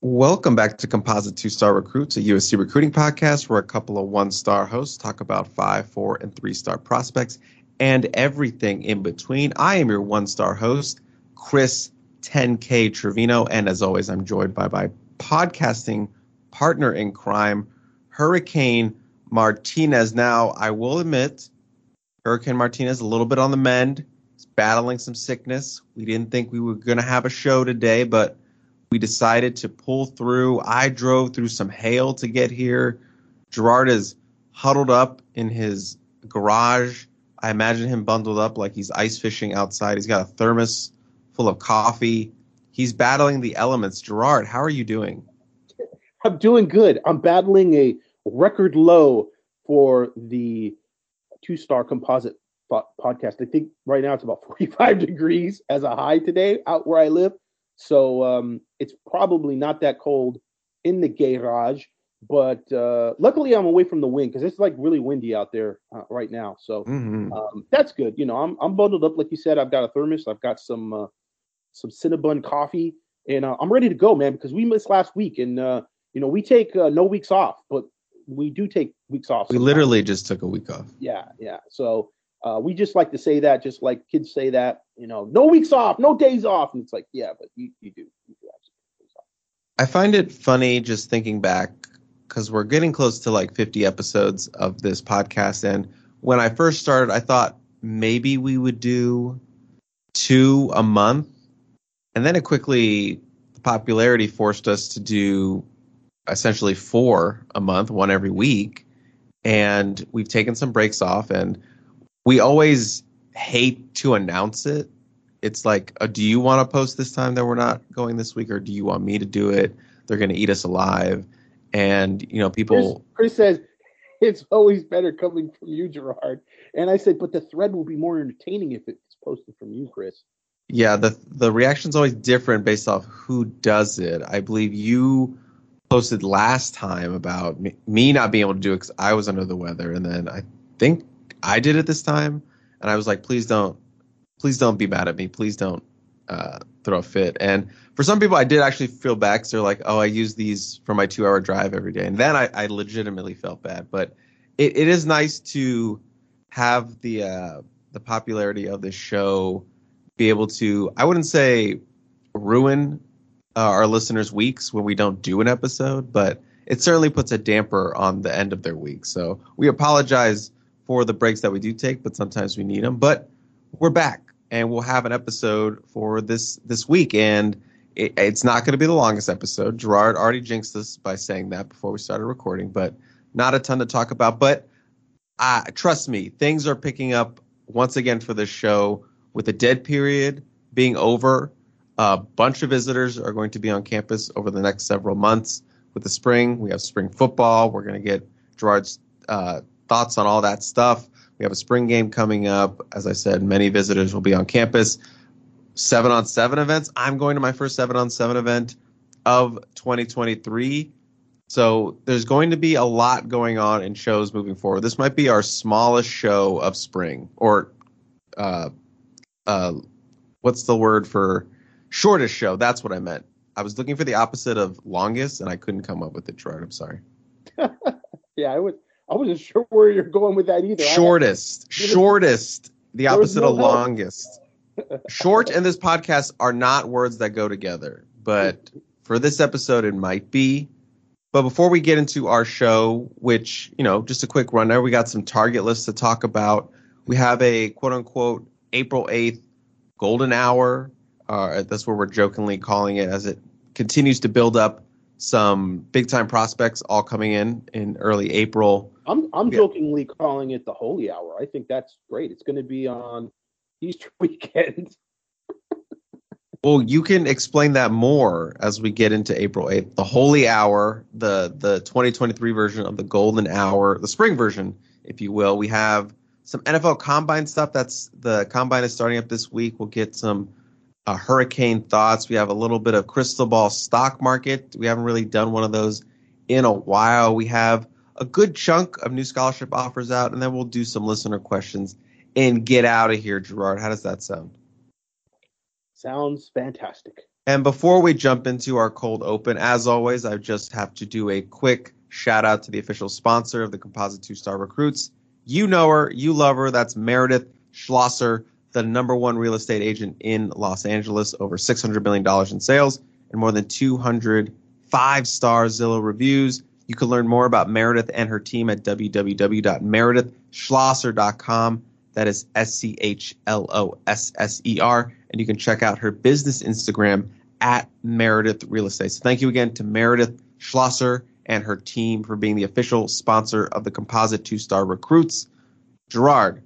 Welcome back to Composite Two Star Recruits, a USC recruiting podcast where a couple of one star hosts talk about five, four, and three star prospects and everything in between. I am your one star host, Chris 10K Trevino, and as always, I'm joined by my podcasting partner in crime, Hurricane Martinez. Now, I will admit, Hurricane Martinez a little bit on the mend. He's battling some sickness. We didn't think we were going to have a show today, but we decided to pull through. I drove through some hail to get here. Gerard is huddled up in his garage. I imagine him bundled up like he's ice fishing outside. He's got a thermos full of coffee. He's battling the elements. Gerard, how are you doing? I'm doing good. I'm battling a record low for the two star composite podcast. I think right now it's about 45 degrees as a high today out where I live. So um, it's probably not that cold in the garage. But uh, luckily, I'm away from the wind because it's like really windy out there uh, right now. So mm-hmm. um, that's good. You know, I'm I'm bundled up, like you said. I've got a thermos. I've got some uh, some Cinnabon coffee, and uh, I'm ready to go, man. Because we missed last week, and uh, you know we take uh, no weeks off, but we do take weeks off. We literally just took a week off. Yeah, yeah. So uh, we just like to say that, just like kids say that, you know, no weeks off, no days off. And it's like, yeah, but you, you do. You do I find it funny just thinking back because we're getting close to like 50 episodes of this podcast. And when I first started, I thought maybe we would do two a month. And then it quickly, the popularity forced us to do essentially four a month, one every week. And we've taken some breaks off. And we always hate to announce it. It's like, uh, do you want to post this time that we're not going this week, or do you want me to do it? They're going to eat us alive, and you know, people. Chris, Chris says it's always better coming from you, Gerard. And I said, but the thread will be more entertaining if it's posted from you, Chris. Yeah, the the reaction's always different based off who does it. I believe you posted last time about me, me not being able to do it because I was under the weather, and then I think I did it this time, and I was like, please don't, please don't be mad at me. Please don't uh, throw a fit. And for some people, I did actually feel bad. Cause they're like, oh, I use these for my two-hour drive every day, and then I, I legitimately felt bad. But it, it is nice to have the uh, the popularity of this show be able to. I wouldn't say ruin uh, our listeners' weeks when we don't do an episode, but it certainly puts a damper on the end of their week. So we apologize for the breaks that we do take, but sometimes we need them. But we're back, and we'll have an episode for this this week, and it, it's not going to be the longest episode. Gerard already jinxed us by saying that before we started recording, but not a ton to talk about. But uh, trust me, things are picking up once again for this show with the dead period being over. A bunch of visitors are going to be on campus over the next several months. With the spring, we have spring football. We're going to get Gerard's uh, thoughts on all that stuff. We have a spring game coming up. As I said, many visitors will be on campus. Seven on seven events. I'm going to my first seven on seven event of 2023. So there's going to be a lot going on in shows moving forward. This might be our smallest show of spring, or uh, uh, what's the word for shortest show? That's what I meant. I was looking for the opposite of longest, and I couldn't come up with it. Gerard, I'm sorry. yeah, I would. I wasn't sure where you're going with that either. Shortest, shortest, the opposite no of help. longest. Short and this podcast are not words that go together, but for this episode, it might be. But before we get into our show, which, you know, just a quick runner, we got some target lists to talk about. We have a quote unquote April 8th golden hour. Uh, that's what we're jokingly calling it as it continues to build up some big time prospects all coming in in early April. I'm I'm yeah. jokingly calling it the holy hour. I think that's great. It's going to be on Easter weekend. Well, you can explain that more as we get into April 8th. The Holy Hour, the the 2023 version of the Golden Hour, the spring version, if you will. We have some NFL Combine stuff. That's the Combine is starting up this week. We'll get some uh, hurricane thoughts. We have a little bit of crystal ball stock market. We haven't really done one of those in a while. We have a good chunk of new scholarship offers out, and then we'll do some listener questions and get out of here, Gerard. How does that sound? Sounds fantastic. And before we jump into our cold open, as always, I just have to do a quick shout out to the official sponsor of the Composite Two Star Recruits. You know her, you love her. That's Meredith Schlosser, the number one real estate agent in Los Angeles, over $600 million in sales and more than 200 five star Zillow reviews. You can learn more about Meredith and her team at www.meredithschlosser.com. That is S C H L O S S E R. And you can check out her business Instagram at Meredith Real Estate. So thank you again to Meredith Schlosser and her team for being the official sponsor of the Composite Two Star Recruits. Gerard,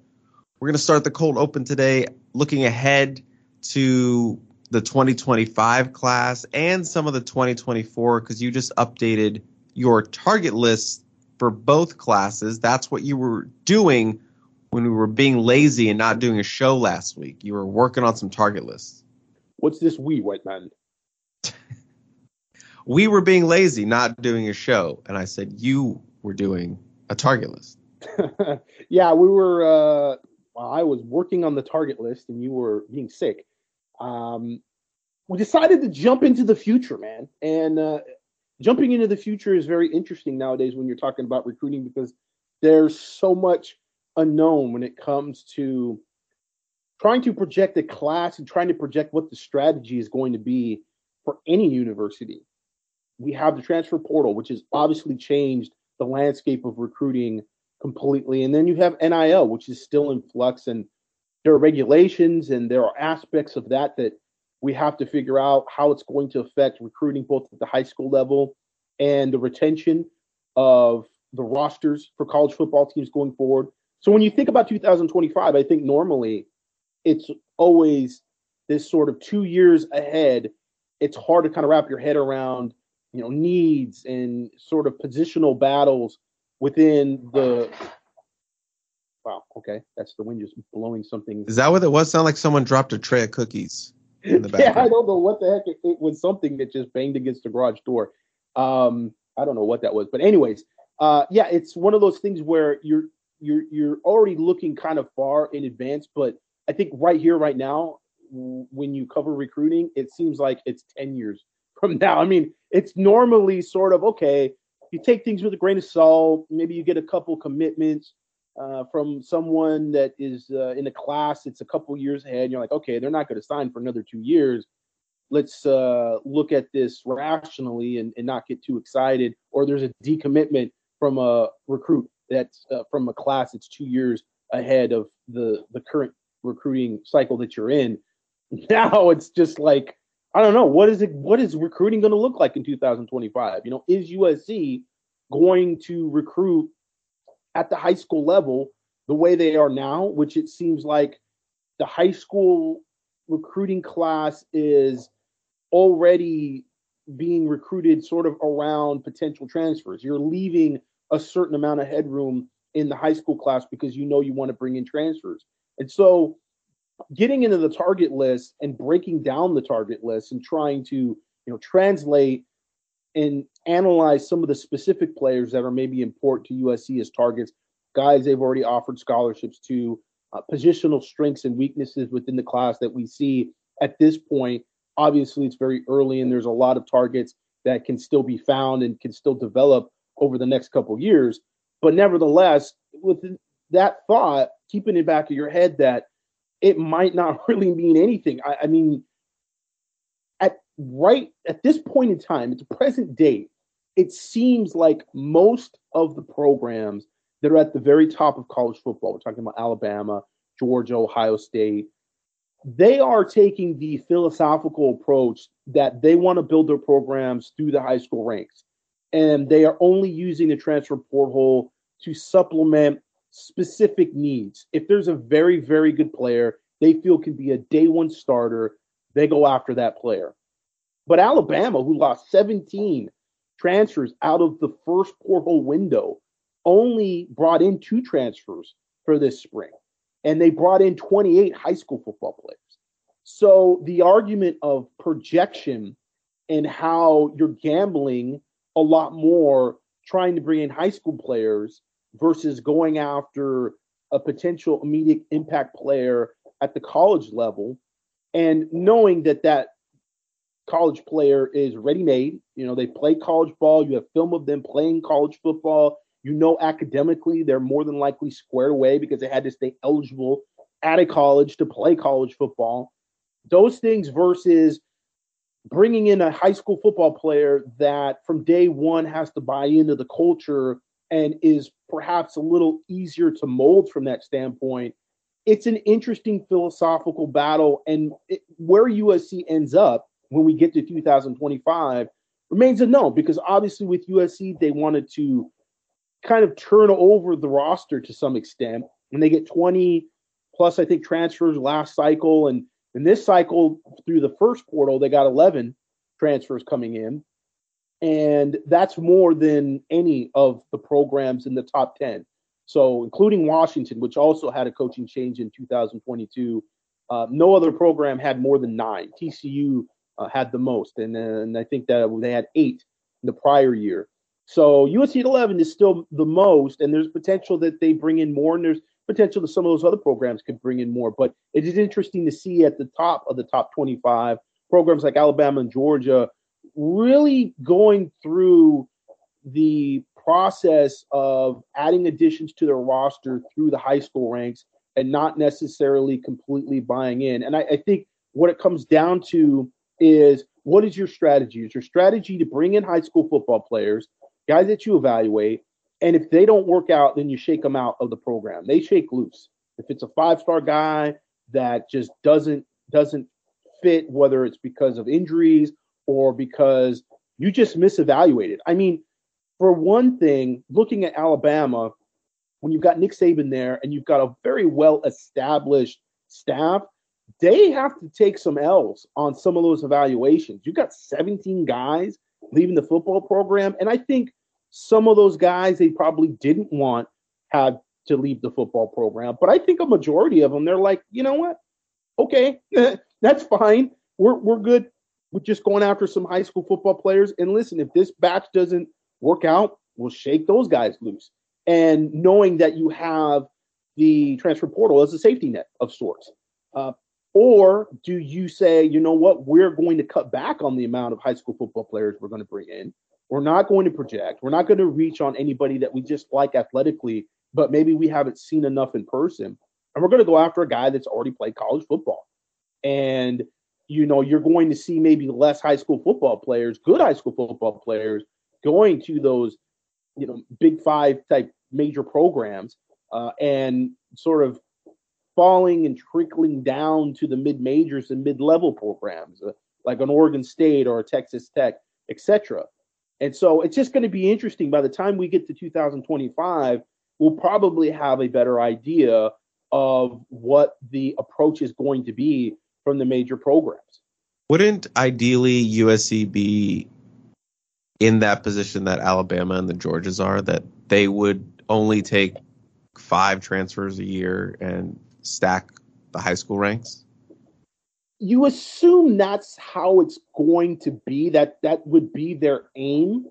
we're going to start the cold open today looking ahead to the 2025 class and some of the 2024 because you just updated your target list for both classes. That's what you were doing when we were being lazy and not doing a show last week. You were working on some target lists. What's this we, white man? we were being lazy, not doing a show. And I said, you were doing a target list. yeah, we were, uh, I was working on the target list and you were being sick. Um, we decided to jump into the future, man. And uh, jumping into the future is very interesting nowadays when you're talking about recruiting because there's so much unknown when it comes to trying to project a class and trying to project what the strategy is going to be for any university. We have the transfer portal, which has obviously changed the landscape of recruiting completely. And then you have NIL, which is still in flux. And there are regulations and there are aspects of that that we have to figure out how it's going to affect recruiting both at the high school level and the retention of the rosters for college football teams going forward. So when you think about 2025, I think normally it's always this sort of two years ahead. It's hard to kind of wrap your head around, you know, needs and sort of positional battles within the Wow. Okay, that's the wind just blowing something. Is that what it was? Sound like someone dropped a tray of cookies. In the back. yeah, I don't know what the heck. It, it, was something that just banged against the garage door. Um, I don't know what that was, but anyways, uh, yeah, it's one of those things where you're you're you're already looking kind of far in advance. But I think right here, right now, when you cover recruiting, it seems like it's ten years from now. I mean, it's normally sort of okay. You take things with a grain of salt. Maybe you get a couple commitments uh, from someone that is uh, in a class it's a couple years ahead you're like okay they're not going to sign for another two years let's uh, look at this rationally and, and, not get too excited or there's a decommitment from a recruit that's uh, from a class that's two years ahead of the the current recruiting cycle that you're in now it's just like i don't know what is it what is recruiting going to look like in 2025 you know is usc going to recruit at the high school level the way they are now, which it seems like the high school recruiting class is already being recruited sort of around potential transfers. You're leaving a certain amount of headroom in the high school class because you know you want to bring in transfers. And so getting into the target list and breaking down the target list and trying to, you know, translate and analyze some of the specific players that are maybe important to USC as targets, guys they've already offered scholarships to, uh, positional strengths and weaknesses within the class that we see at this point. Obviously, it's very early and there's a lot of targets that can still be found and can still develop over the next couple years. But nevertheless, with that thought, keeping it back of your head that it might not really mean anything. I, I mean, at right at this point in time, it's a present date, it seems like most of the programs that are at the very top of college football, we're talking about Alabama, Georgia, Ohio State, they are taking the philosophical approach that they want to build their programs through the high school ranks. And they are only using the transfer portal to supplement specific needs. If there's a very, very good player they feel can be a day one starter, they go after that player. But Alabama, who lost 17 transfers out of the first portal window, only brought in two transfers for this spring. And they brought in 28 high school football players. So the argument of projection and how you're gambling a lot more trying to bring in high school players versus going after a potential immediate impact player at the college level and knowing that that college player is ready made you know they play college ball you have film of them playing college football you know academically they're more than likely squared away because they had to stay eligible at a college to play college football. Those things versus bringing in a high school football player that from day one has to buy into the culture and is perhaps a little easier to mold from that standpoint. It's an interesting philosophical battle, and it, where USC ends up when we get to 2025 remains unknown because obviously with USC they wanted to kind of turn over the roster to some extent, and they get 20 plus I think transfers last cycle, and in this cycle through the first portal they got 11 transfers coming in and that's more than any of the programs in the top 10 so including washington which also had a coaching change in 2022 uh, no other program had more than nine. Tcu uh, had the most and, and i think that they had eight in the prior year. So usc 11 is still the most and there's potential that they bring in more and there's potential that some of those other programs could bring in more. But it is interesting to see at the top of the top 25 programs like alabama and georgia really going through the process of adding additions to their roster through the high school ranks and not necessarily completely buying in. And I, I, think what it comes down to is what is your strategy? Is your strategy to bring in high school football players, guys that you evaluate, and if they don't work out, then you shake them out of the program. They shake loose. If it's a five star guy that just doesn't doesn't fit, whether it's because of injuries or because you just misevaluated. I mean, for one thing, looking at Alabama, when you've got Nick Saban there and you've got a very well established staff, they have to take some L's on some of those evaluations. You've got 17 guys leaving the football program. And I think some of those guys they probably didn't want had to leave the football program. But I think a majority of them, they're like, you know what? Okay, that's fine. We're, we're good with just going after some high school football players. And listen, if this batch doesn't work out, we'll shake those guys loose. And knowing that you have the transfer portal as a safety net of sorts. Uh, or do you say, you know what, we're going to cut back on the amount of high school football players we're going to bring in? We're not going to project. We're not going to reach on anybody that we just like athletically, but maybe we haven't seen enough in person. And we're going to go after a guy that's already played college football. And you know, you're going to see maybe less high school football players, good high school football players, going to those, you know, big five type major programs uh, and sort of falling and trickling down to the mid majors and mid level programs uh, like an Oregon State or a Texas Tech, etc. And so it's just going to be interesting. By the time we get to 2025, we'll probably have a better idea of what the approach is going to be from the major programs. Wouldn't ideally USC be in that position that Alabama and the Georgias are, that they would only take five transfers a year and stack the high school ranks? You assume that's how it's going to be, that that would be their aim.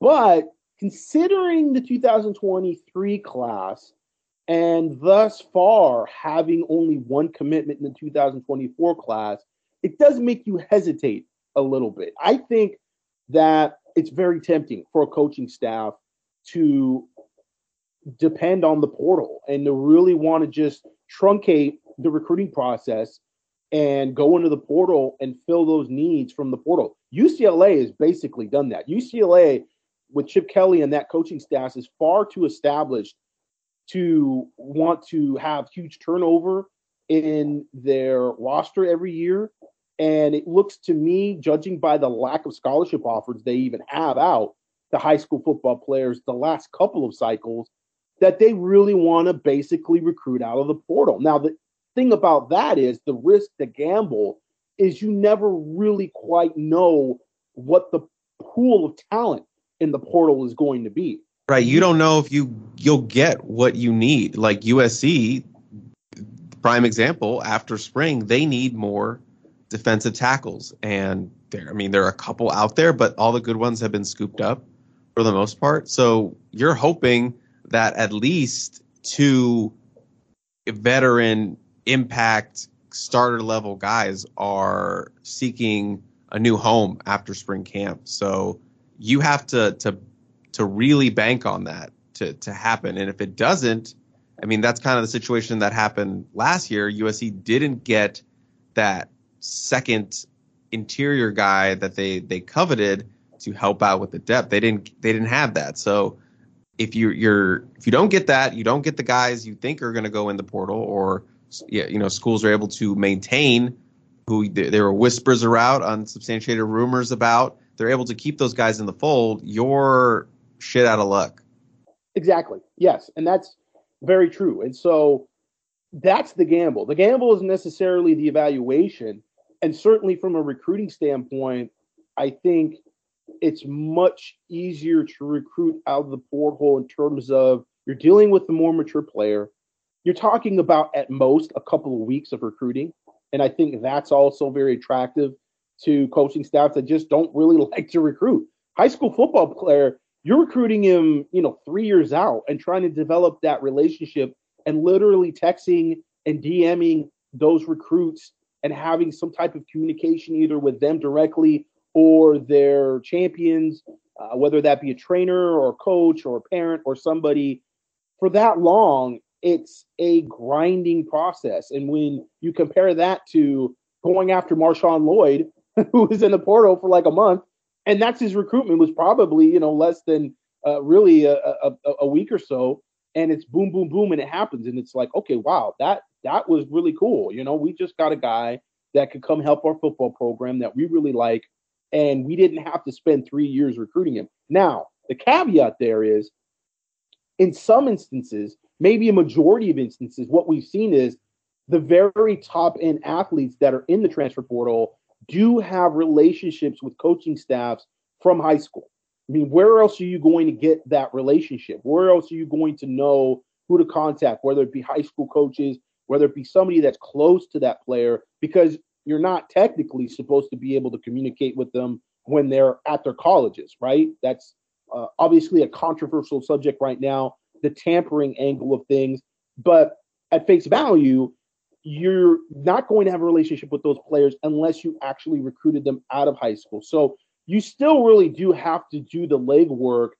But considering the 2023 class, and thus far, having only one commitment in the 2024 class, it does make you hesitate a little bit. I think that it's very tempting for a coaching staff to depend on the portal and to really want to just truncate the recruiting process and go into the portal and fill those needs from the portal. UCLA has basically done that. UCLA with Chip Kelly and that coaching staff is far too established to want to have huge turnover in their roster every year. And it looks to me, judging by the lack of scholarship offers they even have out to high school football players the last couple of cycles, that they really want to basically recruit out of the portal. Now, the thing about that is the risk, the gamble is you never really quite know what the pool of talent in the portal is going to be. Right. You mm-hmm. don't know if you you'll get what you need. Like USC, prime example, after spring, they need more defensive tackles. And there I mean there are a couple out there, but all the good ones have been scooped up for the most part. So you're hoping that at least two veteran impact starter level guys are seeking a new home after spring camp. So you have to to to really bank on that to to happen. And if it doesn't, I mean that's kind of the situation that happened last year. USC didn't get that second interior guy that they they coveted to help out with the depth. They didn't they didn't have that. So if you you're if you don't get that, you don't get the guys you think are going to go in the portal or you know, schools are able to maintain who there were whispers around, unsubstantiated rumors about. They're able to keep those guys in the fold. You're shit out of luck. Exactly. Yes, and that's very true. And so that's the gamble. The gamble isn't necessarily the evaluation, and certainly from a recruiting standpoint, I think it's much easier to recruit out of the portal in terms of you're dealing with a more mature player you're talking about at most a couple of weeks of recruiting. And I think that's also very attractive to coaching staffs that just don't really like to recruit. High school football player, you're recruiting him, you know, three years out and trying to develop that relationship and literally texting and DMing those recruits and having some type of communication either with them directly or their champions, uh, whether that be a trainer or a coach or a parent or somebody for that long it's a grinding process. And when you compare that to going after Marshawn Lloyd, who was in the portal for like a month, and that's his recruitment was probably you know less than uh, really a, a, a week or so, and it's boom, boom, boom, and it happens, and it's like okay, wow, that that was really cool. You know, we just got a guy that could come help our football program that we really like, and we didn't have to spend three years recruiting him. Now, the caveat there is, in some instances, maybe a majority of instances, what we've seen is the very top end athletes that are in the transfer portal do have relationships with coaching staffs from high school. I mean, where else are you going to get that relationship? Where else are you going to know who to contact, whether it be high school coaches, whether it be somebody that's close to that player, because you're not technically supposed to be able to communicate with them when they're at their colleges, right? That's uh, obviously a controversial subject right now the tampering angle of things. But at face value, you're not going to have a relationship with those players unless you actually recruited them out of high school. So you still really do have to do the legwork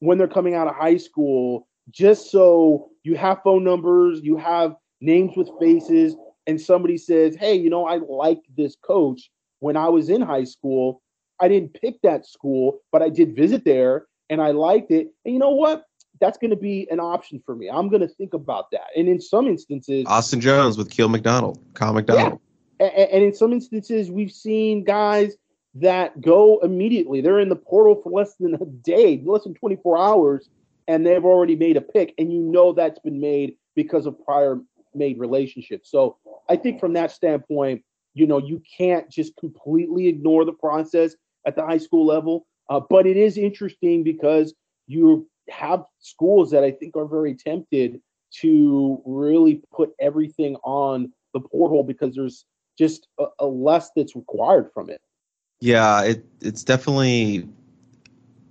when they're coming out of high school, just so you have phone numbers, you have names with faces, and somebody says, Hey, you know, I like this coach when I was in high school. I didn't pick that school, but I did visit there and I liked it. And you know what? That's going to be an option for me. I'm going to think about that. And in some instances, Austin Jones with Keel McDonald, Kyle McDonald. Yeah. And, and in some instances, we've seen guys that go immediately. They're in the portal for less than a day, less than 24 hours, and they've already made a pick. And you know that's been made because of prior made relationships. So I think from that standpoint, you know, you can't just completely ignore the process at the high school level. Uh, but it is interesting because you're have schools that I think are very tempted to really put everything on the portal because there's just a, a less that's required from it. Yeah, it it's definitely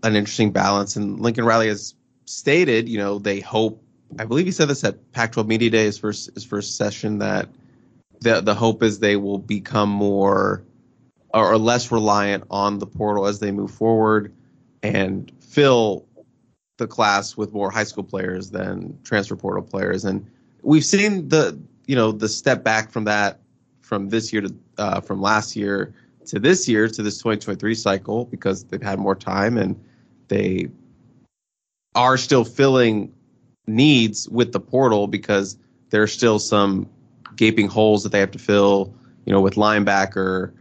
an interesting balance. And Lincoln Riley has stated, you know, they hope. I believe he said this at Pac-12 Media Day, his first his first session, that the the hope is they will become more or less reliant on the portal as they move forward and fill the class with more high school players than transfer portal players, and we've seen the you know the step back from that from this year to uh, from last year to this year to this 2023 cycle because they've had more time and they are still filling needs with the portal because there are still some gaping holes that they have to fill, you know, with linebacker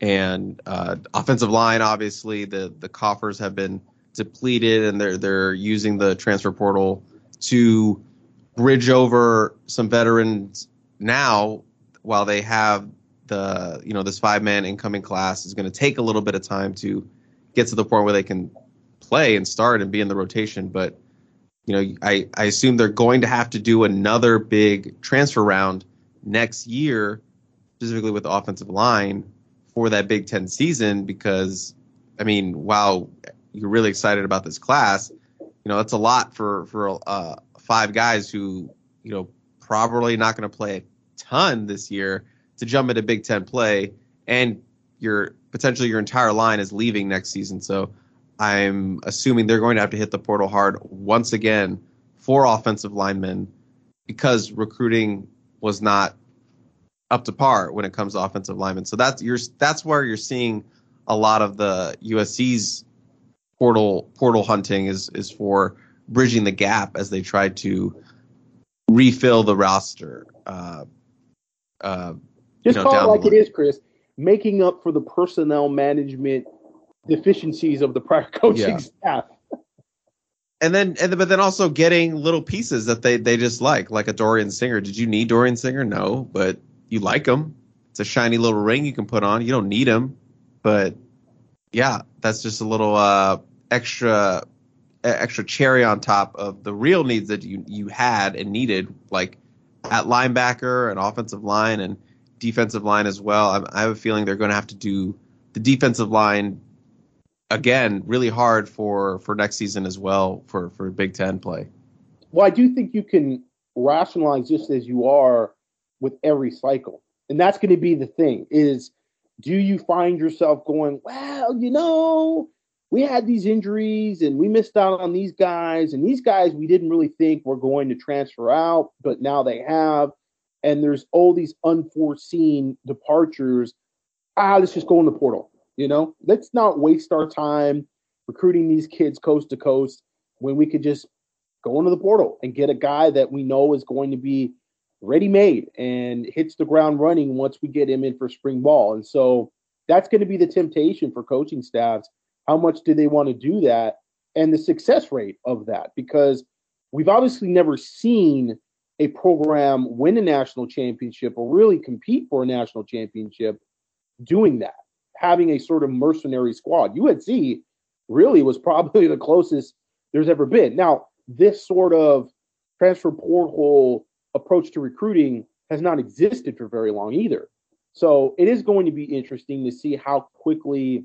and uh, offensive line. Obviously, the the coffers have been depleted and they're they're using the transfer portal to bridge over some veterans now while they have the you know this five man incoming class is going to take a little bit of time to get to the point where they can play and start and be in the rotation. But you know, I I assume they're going to have to do another big transfer round next year, specifically with the offensive line for that Big Ten season. Because I mean, while you're really excited about this class, you know, that's a lot for for uh, five guys who you know probably not going to play a ton this year to jump into Big Ten play, and your potentially your entire line is leaving next season. So I'm assuming they're going to have to hit the portal hard once again for offensive linemen because recruiting was not up to par when it comes to offensive linemen. So that's you're that's where you're seeing a lot of the USC's portal portal hunting is is for bridging the gap as they try to refill the roster. Uh, uh, Just you know, call it like it is, Chris. Making up for the personnel management deficiencies of the prior coaching yeah. staff. And then, and but then also getting little pieces that they they just like, like a Dorian Singer. Did you need Dorian Singer? No, but you like him. It's a shiny little ring you can put on. You don't need him, but yeah, that's just a little uh, extra extra cherry on top of the real needs that you you had and needed, like at linebacker and offensive line and defensive line as well. I, I have a feeling they're going to have to do the defensive line again really hard for for next season as well for for Big Ten play. Well, I do think you can rationalize just as you are with every cycle, and that's going to be the thing: is do you find yourself going, well, you know, we had these injuries and we missed out on these guys, and these guys we didn't really think were going to transfer out, but now they have, and there's all these unforeseen departures. Ah, let's just go in the portal you know, let's not waste our time recruiting these kids coast to coast when we could just go into the portal and get a guy that we know is going to be ready made and hits the ground running once we get him in for spring ball. And so that's going to be the temptation for coaching staffs. How much do they want to do that? And the success rate of that, because we've obviously never seen a program win a national championship or really compete for a national championship doing that having a sort of mercenary squad. UNC really was probably the closest there's ever been. Now, this sort of transfer portal approach to recruiting has not existed for very long either. So it is going to be interesting to see how quickly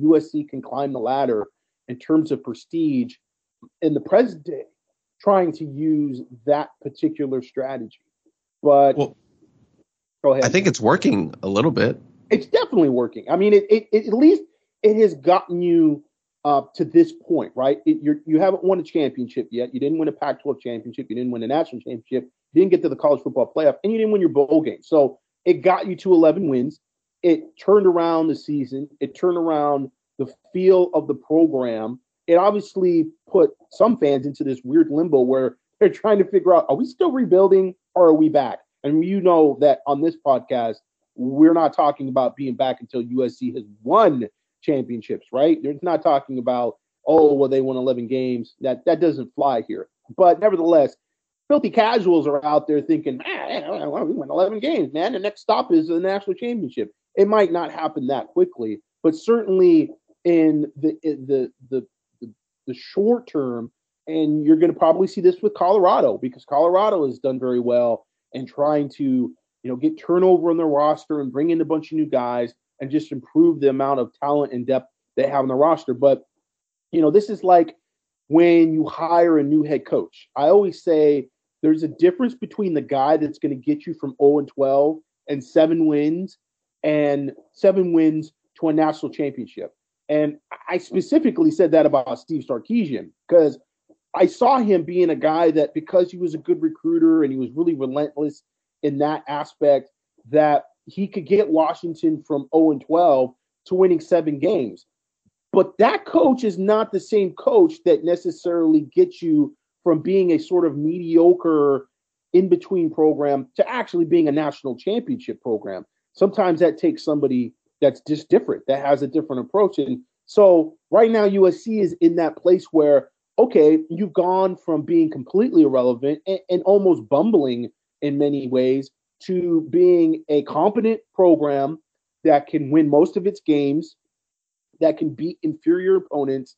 USC can climb the ladder in terms of prestige in the present day, trying to use that particular strategy. But well, go ahead. I think it's working a little bit it's definitely working. I mean, it, it, it at least it has gotten you uh, to this point, right? It, you're, you haven't won a championship yet. You didn't win a Pac-12 championship. You didn't win a national championship. You didn't get to the college football playoff, and you didn't win your bowl game. So it got you to 11 wins. It turned around the season. It turned around the feel of the program. It obviously put some fans into this weird limbo where they're trying to figure out: Are we still rebuilding, or are we back? And you know that on this podcast, we're not talking about being back until USC has won championships, right? They're not talking about, oh, well, they won 11 games. That that doesn't fly here. But nevertheless, filthy casuals are out there thinking, man, we won 11 games, man. The next stop is the national championship. It might not happen that quickly, but certainly in the in the, the the the short term, and you're going to probably see this with Colorado because Colorado has done very well in trying to you know, get turnover on their roster and bring in a bunch of new guys and just improve the amount of talent and depth they have on the roster. But, you know, this is like when you hire a new head coach. I always say there's a difference between the guy that's going to get you from 0 and 12 and seven wins and seven wins to a national championship. And I specifically said that about Steve Sarkisian because I saw him being a guy that because he was a good recruiter and he was really relentless in that aspect that he could get Washington from 0 and 12 to winning seven games. But that coach is not the same coach that necessarily gets you from being a sort of mediocre in between program to actually being a national championship program. Sometimes that takes somebody that's just different, that has a different approach. And so right now, USC is in that place where, okay, you've gone from being completely irrelevant and, and almost bumbling in many ways to being a competent program that can win most of its games, that can beat inferior opponents,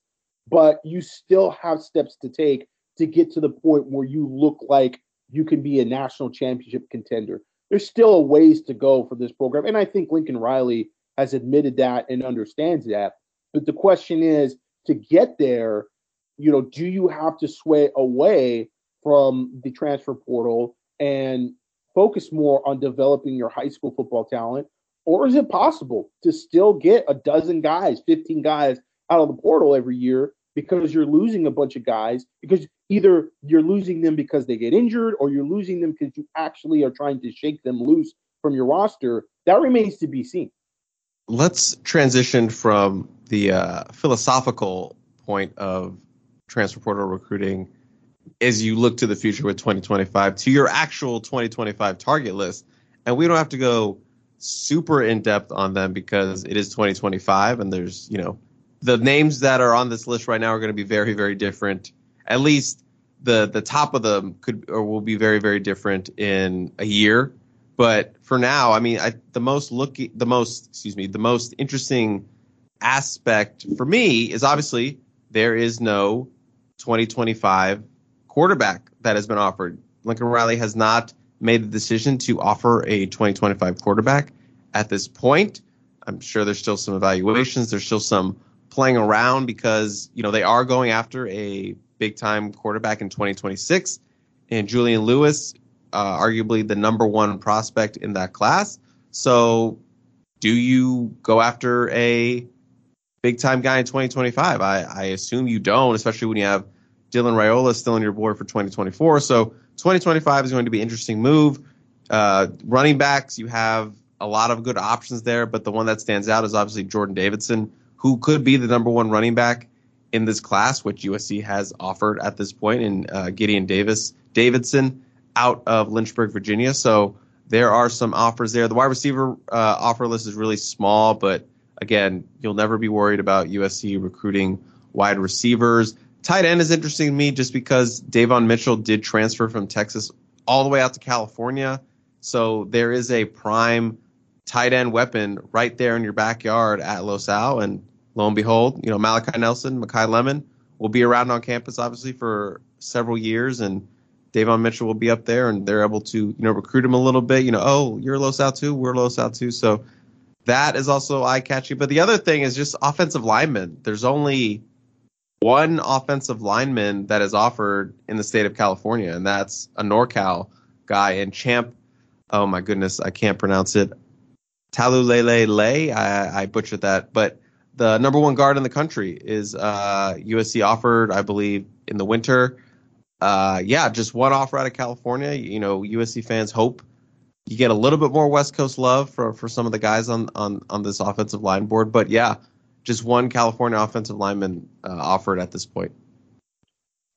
but you still have steps to take to get to the point where you look like you can be a national championship contender. There's still a ways to go for this program. And I think Lincoln Riley has admitted that and understands that. But the question is to get there, you know, do you have to sway away from the transfer portal and focus more on developing your high school football talent? Or is it possible to still get a dozen guys, 15 guys out of the portal every year because you're losing a bunch of guys because either you're losing them because they get injured or you're losing them because you actually are trying to shake them loose from your roster? That remains to be seen. Let's transition from the uh, philosophical point of transfer portal recruiting as you look to the future with 2025 to your actual 2025 target list. And we don't have to go super in depth on them because it is 2025 and there's, you know, the names that are on this list right now are going to be very, very different. At least the the top of them could or will be very, very different in a year. But for now, I mean, I, the most looking, the most, excuse me, the most interesting aspect for me is obviously there is no 2025 quarterback that has been offered. Lincoln Riley has not made the decision to offer a 2025 quarterback at this point. I'm sure there's still some evaluations. There's still some playing around because you know they are going after a big time quarterback in 2026, and Julian Lewis, uh, arguably the number one prospect in that class. So, do you go after a big time guy in 2025? I, I assume you don't, especially when you have Dylan Raiola still on your board for 2024. So 2025 is going to be an interesting move. Uh, running backs, you have a lot of good options there, but the one that stands out is obviously Jordan Davidson, who could be the number one running back in this class, which USC has offered at this point, in uh, Gideon Davis Davidson out of Lynchburg, Virginia. So there are some offers there. The wide receiver uh, offer list is really small, but again, you'll never be worried about USC recruiting wide receivers. Tight end is interesting to me just because Davon Mitchell did transfer from Texas all the way out to California. So there is a prime tight end weapon right there in your backyard at Los Al. And lo and behold, you know, Malachi Nelson, Makai Lemon will be around on campus obviously for several years and Davon Mitchell will be up there and they're able to, you know, recruit him a little bit. You know, oh, you're Los Al too, we're Los Al too. So that is also eye catching. But the other thing is just offensive linemen. There's only one offensive lineman that is offered in the state of California, and that's a NorCal guy and Champ. Oh my goodness, I can't pronounce it. Talulele. I, I butchered that, but the number one guard in the country is uh, USC offered, I believe, in the winter. Uh, yeah, just one offer out of California. You know, USC fans hope you get a little bit more West Coast love for, for some of the guys on, on, on this offensive line board. But yeah, just one California offensive lineman uh, offered at this point.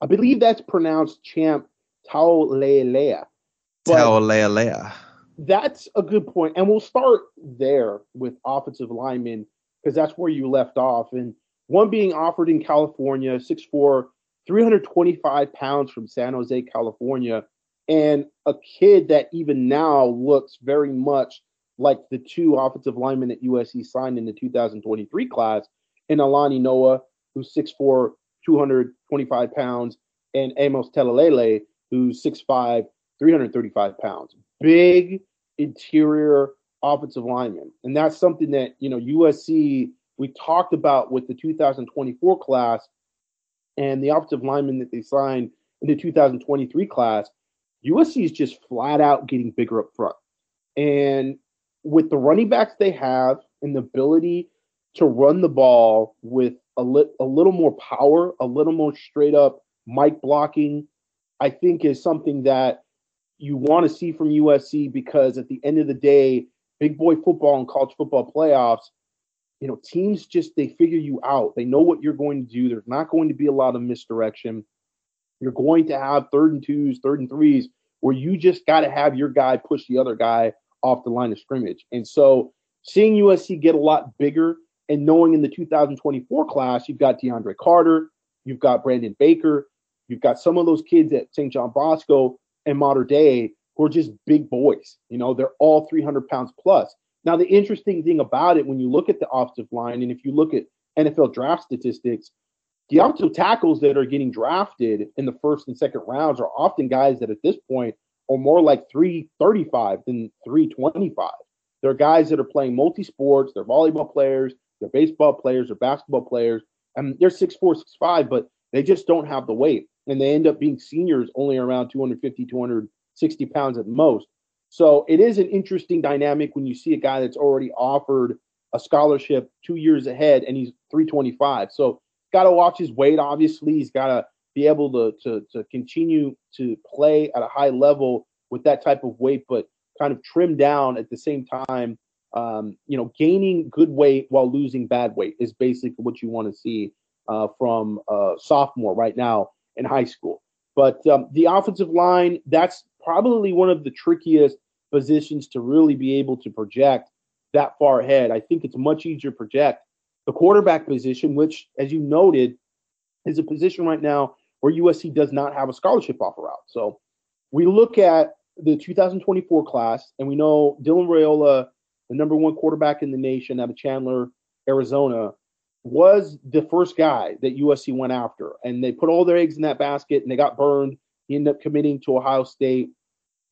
I believe that's pronounced Champ Taulealea. Taulealea. That's a good point, and we'll start there with offensive linemen because that's where you left off. And one being offered in California, 6'4", 325 pounds from San Jose, California, and a kid that even now looks very much like the two offensive linemen that USC signed in the 2023 class, in Alani Noa, who's 6'4, 225 pounds, and Amos Talalele, who's 6'5, 335 pounds. Big interior offensive lineman. And that's something that, you know, USC, we talked about with the 2024 class and the offensive lineman that they signed in the 2023 class. USC is just flat out getting bigger up front. And with the running backs they have and the ability to run the ball with a, li- a little more power, a little more straight up mic blocking, I think is something that you want to see from USC because at the end of the day, big boy football and college football playoffs, you know, teams just they figure you out. They know what you're going to do. There's not going to be a lot of misdirection. You're going to have third and twos, third and threes, where you just got to have your guy push the other guy off the line of scrimmage. And so seeing USC get a lot bigger and knowing in the 2024 class, you've got DeAndre Carter, you've got Brandon Baker, you've got some of those kids at St. John Bosco and Mater Dei who are just big boys. You know, they're all 300 pounds plus. Now, the interesting thing about it, when you look at the offensive line, and if you look at NFL draft statistics, the offensive tackles that are getting drafted in the first and second rounds are often guys that at this point are more like 335 than 325. They're guys that are playing multi sports, they're volleyball players, they're baseball players, they're basketball players, and they're 6'4, 6'5, but they just don't have the weight. And they end up being seniors only around 250, 260 pounds at most. So it is an interesting dynamic when you see a guy that's already offered a scholarship two years ahead and he's 325. So got to watch his weight. Obviously, he's got to be able to, to to continue to play at a high level with that type of weight, but kind of trim down at the same time. Um, you know, gaining good weight while losing bad weight is basically what you want to see uh, from a sophomore right now in high school. But um, the offensive line, that's probably one of the trickiest positions to really be able to project that far ahead. I think it's much easier to project the quarterback position, which, as you noted, is a position right now where USC does not have a scholarship offer out. So we look at the 2024 class, and we know Dylan Raiola, the number one quarterback in the nation out of Chandler, Arizona, was the first guy that USC went after. And they put all their eggs in that basket and they got burned. He ended up committing to Ohio State.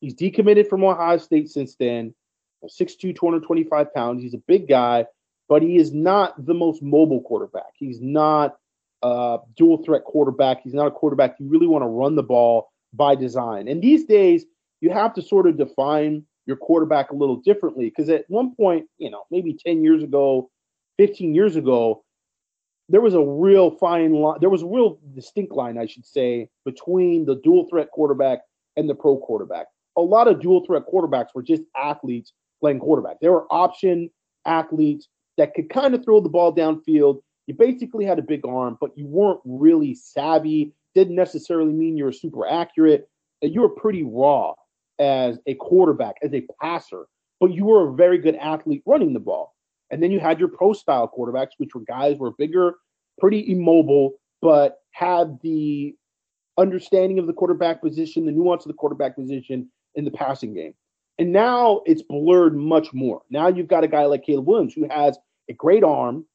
He's decommitted from Ohio State since then. 6'2, 225 pounds. He's a big guy, but he is not the most mobile quarterback. He's not a dual threat quarterback. He's not a quarterback you really want to run the ball by design. And these days, you have to sort of define your quarterback a little differently because at one point, you know, maybe 10 years ago, 15 years ago, there was a real fine line. There was a real distinct line, I should say, between the dual threat quarterback and the pro quarterback. A lot of dual threat quarterbacks were just athletes playing quarterback. They were option athletes that could kind of throw the ball downfield. You basically had a big arm, but you weren't really savvy. Didn't necessarily mean you were super accurate. You were pretty raw as a quarterback, as a passer, but you were a very good athlete running the ball. And then you had your pro style quarterbacks, which were guys were bigger, pretty immobile, but had the understanding of the quarterback position, the nuance of the quarterback position in the passing game. And now it's blurred much more. Now you've got a guy like Caleb Williams who has a great arm,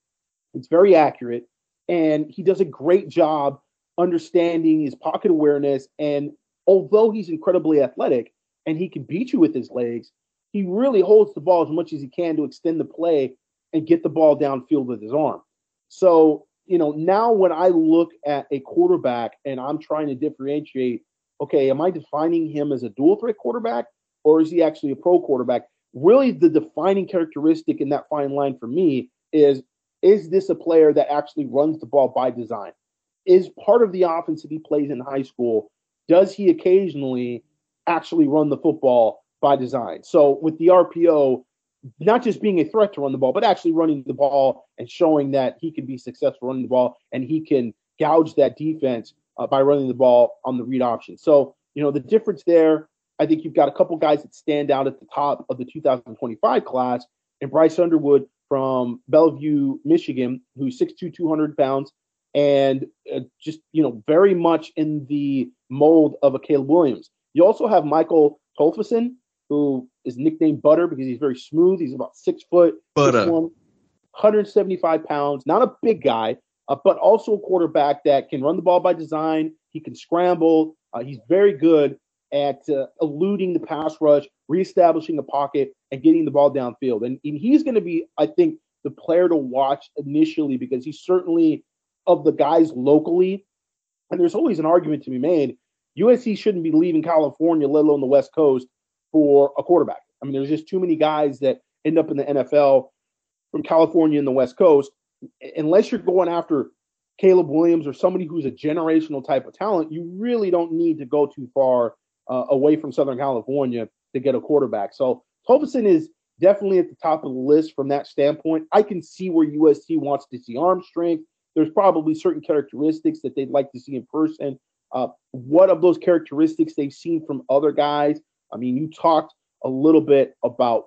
it's very accurate, and he does a great job understanding his pocket awareness. And although he's incredibly athletic and he can beat you with his legs, he really holds the ball as much as he can to extend the play and get the ball downfield with his arm. So, you know, now when I look at a quarterback and I'm trying to differentiate, okay, am I defining him as a dual threat quarterback or is he actually a pro quarterback? Really, the defining characteristic in that fine line for me is is this a player that actually runs the ball by design? Is part of the offense that he plays in high school, does he occasionally actually run the football by design? So with the RPO, not just being a threat to run the ball, but actually running the ball and showing that he can be successful running the ball and he can gouge that defense uh, by running the ball on the read option. So, you know, the difference there I think you've got a couple guys that stand out at the top of the 2025 class, and Bryce Underwood from Belleville, Michigan, who's 6'2", 200 pounds, and uh, just you know very much in the mold of a Caleb Williams. You also have Michael Tolfason, who is nicknamed Butter because he's very smooth. He's about six foot, Butter. 175 pounds. Not a big guy, uh, but also a quarterback that can run the ball by design. He can scramble. Uh, he's very good at uh, eluding the pass rush, reestablishing the pocket, and getting the ball downfield. And, and he's going to be, I think, the player to watch initially because he's certainly of the guys locally. And there's always an argument to be made. USC shouldn't be leaving California, let alone the West Coast, for a quarterback. I mean, there's just too many guys that end up in the NFL from California and the West Coast. Unless you're going after Caleb Williams or somebody who's a generational type of talent, you really don't need to go too far uh, away from Southern California to get a quarterback. So Tolfason is definitely at the top of the list from that standpoint. I can see where USC wants to see arm strength. There's probably certain characteristics that they'd like to see in person. Uh, what of those characteristics they've seen from other guys? I mean, you talked a little bit about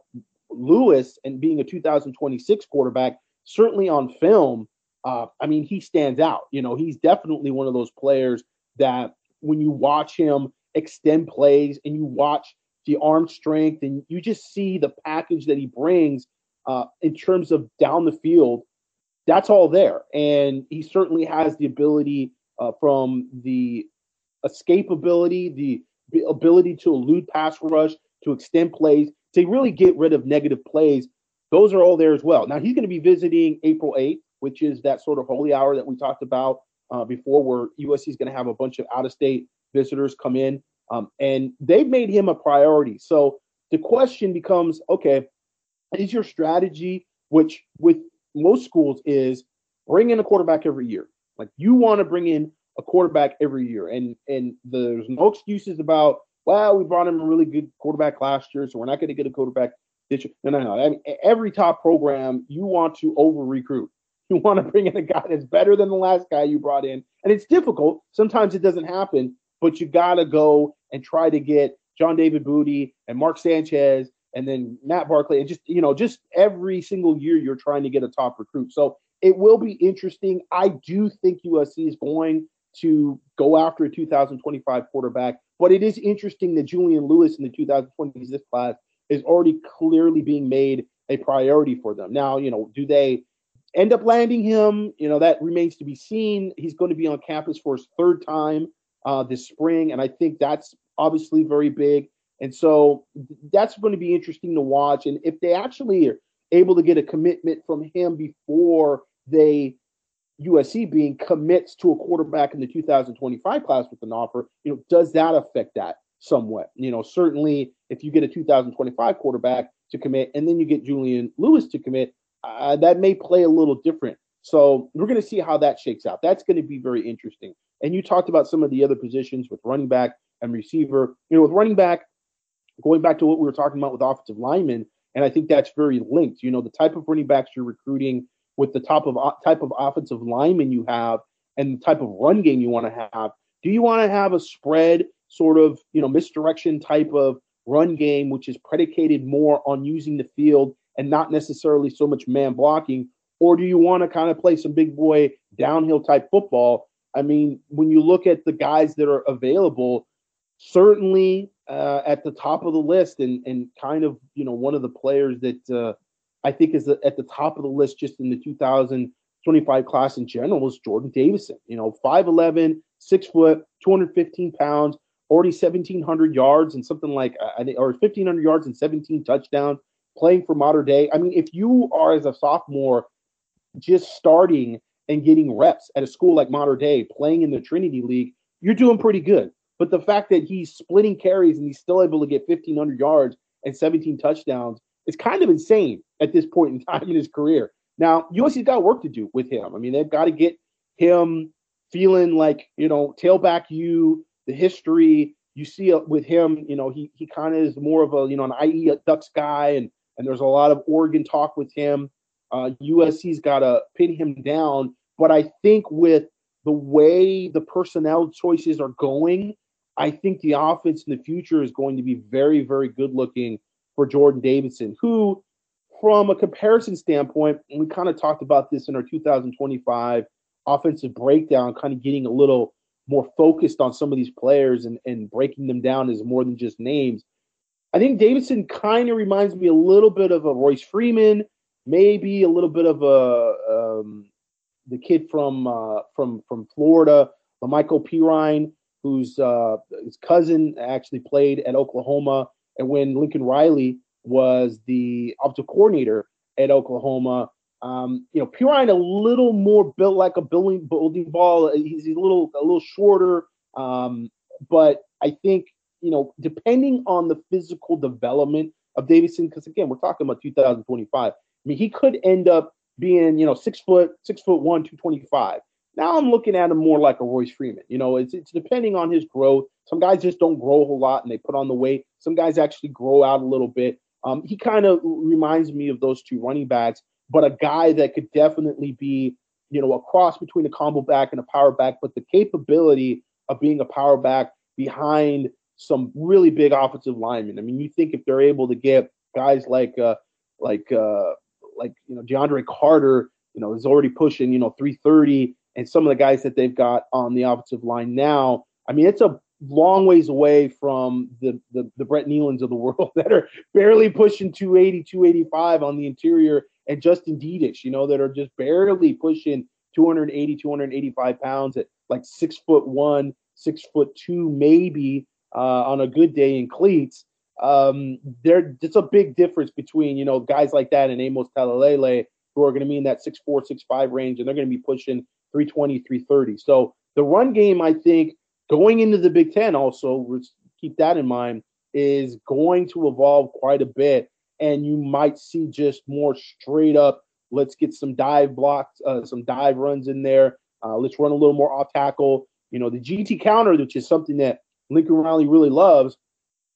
Lewis and being a 2026 quarterback. Certainly on film, uh, I mean, he stands out. You know, he's definitely one of those players that when you watch him extend plays and you watch the arm strength, and you just see the package that he brings uh, in terms of down the field. That's all there, and he certainly has the ability uh, from the escapability, the ability to elude pass rush, to extend plays, to really get rid of negative plays. Those are all there as well. Now he's going to be visiting April 8th, which is that sort of holy hour that we talked about uh, before, where USC is going to have a bunch of out of state visitors come in. Um, and they've made him a priority. So the question becomes okay, is your strategy, which with most schools is bring in a quarterback every year? Like you want to bring in a quarterback every year. And and there's no excuses about, well, we brought him a really good quarterback last year, so we're not going to get a quarterback this year. No, no, no. I mean, every top program, you want to over recruit. You want to bring in a guy that's better than the last guy you brought in. And it's difficult. Sometimes it doesn't happen, but you got to go and try to get John David Booty and Mark Sanchez and then Matt Barkley and just, you know, just every single year you're trying to get a top recruit. So it will be interesting. I do think USC is going to go after a 2025 quarterback. But it is interesting that Julian Lewis in the 2026 class is already clearly being made a priority for them. Now, you know, do they end up landing him? You know, that remains to be seen. He's going to be on campus for his third time uh, this spring, and I think that's obviously very big. And so that's going to be interesting to watch. And if they actually are able to get a commitment from him before they USC being commits to a quarterback in the 2025 class with an offer, you know, does that affect that somewhat? You know, certainly if you get a 2025 quarterback to commit and then you get Julian Lewis to commit, uh, that may play a little different. So we're going to see how that shakes out. That's going to be very interesting. And you talked about some of the other positions with running back and receiver. You know, with running back, going back to what we were talking about with offensive linemen, and I think that's very linked. You know, the type of running backs you're recruiting with the type of type of offensive lineman you have and the type of run game you want to have. Do you want to have a spread sort of you know misdirection type of run game, which is predicated more on using the field and not necessarily so much man blocking, or do you want to kind of play some big boy downhill type football? I mean, when you look at the guys that are available, certainly uh, at the top of the list and and kind of you know one of the players that uh, I think is at the top of the list just in the 2025 class in general was Jordan Davison. You know, 5'11, six foot, 215 pounds, already 1,700 yards and something like, or 1,500 yards and 17 touchdowns playing for Mater Dei. I mean, if you are as a sophomore just starting and getting reps at a school like Mater Dei, playing in the Trinity League, you're doing pretty good. But the fact that he's splitting carries and he's still able to get 1,500 yards and 17 touchdowns is kind of insane at this point in time in his career. Now, USC's got work to do with him. I mean, they've got to get him feeling like, you know, tailback you, the history you see with him, you know, he he kind of is more of a, you know, an IE Ducks guy and and there's a lot of Oregon talk with him. Uh, USC's got to pin him down, but I think with the way the personnel choices are going, I think the offense in the future is going to be very, very good looking for Jordan Davison, who from a comparison standpoint, and we kind of talked about this in our 2025 offensive breakdown, kind of getting a little more focused on some of these players and, and breaking them down as more than just names. I think Davison kind of reminds me a little bit of a Royce Freeman, maybe a little bit of a um, the kid from uh, from from Florida, Lamical Perine, whose uh, his cousin actually played at Oklahoma, and when Lincoln Riley was the offensive coordinator at Oklahoma. Um, you know, Perine a little more built like a building building ball. He's a little a little shorter, um, but I think you know, depending on the physical development of Davison, because again, we're talking about 2025. I mean, he could end up being you know six foot six foot one, 225. Now I'm looking at him more like a Royce Freeman. You know, it's it's depending on his growth. Some guys just don't grow a whole lot and they put on the weight. Some guys actually grow out a little bit. Um, he kind of reminds me of those two running backs, but a guy that could definitely be, you know, a cross between a combo back and a power back, but the capability of being a power back behind some really big offensive linemen. I mean, you think if they're able to get guys like, uh, like, uh, like you know, DeAndre Carter, you know, is already pushing, you know, 330, and some of the guys that they've got on the offensive line now. I mean, it's a long ways away from the, the, the Brett Neilons of the world that are barely pushing 280, 285 on the interior, and Justin Dedich, you know, that are just barely pushing 280, 285 pounds at like six foot one, six foot two, maybe uh, on a good day in cleats. Um, there, it's a big difference between you know guys like that and Amos Talalele who are going to be in that six four, six five range, and they're going to be pushing 320, 330. So the run game, I think, going into the Big Ten, also keep that in mind, is going to evolve quite a bit, and you might see just more straight up. Let's get some dive blocks, uh, some dive runs in there. Uh, let's run a little more off tackle. You know, the GT counter, which is something that Lincoln Riley really loves.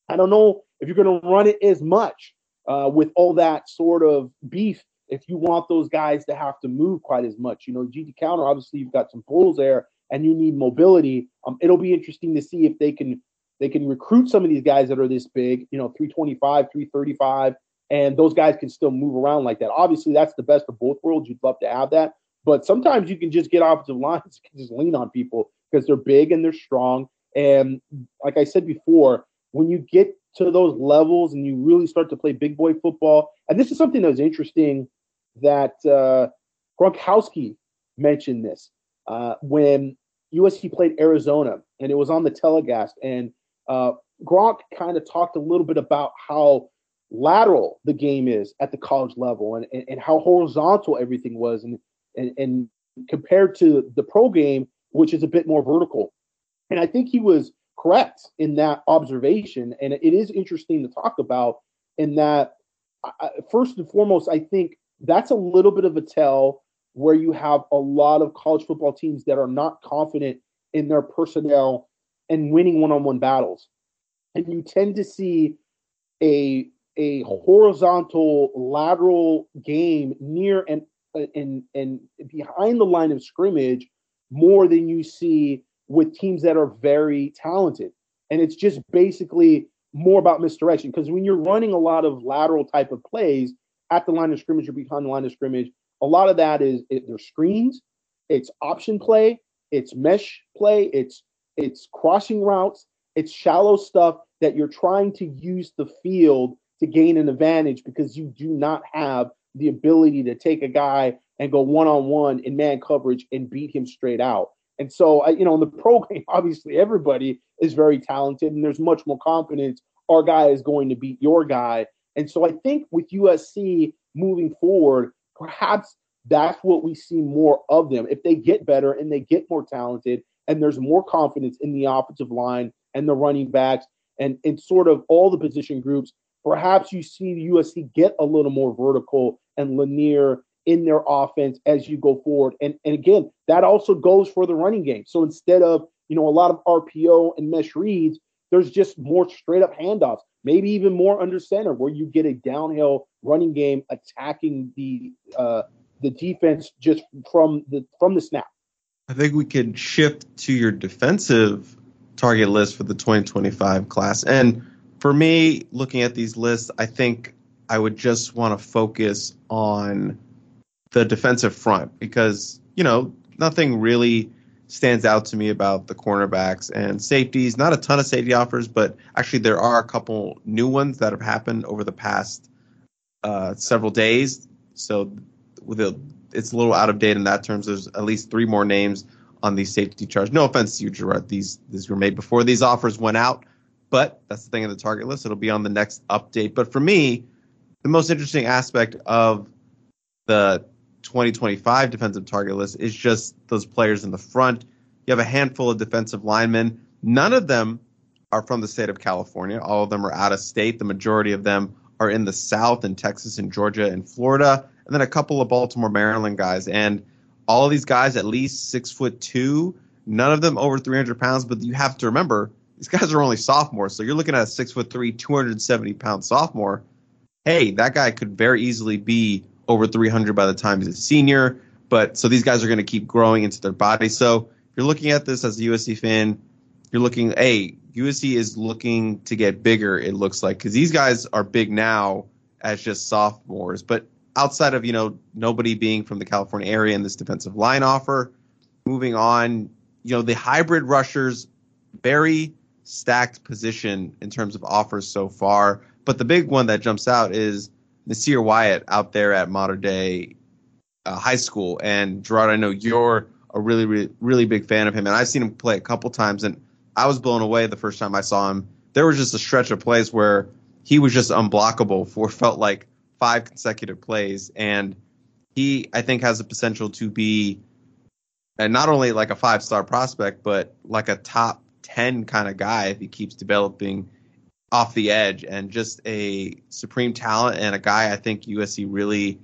I don't know if you're going to run it as much uh, with all that sort of beef if you want those guys to have to move quite as much. You know, GT counter, obviously you've got some pulls there and you need mobility. Um, it'll be interesting to see if they can they can recruit some of these guys that are this big, you know, 325, 335, and those guys can still move around like that. Obviously, that's the best of both worlds. You'd love to have that. But sometimes you can just get offensive lines, can just lean on people because they're big and they're strong. And like I said before, when you get to those levels and you really start to play big boy football, and this is something that was interesting that uh, Gronkowski mentioned this uh, when USC played Arizona, and it was on the telecast. And uh, Gronk kind of talked a little bit about how lateral the game is at the college level, and, and, and how horizontal everything was, and, and and compared to the pro game, which is a bit more vertical. And I think he was correct in that observation, and it is interesting to talk about. In that, first and foremost, I think that's a little bit of a tell where you have a lot of college football teams that are not confident in their personnel and winning one-on-one battles. And you tend to see a a horizontal lateral game near and and and behind the line of scrimmage more than you see with teams that are very talented. And it's just basically more about misdirection because when you're running a lot of lateral type of plays, at the line of scrimmage or behind the line of scrimmage. A lot of that is it, screens, it's option play, it's mesh play, it's it's crossing routes, it's shallow stuff that you're trying to use the field to gain an advantage because you do not have the ability to take a guy and go one on one in man coverage and beat him straight out. And so, you know, in the pro game, obviously everybody is very talented and there's much more confidence. Our guy is going to beat your guy. And so I think with USC moving forward, perhaps that's what we see more of them. If they get better and they get more talented and there's more confidence in the offensive line and the running backs and, and sort of all the position groups, perhaps you see USC get a little more vertical and linear in their offense as you go forward. And, and again, that also goes for the running game. So instead of, you know, a lot of RPO and mesh reads, there's just more straight up handoffs maybe even more under center, where you get a downhill running game attacking the uh, the defense just from the from the snap. I think we could shift to your defensive target list for the 2025 class. And for me, looking at these lists, I think I would just want to focus on the defensive front because, you know, nothing really stands out to me about the cornerbacks and safeties. Not a ton of safety offers, but actually there are a couple new ones that have happened over the past uh, several days. So it's a little out of date in that terms. There's at least three more names on these safety charts. No offense to you, Gerard. These these were made before these offers went out, but that's the thing in the target list. It'll be on the next update. But for me, the most interesting aspect of the 2025 defensive target list is just those players in the front. You have a handful of defensive linemen. None of them are from the state of California. All of them are out of state. The majority of them are in the South in Texas and Georgia and Florida, and then a couple of Baltimore, Maryland guys. And all of these guys at least six foot two. None of them over 300 pounds, but you have to remember these guys are only sophomores. So you're looking at a six foot three, 270 pound sophomore. Hey, that guy could very easily be over 300 by the time he's a senior. But so these guys are going to keep growing into their body. So you're looking at this as a USC fan, you're looking, hey, USC is looking to get bigger. It looks like because these guys are big now as just sophomores, but outside of you know nobody being from the California area in this defensive line offer, moving on, you know the hybrid rushers, very stacked position in terms of offers so far. But the big one that jumps out is Nasir Wyatt out there at Mater Dei uh, high school. And Gerard, I know you're a really, really, really big fan of him, and I've seen him play a couple times, and I was blown away the first time I saw him. There was just a stretch of plays where he was just unblockable for felt like five consecutive plays, and he I think has the potential to be, and not only like a five star prospect, but like a top ten kind of guy if he keeps developing off the edge and just a supreme talent and a guy I think USC really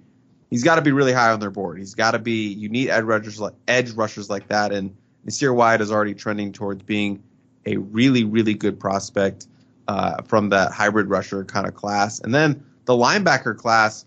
he's got to be really high on their board. He's got to be you need edge rushers like edge rushers like that, and Nasir Wyatt is already trending towards being a really really good prospect uh, from that hybrid rusher kind of class. And then the linebacker class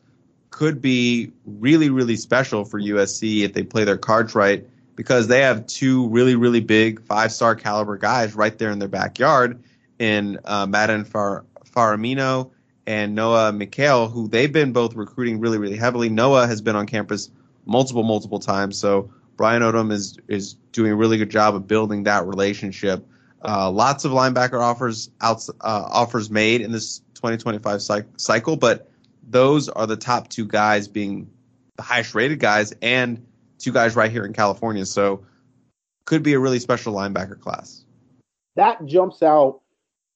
could be really really special for USC if they play their cards right because they have two really really big five star caliber guys right there in their backyard in uh, Madden Far- Faraimo and Noah Mikhail, who they've been both recruiting really, really heavily. Noah has been on campus multiple, multiple times. So Brian Odom is is doing a really good job of building that relationship. Uh, lots of linebacker offers out, uh, offers made in this 2025 cycle, but those are the top two guys being the highest rated guys and two guys right here in California. So could be a really special linebacker class. That jumps out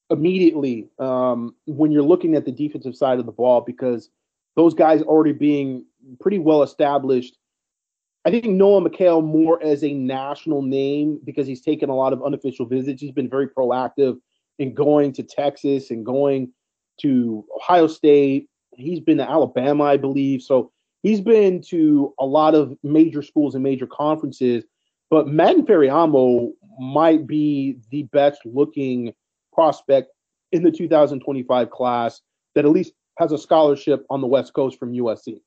immediately um, when you're looking at the defensive side of the ball because those guys already being pretty well established. I think Noah Mikhail more as a national name because he's taken a lot of unofficial visits. He's been very proactive in going to Texas and going to Ohio State. He's been to Alabama, I believe. So he's been to a lot of major schools and major conferences. But Madden Faraimo might be the best looking prospect in the 2025 class that at least has a scholarship on the West Coast from USC.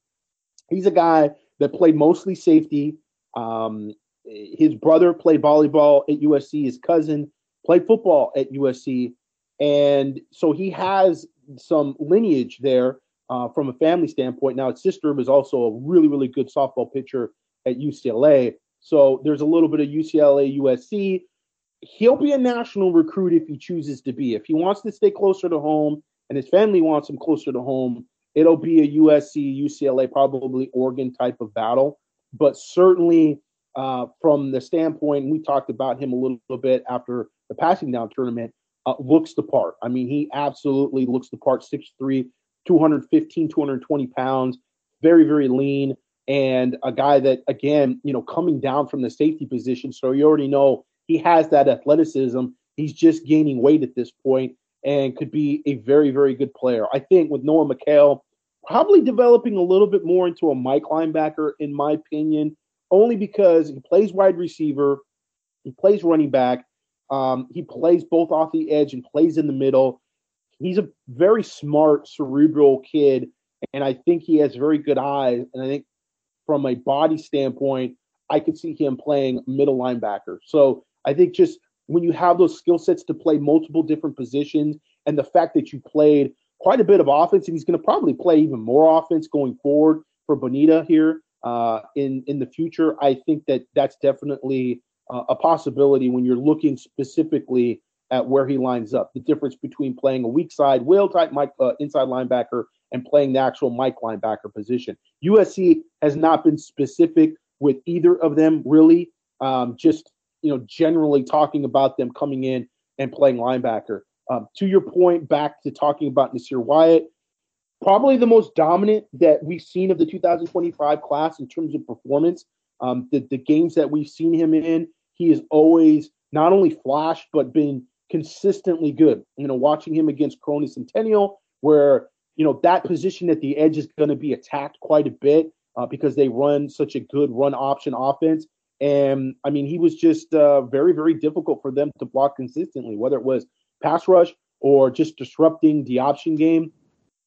He's a guy that played mostly safety. Um, his brother played volleyball at USC. His cousin played football at USC. And so he has some lineage there uh, from a family standpoint. Now, his sister was also a really, really good softball pitcher at UCLA. So there's a little bit of UCLA, USC he'll be a national recruit if he chooses to be. If he wants to stay closer to home and his family wants him closer to home, it'll be a USC, UCLA, probably Oregon type of battle. But certainly, uh, from the standpoint, we talked about him a little, little bit after the passing down tournament, uh, looks the part. I mean, he absolutely looks the part 6'3, 215, 220 pounds, very, very lean. And a guy that, again, you know, coming down from the safety position. So you already know he has that athleticism. He's just gaining weight at this point and could be a very, very good player. I think with Noah Mikhail, probably developing a little bit more into a Mike linebacker, in my opinion, only because he plays wide receiver, he plays running back, um, he plays both off the edge and plays in the middle. He's a very smart, cerebral kid, and I think he has very good eyes. And I think from a body standpoint, I could see him playing middle linebacker. So I think just when you have those skill sets to play multiple different positions and the fact that you played quite a bit of offense and he's going to probably play even more offense going forward for Bonita here uh, in in the future. I think that that's definitely uh, a possibility when you're looking specifically at where he lines up. The difference between playing a weak side will type Mike uh, inside linebacker and playing the actual Mike linebacker position. USC has not been specific with either of them really. Um, just you know, generally talking about them coming in and playing linebacker. Um, to your point, back to talking about Nasir Wyatt, probably the most dominant that we've seen of the 2025 class in terms of performance. Um, the, the games that we've seen him in, he has always not only flashed, but been consistently good. You know, watching him against Corona Centennial, where, you know, that position at the edge is going to be attacked quite a bit uh, because they run such a good run option offense. And I mean, he was just uh, very, very difficult for them to block consistently, whether it was pass rush or just disrupting the option game.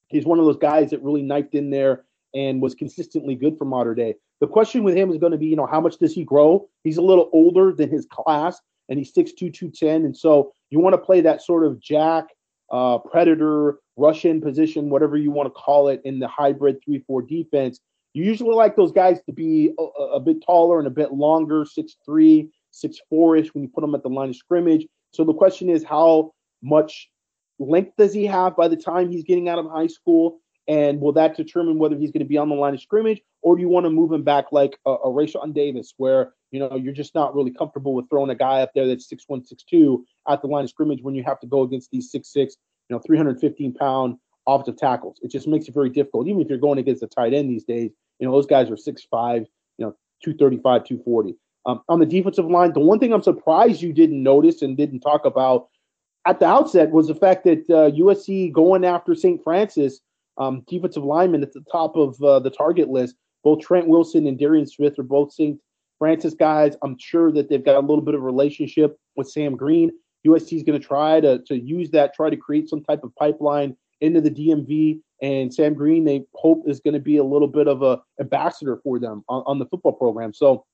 He's one of those guys that really knifed in there and was consistently good for Mater Dei. The question with him is going to be, you know, how much does he grow? He's a little older than his class, and he's 6'2", 210. And so you want to play that sort of jack, uh, predator, Russian position, whatever you want to call it, in the hybrid 3-4 defense you usually like those guys to be a, a bit taller and a bit longer, six three, six four ish when you put them at the line of scrimmage. So the question is, how much length does he have by the time he's getting out of high school? And will that determine whether he's going to be on the line of scrimmage, or do you want to move him back like a, a Raesjon Davis, where you know you're just not really comfortable with throwing a guy up there that's six one six two at the line of scrimmage when you have to go against these six six, you know, 315 pound offensive tackles. It just makes it very difficult. Even if you're going against a tight end these days, you know those guys are six five, you know, 235, 240. Um, on the defensive line, the one thing I'm surprised you didn't notice and didn't talk about at the outset was the fact that uh, USC going after St. Frances um, defensive lineman at the top of uh, the target list. Both Trent Wilson and Darian Smith are both St. Francis guys. I'm sure that they've got a little bit of relationship with Sam Green. USC is going to try to to use that, try to create some type of pipeline into the DMV. And Sam Green, they hope is going to be a little bit of a ambassador for them on, on the football program. So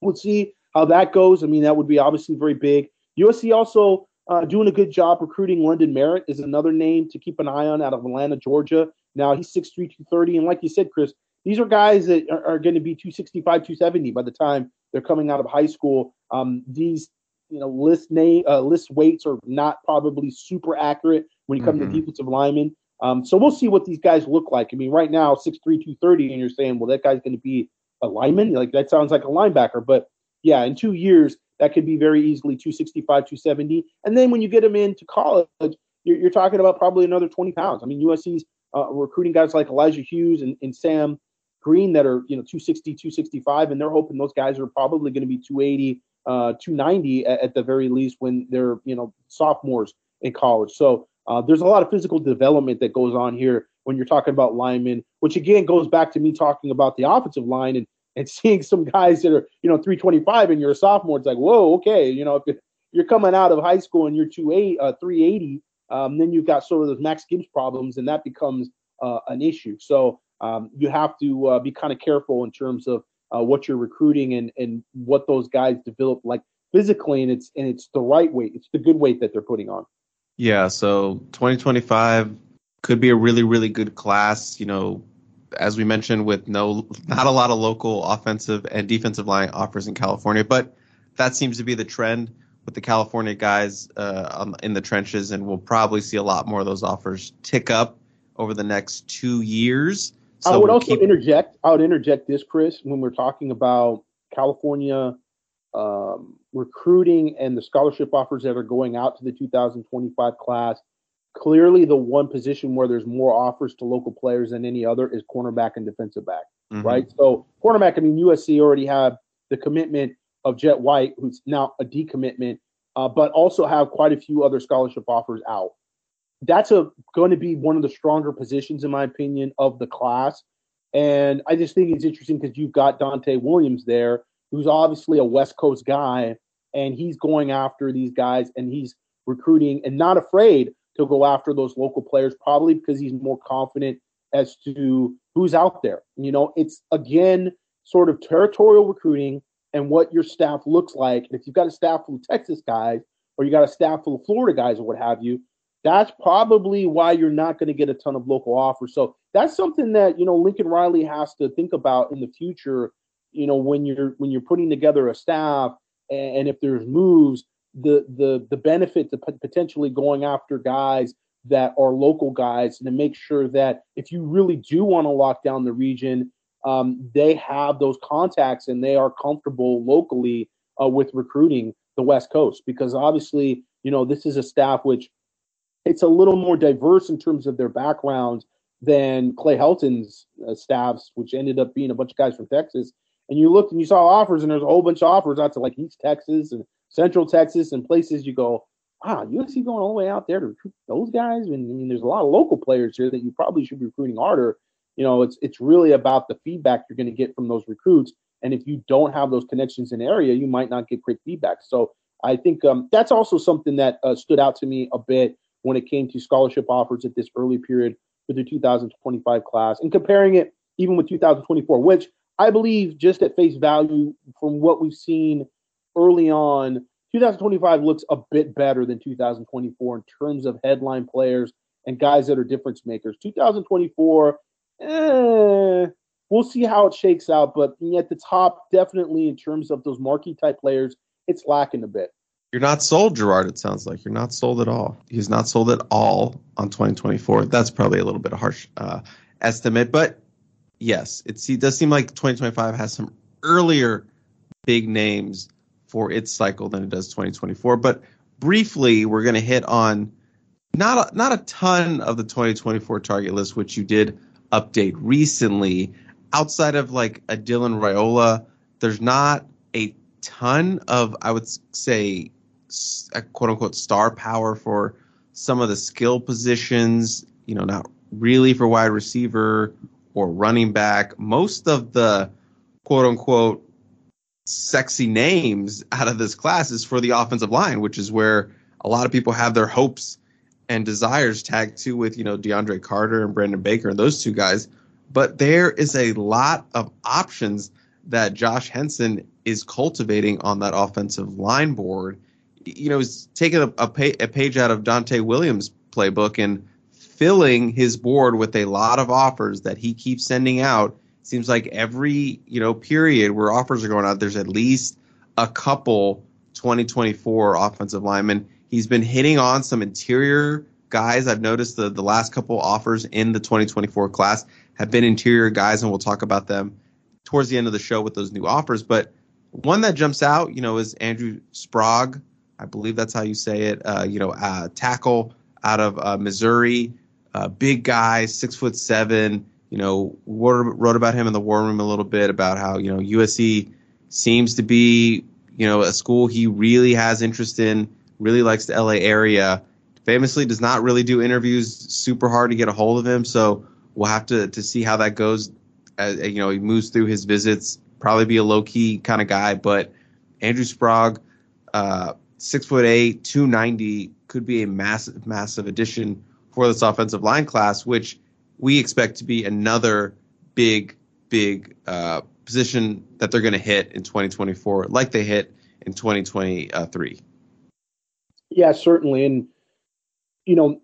we'll see how that goes. I mean, that would be obviously very big. USC also uh, doing a good job recruiting. London Merritt is another name to keep an eye on out of Atlanta, Georgia. Now he's 6'3", 230. And like you said, Chris, these are guys that are, are going to be 265, 270 by the time they're coming out of high school. Um, these you know list name uh, list weights are not probably super accurate when you come mm-hmm. to defensive linemen. Um, so we'll see what these guys look like. I mean, right now, 6'3", 230, and you're saying, well, that guy's going to be a lineman. Like that sounds like a linebacker. But yeah, in two years, that could be very easily 265, 270. And then when you get him into college, you're, you're talking about probably another 20 pounds. I mean, USC's uh, recruiting guys like Elijah Hughes and, and Sam Green that are, you know, 260, 265, and they're hoping those guys are probably going to be 280, uh, 290 at, at, the very least when they're, you know, sophomores in college. So uh, there's a lot of physical development that goes on here when you're talking about linemen, which again goes back to me talking about the offensive line and and seeing some guys that are, you know, 325 and you're a sophomore. It's like, whoa, okay, you know, if you're coming out of high school and you're 28, uh, 380, um, then you've got sort of those Max Gibbs problems, and that becomes uh, an issue. So um, you have to uh, be kind of careful in terms of uh, what you're recruiting and and what those guys develop like physically, and it's and it's the right weight, it's the good weight that they're putting on. Yeah. So 2025 could be a really really good class. You know, as we mentioned, with no not a lot of local offensive and defensive line offers in California, but that seems to be the trend with the California guys uh, in the trenches, and we'll probably see a lot more of those offers tick up over the next two years. So I would also keep... interject. I would interject this, Chris, when we're talking about California um, recruiting and the scholarship offers that are going out to the 2025 class. Clearly, the one position where there's more offers to local players than any other is cornerback and defensive back, mm-hmm. right? So, cornerback, I mean, USC already have the commitment of Jet White, who's now a decommitment, uh, but also have quite a few other scholarship offers out. That's a going to be one of the stronger positions, in my opinion, of the class. And I just think it's interesting because you've got Donte Williams there, who's obviously a West Coast guy, and he's going after these guys and he's recruiting and not afraid to go after those local players, probably because he's more confident as to who's out there. You know, it's again sort of territorial recruiting and what your staff looks like. And if you've got a staff full of Texas guys or you got a staff full of Florida guys or what have you, that's probably why you're not going to get a ton of local offers. So that's something that you know Lincoln Riley has to think about in the future. You know when you're when you're putting together a staff and, and if there's moves, the the the benefit to potentially going after guys that are local guys and to make sure that if you really do want to lock down the region um, they have those contacts and they are comfortable locally uh, with recruiting the West Coast because obviously, you know, this is a staff which it's a little more diverse in terms of their background than Clay Helton's uh, staffs, which ended up being a bunch of guys from Texas. And you looked and you saw offers, and there's a whole bunch of offers out to like East Texas and Central Texas and places you go, wow, USC going all the way out there to recruit those guys. And I mean, there's a lot of local players here that you probably should be recruiting harder you know, it's it's really about the feedback you're going to get from those recruits. And if you don't have those connections in the area, you might not get great feedback. So I think um, that's also something that uh, stood out to me a bit when it came to scholarship offers at this early period for the 2025 class and comparing it even with 2024, which I believe just at face value from what we've seen early on, 2025 looks a bit better than 2024 in terms of headline players and guys that are difference makers. 2024 eh, we'll see how it shakes out. But at the top, definitely in terms of those marquee type players, it's lacking a bit. You're not sold, Gerard. It sounds like you're not sold at all. He's not sold at all on 2024. That's probably a little bit harsh uh, estimate, but yes, it does seem like 2025 has some earlier big names for its cycle than it does 2024. But briefly, we're going to hit on not a, not a ton of the 2024 target list, which you did update recently. Outside of like a Dylan Raiola, there's not a ton of I would say quote unquote star power for some of the skill positions. You know, not really for wide receiver or running back. Most of the quote unquote sexy names out of this class is for the offensive line, which is where a lot of people have their hopes and desires tagged to with, you know, DeAndre Carter and Brandon Baker and those two guys. But there is a lot of options that Josh Henson is cultivating on that offensive line board. You know, he's taking a, a, pa- a page out of Donte Williams' playbook and filling his board with a lot of offers that he keeps sending out. Seems like every you know period where offers are going out, there's at least a couple 2024 offensive linemen. He's been hitting on some interior guys. I've noticed the the last couple offers in the 2024 class have been interior guys, and we'll talk about them towards the end of the show with those new offers. But one that jumps out, you know, is Andrew Sprague. I believe that's how you say it. Uh, you know, uh, tackle out of uh, Missouri uh, big guy, six foot seven. You know, wrote, wrote about him in the War Room a little bit about how you know USC seems to be you know a school he really has interest in, really likes the LA area. Famously, does not really do interviews super hard to get a hold of him. So we'll have to to see how that goes. As, you know, he moves through his visits. Probably be a low key kind of guy, but Andrew Sprague, uh, six foot eight, two ninety, could be a massive massive addition for this offensive line class, which we expect to be another big, big uh, position that they're going to hit in 2024, like they hit in 2023. Yeah, certainly. And, you know,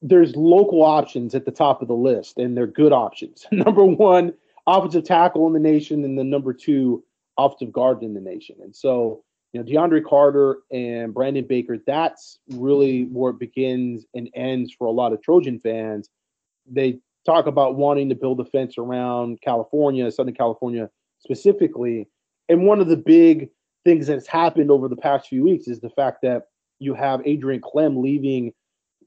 there's local options at the top of the list, and they're good options. number one, offensive tackle in the nation, and the number two, offensive guard in the nation. And so, you know, DeAndre Carter and Brandon Baker, that's really where it begins and ends for a lot of Trojan fans. They talk about wanting to build a fence around California, Southern California specifically. And one of the big things that's happened over the past few weeks is the fact that you have Adrian Klemm leaving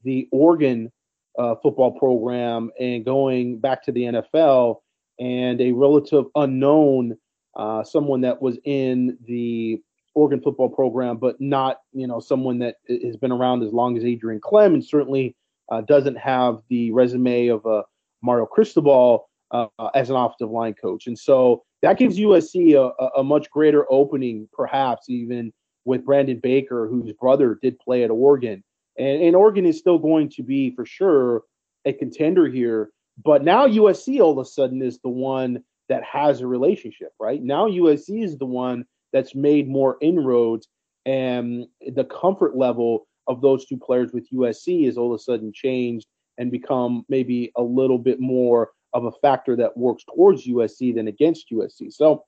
the Oregon uh, football program and going back to the NFL, and a relative unknown, uh, someone that was in the Oregon football program, but not you know someone that has been around as long as Adrian Klemm, and certainly uh, doesn't have the resume of a Mario Cristobal uh, as an offensive line coach, and so that gives USC a, a, much greater opening, perhaps even with Brandon Baker, whose brother did play at Oregon, and, and Oregon is still going to be for sure a contender here. But now USC all of a sudden is the one that has a relationship, right? Now USC is the one that's made more inroads, and the comfort level of those two players with USC is all of a sudden changed and become maybe a little bit more of a factor that works towards USC than against USC. So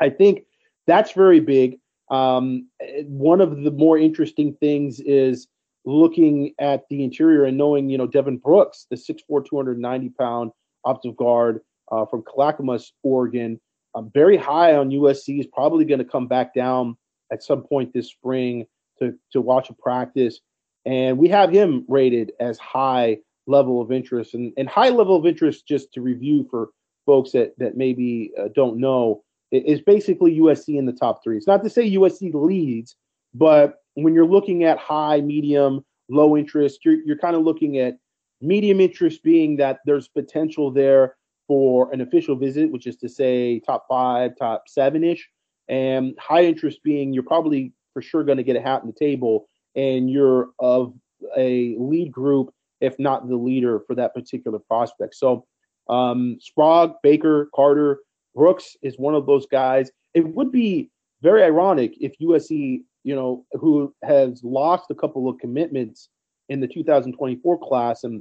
I think that's very big. Um, one of the more interesting things is looking at the interior and knowing, you know, Devin Brooks, the 6'4, 290 pound offensive guard uh, from Clackamas, Oregon, um, very high on USC. Is probably going to come back down at some point this spring to to watch a practice, and we have him rated as high level of interest and, and high level of interest. Just to review for folks that that maybe uh, don't know, is basically USC in the top three. It's not to say USC leads, but when you're looking at high, medium, low interest, you're you're kind of looking at medium interest being that there's potential there for an official visit, which is to say top five, top seven ish, and high interest being you're probably for sure going to get a hat in the table and you're of a lead group, if not the leader for that particular prospect. So, um, Sprague, Baker, Carter, Brooks is one of those guys. It would be very ironic if USC, you know, who has lost a couple of commitments in the 2024 class, and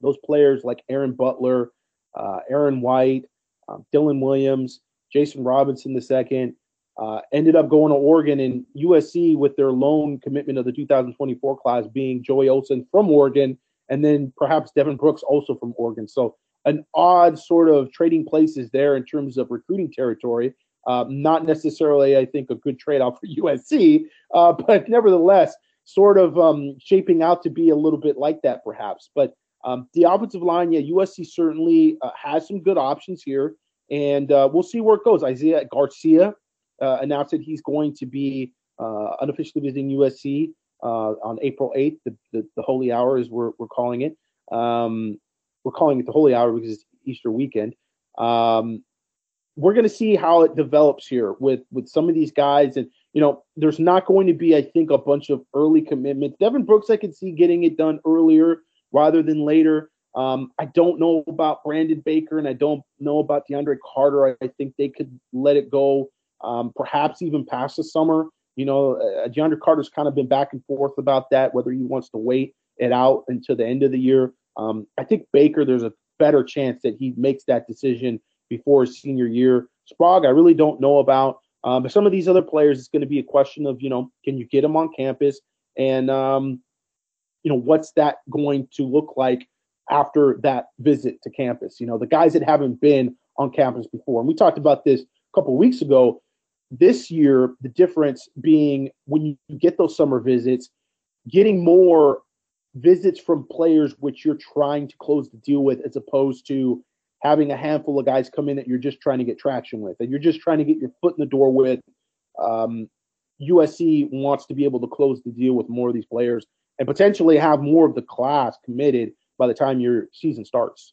those players like Aaron Butler, uh, Aaron White, um, Dylan Williams, Jason Robinson the second, uh, ended up going to Oregon and USC with their lone commitment of the 2024 class being Joey Olson from Oregon, and then perhaps Devin Brooks also from Oregon. So an odd sort of trading places there in terms of recruiting territory. Uh, not necessarily, I think, a good trade off for USC, uh, but nevertheless, sort of um, shaping out to be a little bit like that, perhaps. But um, the offensive line, yeah, USC certainly uh, has some good options here, and uh, we'll see where it goes. Isaiah Garcia uh, announced that he's going to be uh, unofficially visiting USC uh, on April 8th, the, the, the, holy hour, as we're, we're calling it. Um, we're calling it the holy hour because it's Easter weekend. Um, we're going to see how it develops here with with some of these guys, and you know, there's not going to be, I think, a bunch of early commitments. Devin Brooks, I could see getting it done earlier rather than later. Um, I don't know about Brandon Baker, and I don't know about DeAndre Carter. I think they could let it go um, perhaps even past the summer. You know, uh, DeAndre Carter's kind of been back and forth about that, whether he wants to wait it out until the end of the year. Um, I think Baker, there's a better chance that he makes that decision before his senior year. Sprague, I really don't know about. Um, but some of these other players, it's going to be a question of, you know, can you get them on campus? And, um, you know, what's that going to look like after that visit to campus? You know, the guys that haven't been on campus before. And we talked about this a couple weeks ago this year, the difference being when you get those summer visits, getting more visits from players which you're trying to close the deal with, as opposed to having a handful of guys come in that you're just trying to get traction with, and you're just trying to get your foot in the door with. Um, USC wants to be able to close the deal with more of these players and potentially have more of the class committed by the time your season starts.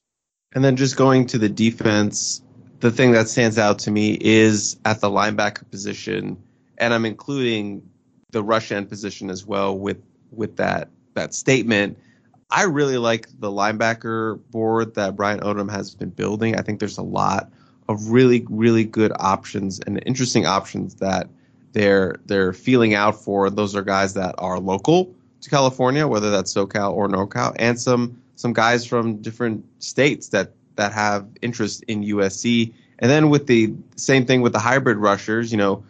And then just going to the defense, the thing that stands out to me is at the linebacker position, and I'm including the rush end position as well with with that that statement. I really like the linebacker board that Brian Odom has been building. I think there's a lot of really really good options and interesting options that they're they're feeling out for. Those are guys that are local to California, whether that's SoCal or NorCal, and some some guys from different states that that have interest in USC. And then with the same thing with the hybrid rushers, you know,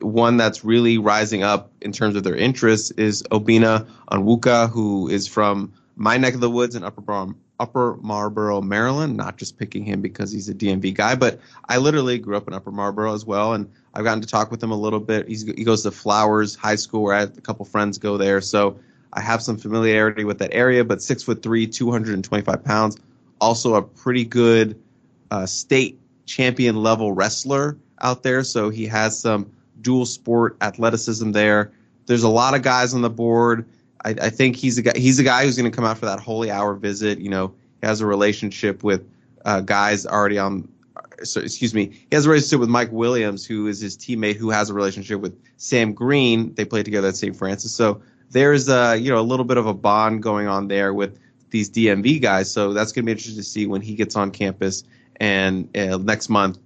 one that's really rising up in terms of their interests is Obinna Onwuka, who is from my neck of the woods in Upper Upper Marlboro, Maryland. Not just picking him because he's a DMV guy, but I literally grew up in Upper Marlboro as well, and I've gotten to talk with him a little bit. He's, he goes to Flowers High School, where I have a couple friends go there, so I have some familiarity with that area. But six foot three, 225 pounds, also a pretty good uh, state champion level wrestler out there. So he has some dual sport athleticism there. There's a lot of guys on the board. I, I think he's a guy. He's a guy who's going to come out for that holy hour visit. You know, he has a relationship with uh, guys already on. So, excuse me. He has a relationship with Mike Williams, who is his teammate, who has a relationship with Sam Green. They play together at St. Frances. So there's a you know a little bit of a bond going on there with these DMV guys. So that's going to be interesting to see when he gets on campus and uh, next month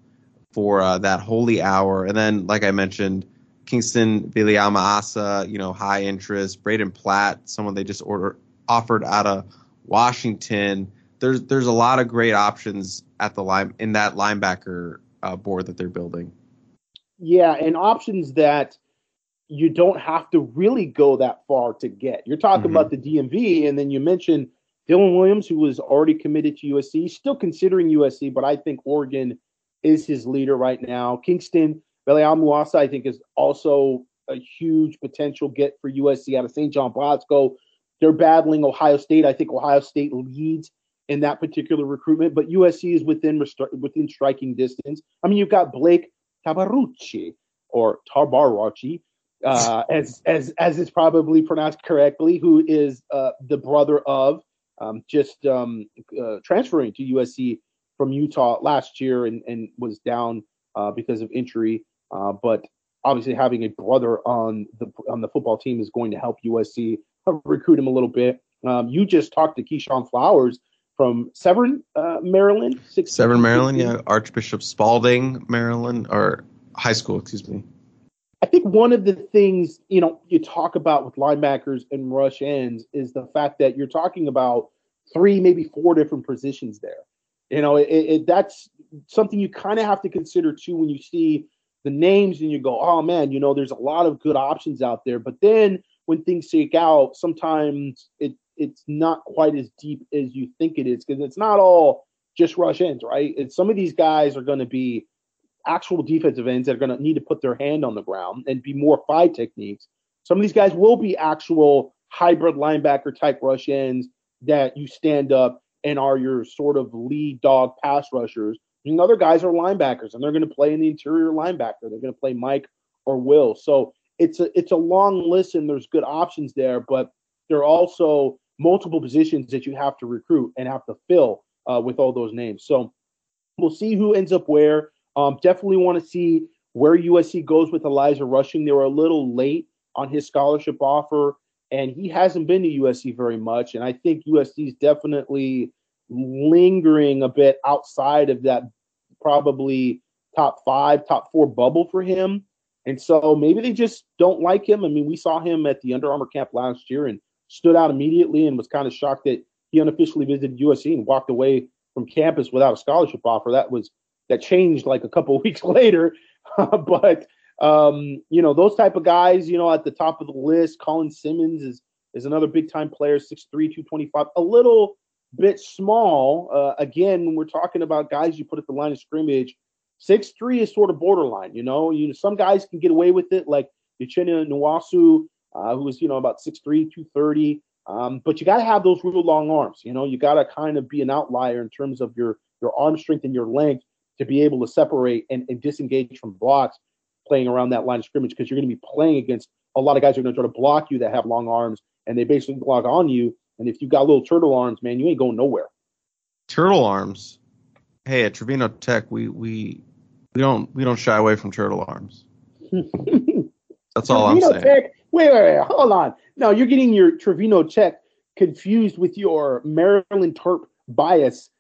for uh, that holy hour. And then, like I mentioned, Kingston Viliamu-Asa, you know, high interest. Braden Platt, someone they just order offered out of Washington. There's there's a lot of great options at the line in that linebacker uh, board that they're building. Yeah, and options that you don't have to really go that far to get. You're talking mm-hmm. about the DMV, and then you mentioned Dylan Williams, who was already committed to USC, still considering USC, but I think Oregon is his leader right now. Kingston Viliamu-Asa, I think, is also a huge potential get for USC out of St. John Bosco. They're battling Ohio State. I think Ohio State leads in that particular recruitment, but USC is within within striking distance. I mean, you've got Blake Tabarucci or Tarbarachi, uh, as as as is probably pronounced correctly, who is uh, the brother of um, just um, uh, transferring to USC from Utah last year and, and was down uh, because of injury. Uh, but obviously, having a brother on the on the football team is going to help USC recruit him a little bit. Um, you just talked to Keyshawn Flowers from Severn, uh, Maryland. Severn, Maryland, yeah. Archbishop Spalding, Maryland, or high school, excuse me. I think one of the things you know you talk about with linebackers and rush ends is the fact that you're talking about three, maybe four different positions there. You know, it, it, that's something you kind of have to consider too when you see the names and you go, oh man, you know, there's a lot of good options out there. But then when things shake out, sometimes it it's not quite as deep as you think it is because it's not all just rush ends, right? It's some of these guys are going to be actual defensive ends that are going to need to put their hand on the ground and be more five techniques. Some of these guys will be actual hybrid linebacker type rush ends that you stand up and are your sort of lead dog pass rushers. And other guys are linebackers and they're going to play in the interior linebacker. They're going to play Mike or Will. So it's a it's a long list and there's good options there, but they're also multiple positions that you have to recruit and have to fill uh, with all those names. So we'll see who ends up where. Um, definitely want to see where USC goes with Elijah Rushing. They were a little late on his scholarship offer, and he hasn't been to USC very much. And I think USC is definitely lingering a bit outside of that probably top five, top four bubble for him. And so maybe they just don't like him. I mean, we saw him at the Under Armour camp last year and stood out immediately and was kind of shocked that he unofficially visited USC and walked away from campus without a scholarship offer. That was that changed like a couple weeks later. but um, you know, those type of guys, you know, at the top of the list, Colin Simmons is is another big time player, 6'3, 225, a little bit small. Uh, again, when we're talking about guys you put at the line of scrimmage. Six three is sort of borderline, you know. You some guys can get away with it, like Uchenna Nwosu, uh, who was, you know, about 6'3, 230. Um, but you got to have those real long arms. You know, you got to kind of be an outlier in terms of your your arm strength and your length to be able to separate and, and disengage from blocks playing around that line of scrimmage because you're going to be playing against a lot of guys who are going to try to block you that have long arms and they basically block on you. And if you got little turtle arms, man, you ain't going nowhere. Turtle arms. Hey, at Trevino Tech, we we we don't we don't shy away from turtle arms. That's all Trevino I'm saying. Tech, wait, wait, wait, hold on. No, you're getting your Trevino Tech confused with your Maryland Terp bias.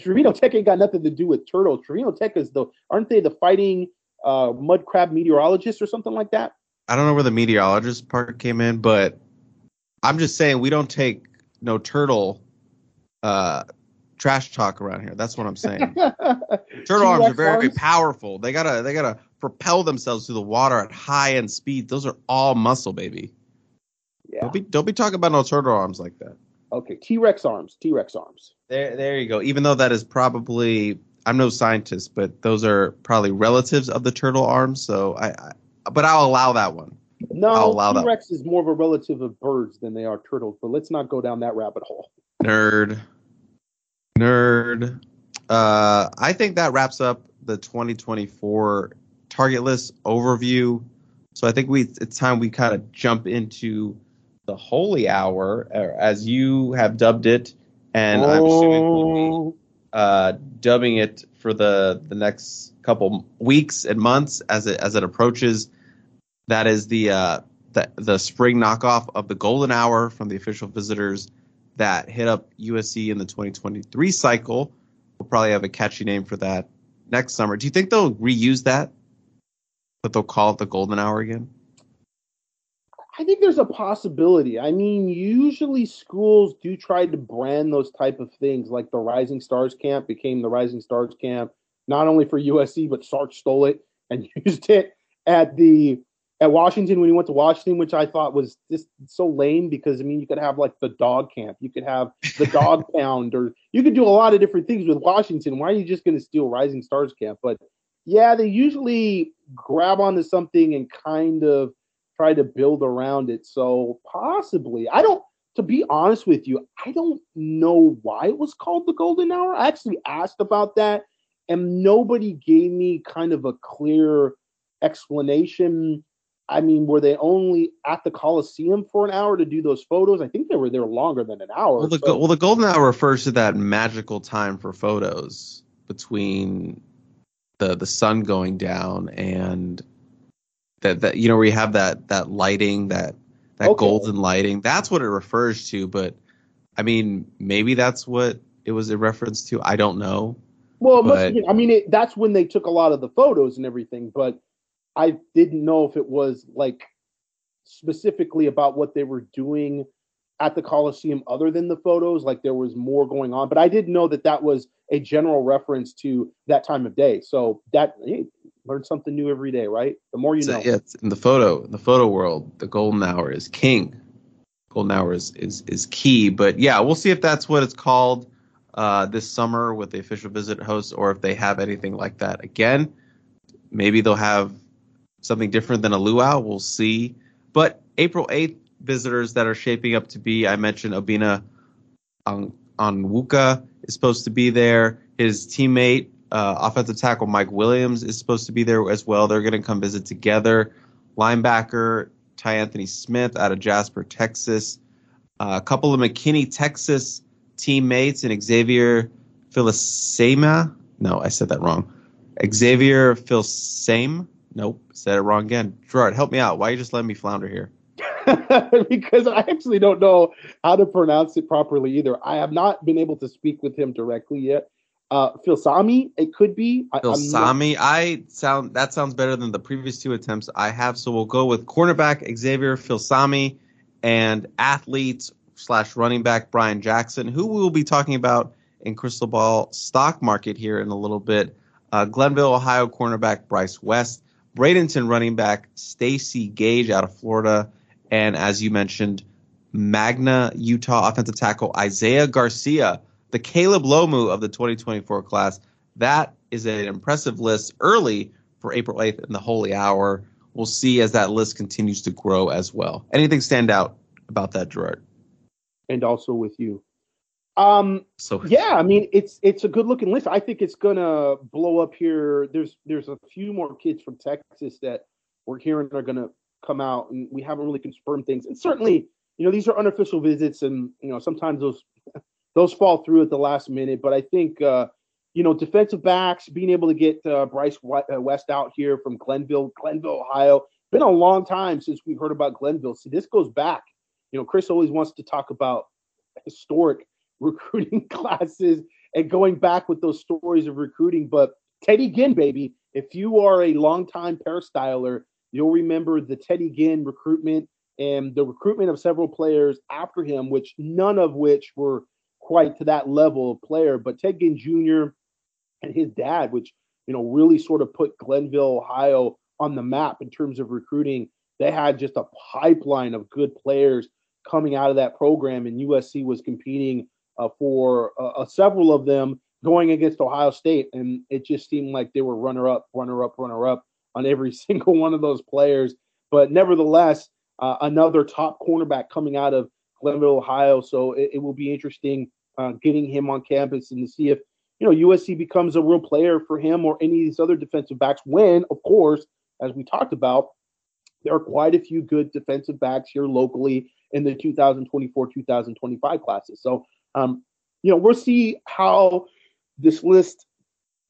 Trevino Tech ain't got nothing to do with turtle. Trevino Tech is the aren't they the fighting uh, mud crab meteorologist or something like that? I don't know where the meteorologist part came in, but I'm just saying we don't take no turtle uh, trash talk around here. That's what I'm saying. turtle arms are very, very powerful. They gotta they gotta propel themselves through the water at high end speed. Those are all muscle, baby. Yeah. Don't be don't be talking about no turtle arms like that. Okay, T Rex arms. T Rex arms. There there you go. Even though that is probably I'm no scientist, but those are probably relatives of the turtle arms. So I, I but I'll allow that one. No, T Rex is more of a relative of birds than they are turtles. But let's not go down that rabbit hole. Nerd, nerd. Uh, I think that wraps up the 2024 target list overview. So I think we it's time we kind of jump into the holy hour, as you have dubbed it, and oh. I'm assuming we'll be uh, dubbing it for the the next couple weeks and months as it as it approaches. That is the uh, the the spring knockoff of the Golden Hour from the official visitors that hit up USC in the 2023 cycle. We'll probably have a catchy name for that next summer. Do you think they'll reuse that? That they'll call it the Golden Hour again? I think there's a possibility. I mean, usually schools do try to brand those type of things, like the Rising Stars Camp became the Rising Stars Camp, not only for USC, but Sark stole it and used it at the at Washington when he went to Washington, which I thought was just so lame because I mean you could have like the dog camp, you could have the dog pound, or you could do a lot of different things with Washington. Why are you just going to steal Rising Stars Camp? But yeah, they usually grab onto something and kind of try to build around it. So possibly, I don't. To be honest with you, I don't know why it was called the Golden Hour. I actually asked about that, and nobody gave me kind of a clear explanation. I mean, were they only at the Coliseum for an hour to do those photos? I think they were there longer than an hour. Well, the, so. well, the golden hour refers to that magical time for photos between the the sun going down and that that you know where you have that that lighting that that okay. golden lighting that's what it refers to but i mean maybe that's what it was a reference to i don't know well but, i mean it, that's when they took a lot of the photos and everything but i didn't know if it was like specifically about what they were doing at the coliseum other than the photos like there was more going on but i didn't know that that was a general reference to that time of day so that Learn something new every day, right? The more you So, know. yeah, it's in the photo, in the photo world, the golden hour is king. Golden hour is, is, is key. But yeah, we'll see if that's what it's called uh, this summer with the official visit host, or if they have anything like that again. Maybe they'll have something different than a luau. We'll see. But April 8th, visitors that are shaping up to be, I mentioned Obinna on Onwuka is supposed to be there. His teammate, uh, offensive tackle Mike Williams, is supposed to be there as well. They're going to come visit together. Linebacker Ty Anthony Smith out of Jasper, Texas. Uh, a couple of McKinney, Texas teammates and Xavier Philisema. No, I said that wrong. Xavier Philsame. Nope, said it wrong again. Gerard, help me out. Why are you just letting me flounder here? because I actually don't know how to pronounce it properly either. I have not been able to speak with him directly yet. Uh, Phil Sami, it could be. I, not-. I sound that sounds better than the previous two attempts I have. So we'll go with cornerback Xavier Philsami and athlete slash running back Brian Jackson, who we will be talking about in Crystal Ball stock market here in a little bit. Uh, Glenville, Ohio cornerback Bryce West, Bradenton running back Stacy Gage out of Florida, and as you mentioned, Magna Utah offensive tackle Isaiah Garcia, the Caleb Lomu of the 2024 class. That is an impressive list early for April 8th in the Holy Hour. We'll see as that list continues to grow as well. Anything stand out about that, Gerard? and also with you. Um, So yeah, I mean it's it's a good looking list. I think it's gonna blow up here. There's there's a few more kids from Texas that we're hearing are gonna come out, and we haven't really confirmed things. And certainly, you know, these are unofficial visits, and you know sometimes those those fall through at the last minute. But I think uh, you know defensive backs being able to get uh, Bryce uh, West out here from Glenville, Glenville, Ohio. Been a long time since we've heard about Glenville. So this goes back. You know, Chris always wants to talk about historic recruiting classes and going back with those stories of recruiting. But Teddy Ginn, baby, if you are a longtime parastyler, you'll remember the Teddy Ginn recruitment and the recruitment of several players after him, which none of which were quite to that level of player. But Ted Ginn Jr. and his dad, which you know really sort of put Glenville, Ohio on the map in terms of recruiting. They had just a pipeline of good players coming out of that program, and USC was competing uh, for uh, uh, several of them going against Ohio State, and it just seemed like they were runner up, runner up, runner up on every single one of those players. But nevertheless, uh, another top cornerback coming out of Glenville, Ohio. So it, it will be interesting uh, getting him on campus and to see if you know USC becomes a real player for him or any of these other defensive backs. When, of course, as we talked about, there are quite a few good defensive backs here locally in the 2024-2025 classes. So, um, you know, we'll see how this list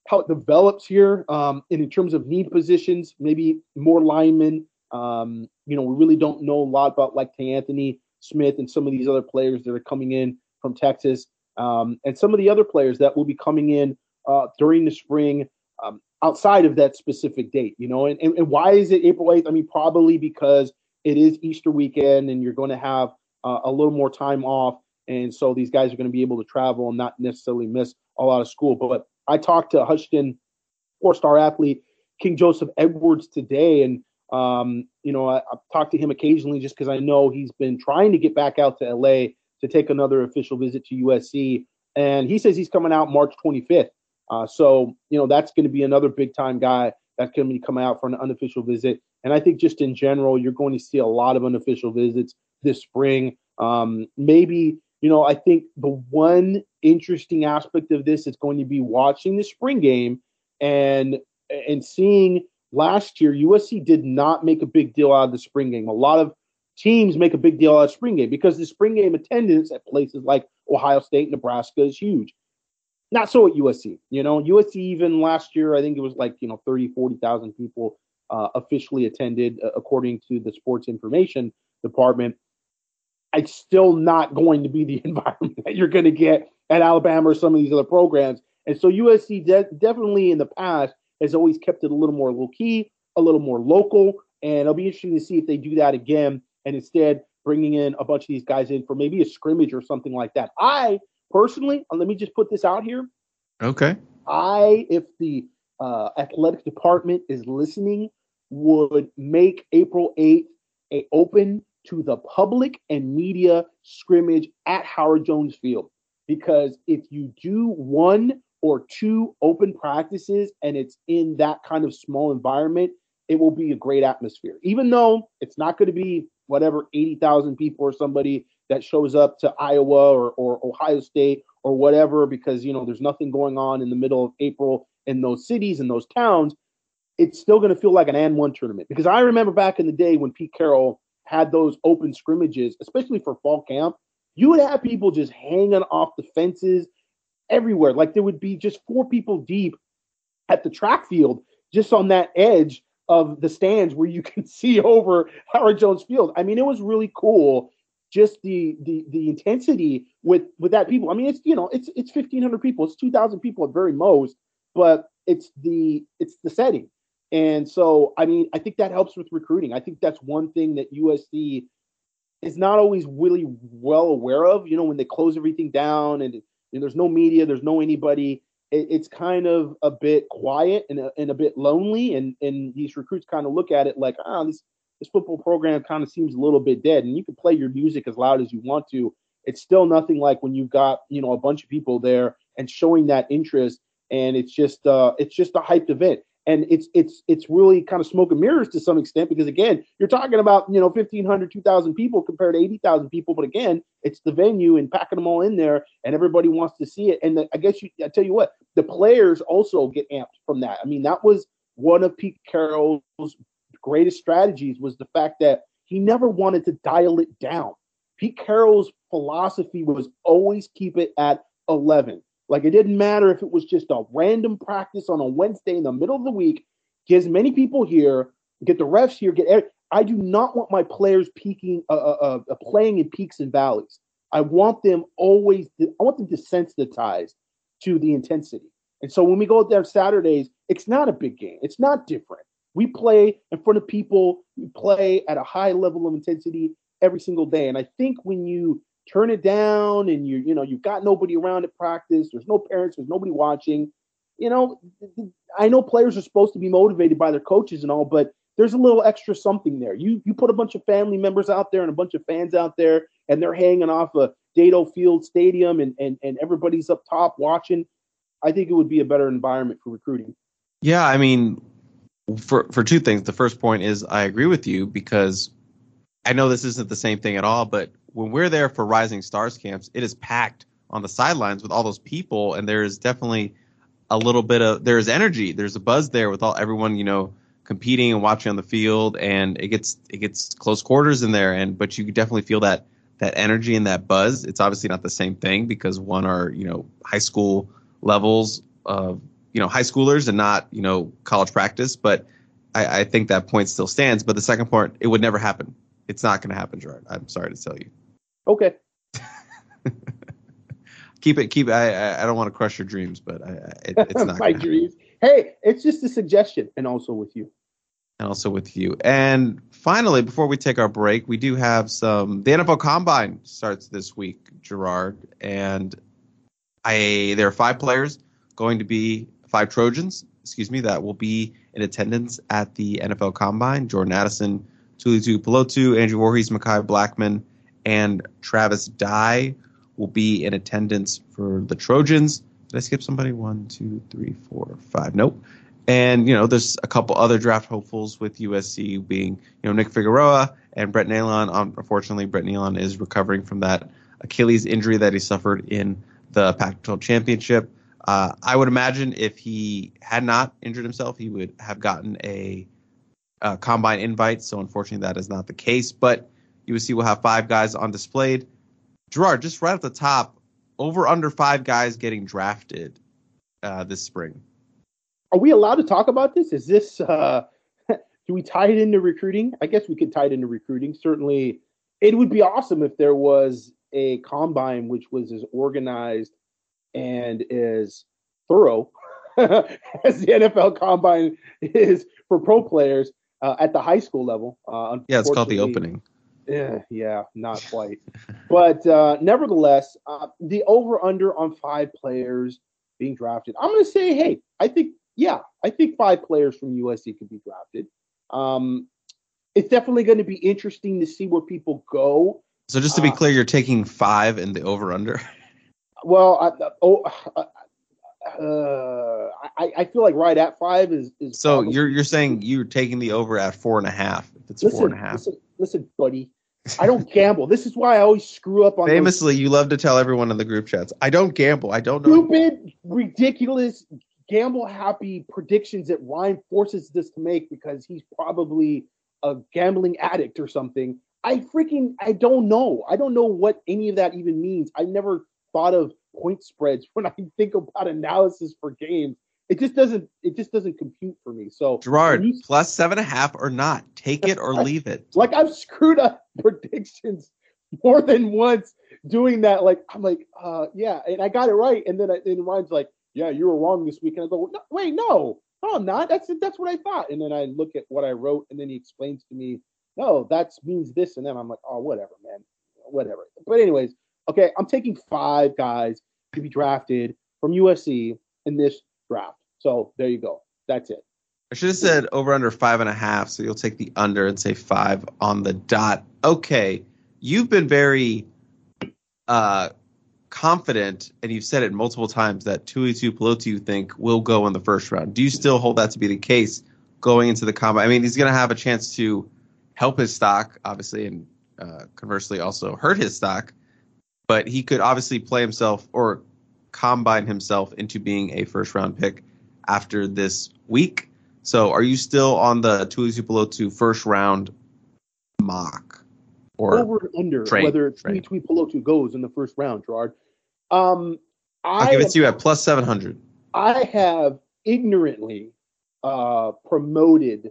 how it develops here. Um, and in terms of need positions, maybe more linemen. Um, you know, we really don't know a lot about like Anthony Smith and some of these other players that are coming in from Texas, um, and some of the other players that will be coming in uh, during the spring um, outside of that specific date. You know, and, and, and why is it April 8th? I mean, probably because it is Easter weekend and you're going to have uh, a little more time off. And so these guys are going to be able to travel and not necessarily miss a lot of school. But I talked to Houston four star athlete King Joseph Edwards today. And, um, you know, I, I've talked to him occasionally just because I know he's been trying to get back out to LA to take another official visit to USC. And he says he's coming out March 25th. Uh, so, you know, that's going to be another big time guy that's going to be coming out for an unofficial visit. And I think just in general, you're going to see a lot of unofficial visits this spring. Um, maybe, you know, I think the one interesting aspect of this is going to be watching the spring game and and seeing last year USC did not make a big deal out of the spring game. A lot of teams make a big deal out of spring game because the spring game attendance at places like Ohio State, Nebraska is huge. Not so at USC. You know, USC even last year, I think it was like, you know, 30, 40,000 people uh, officially attended, uh, according to the sports information department. It's still not going to be the environment that you're going to get at Alabama or some of these other programs. And so USC de- definitely in the past has always kept it a little more low key, a little more local. And it'll be interesting to see if they do that again and instead bringing in a bunch of these guys in for maybe a scrimmage or something like that. I personally, let me just put this out here. Okay. I, if the uh, athletic department is listening, would make April 8th a open to the public and media scrimmage at Howard Jones Field. Because if you do one or two open practices and it's in that kind of small environment, it will be a great atmosphere. Even though it's not going to be whatever 80,000 people or somebody that shows up to Iowa or, or Ohio State or whatever, because, you know, there's nothing going on in the middle of April in those cities and those towns, it's still going to feel like an and one tournament. Because I remember back in the day when Pete Carroll had those open scrimmages, especially for fall camp, you would have people just hanging off the fences everywhere. Like there would be just four people deep at the track field, just on that edge of the stands where you can see over Howard Jones Field. I mean, it was really cool. Just the the the intensity with with that people. I mean, it's you know, it's it's fifteen hundred people, it's two thousand people at very most, but it's the it's the setting. And so, I mean, I think that helps with recruiting. I think that's one thing that USC is not always really well aware of. You know, when they close everything down and, and there's no media, there's no anybody, it, it's kind of a bit quiet and a, and a bit lonely. And and these recruits kind of look at it like, ah, oh, this this football program kind of seems a little bit dead. And you can play your music as loud as you want to. It's still nothing like when you've got you know a bunch of people there and showing that interest. And it's just uh, it's just a hyped event and it's it's it's really kind of smoke and mirrors to some extent because again you're talking about you know 1500 2000 people compared to 80000 people. But again it's the venue and packing them all in there and everybody wants to see it. And the, i guess you i tell you what the players also get amped from that. I mean that was one of pete carroll's greatest strategies was the fact that he never wanted to dial it down. Pete carroll's philosophy was always keep it at 11 like it didn't matter if it was just a random practice on a Wednesday in the middle of the week. Get as many people here, get the refs here, get. I do not want my players peaking, uh, uh, uh, playing in peaks and valleys. I want them always. I want them desensitized to the intensity. And so when we go out there Saturdays, it's not a big game. It's not different. We play in front of people. We play at a high level of intensity every single day. And I think when you turn it down and you you know you've got nobody around at practice. There's no parents. There's nobody watching. You know i know players are supposed to be motivated by their coaches and all but there's a little extra something there. You you put a bunch of family members out there and a bunch of fans out there and they're hanging off a Dado Field Stadium and, and and everybody's up top watching. I think it would be a better environment for recruiting. Yeah i mean for for two things. The first point is i agree with you because i know this isn't the same thing at all but when we're there for Rising Stars camps, it is packed on the sidelines with all those people, and there is definitely a little bit of there is energy, there's a buzz there with all everyone you know competing and watching on the field, and it gets it gets close quarters in there, and but you definitely feel that that energy and that buzz. It's obviously not the same thing because one are you know high school levels of you know high schoolers and not you know college practice, but I, I think that point still stands. But the second point, it would never happen. It's not going to happen, Gerard. I'm sorry to tell you. Okay. keep it. Keep. I. I don't want to crush your dreams, but I, it, it's not my dreams. Hey, it's just a suggestion, and also with you. And also with you. And finally, before we take our break, we do have some. The NFL Combine starts this week, Gerard, and I. There are five players going to be five Trojans. Excuse me, that will be in attendance at the NFL Combine. Jordan Addison, Tuli Tuipulotu, Andrew Voorhees, Mekhi Blackmon, and Travis Dye will be in attendance for the Trojans. Did I skip somebody? One, two, three, four, five. Nope. And you know, there's a couple other draft hopefuls with USC being you know Nick Figueroa and Brett Neilon. Unfortunately, Brett Neilon is recovering from that Achilles injury that he suffered in the Pac-12 championship. Uh, I would imagine if he had not injured himself, he would have gotten a, a combine invite. So unfortunately, that is not the case. But USC will have five guys on displayed. Gerard, just right at the top, over under five guys getting drafted uh, this spring. Are we allowed to talk about this? Is this uh, do we tie it into recruiting? I guess we could tie it into recruiting. Certainly, it would be awesome if there was a combine which was as organized and as thorough as the NFL combine is for pro players uh, at the high school level. Uh, yeah, it's called the opening. Yeah, yeah, not quite. but uh, nevertheless, uh, the over under on five players being drafted. I'm going to say, hey, I think yeah, I think five players from USC could be drafted. Um, it's definitely going to be interesting to see where people go. So just to be uh, clear, you're taking five in the over under. Well, I, oh, uh, I, I feel like right at five is is. So probably, you're you're saying you're taking the over at four and a half. If it's listen, four and a half. Listen, listen, buddy. I don't gamble. This is why I always screw up on. Famously, those... you love to tell everyone in the group chats, "I don't gamble. I don't know." Stupid, ridiculous, gamble happy predictions that Ryan forces this to make because he's probably a gambling addict or something. I freaking I don't know. I don't know what any of that even means. I never thought of point spreads when I think about analysis for games. It just doesn't it just doesn't compute for me. So Gerard, you, plus seven and a half or not. Take it or leave it. Like I've screwed up predictions more than once doing that. Like I'm like, uh yeah, and I got it right. And then I, and Ryan's like, Yeah, you were wrong this week. And I go, no, wait, no, no, I'm not. That's that's what I thought. And then I look at what I wrote, and then he explains to me, no, that means this, and then I'm like, oh, whatever, man, whatever. But anyways, okay, I'm taking five guys to be drafted from USC in this draft. So there you go. That's it. I should have said over under five and a half, so you'll take the under and say five on the dot. Okay, you've been very uh, confident, and you've said it multiple times that Tuipulotu you think will go in the first round. Do you still hold that to be the case going into the combat? I mean, he's going to have a chance to help his stock, obviously, and uh, conversely also hurt his stock. But he could obviously play himself or combine himself into being a first round pick after this week. So, are you still on the Tuipulotu first round mock? Or over under train, whether Tui Pelotu goes in the first round, Gerard. Um, I'll give it to you at plus 700. I have ignorantly uh, promoted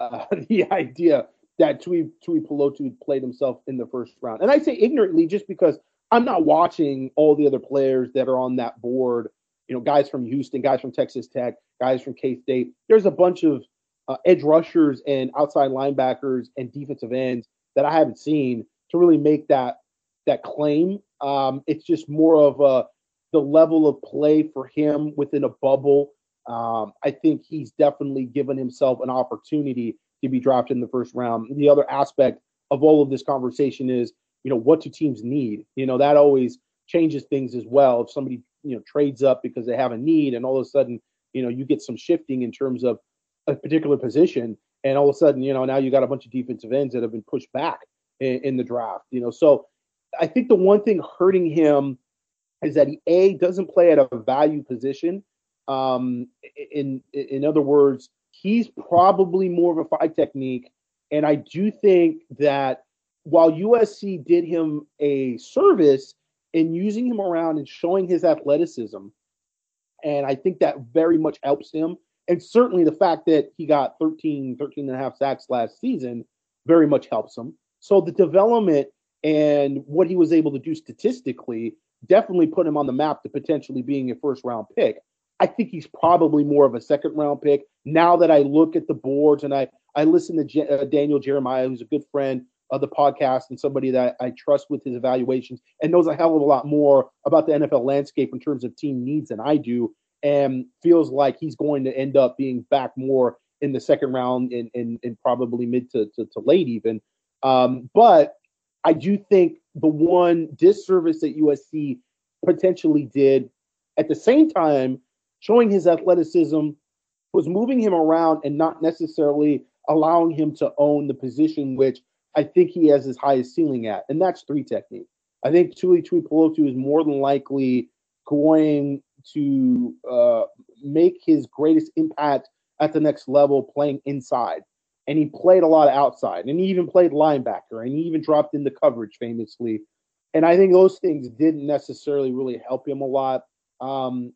uh, the idea that Tui, Tuipulotu played himself in the first round. And I say ignorantly just because I'm not watching all the other players that are on that board. You know, guys from Houston, guys from Texas Tech, guys from K State. There's a bunch of uh, edge rushers and outside linebackers and defensive ends that I haven't seen to really make that that claim. Um, it's just more of a the level of play for him within a bubble. Um, I think he's definitely given himself an opportunity to be drafted in the first round. The other aspect of all of this conversation is, you know, what do teams need? You know, that always changes things as well. If somebody, you know, trades up because they have a need and all of a sudden, you know, you get some shifting in terms of a particular position, and all of a sudden, you know, now you got a bunch of defensive ends that have been pushed back in, in the draft. You know, so I think the one thing hurting him is that he a doesn't play at a value position. Um, in in other words, he's probably more of a five technique, and I do think that while USC did him a service in using him around and showing his athleticism, and I think that very much helps him. And certainly the fact that he got 13, 13 and a half sacks last season very much helps him. So the development and what he was able to do statistically definitely put him on the map to potentially being a first round pick. I think he's probably more of a second round pick. Now that I look at the boards and I I listen to uh, Daniel Jeremiah, who's a good friend of the podcast and somebody that I trust with his evaluations and knows a hell of a lot more about the NFL landscape in terms of team needs than I do, and feels like he's going to end up being back more in the second round and in, in, probably mid to, to, to late even. Um, but I do think the one disservice that USC potentially did at the same time, showing his athleticism, was moving him around and not necessarily allowing him to own the position, which I think he has his highest ceiling at, and that's three technique. I think Tui Tuipulotu is more than likely going to uh, make his greatest impact at the next level playing inside and he played a lot of outside, and he even played linebacker, and he even dropped into coverage famously. And I think those things didn't necessarily really help him a lot. Um,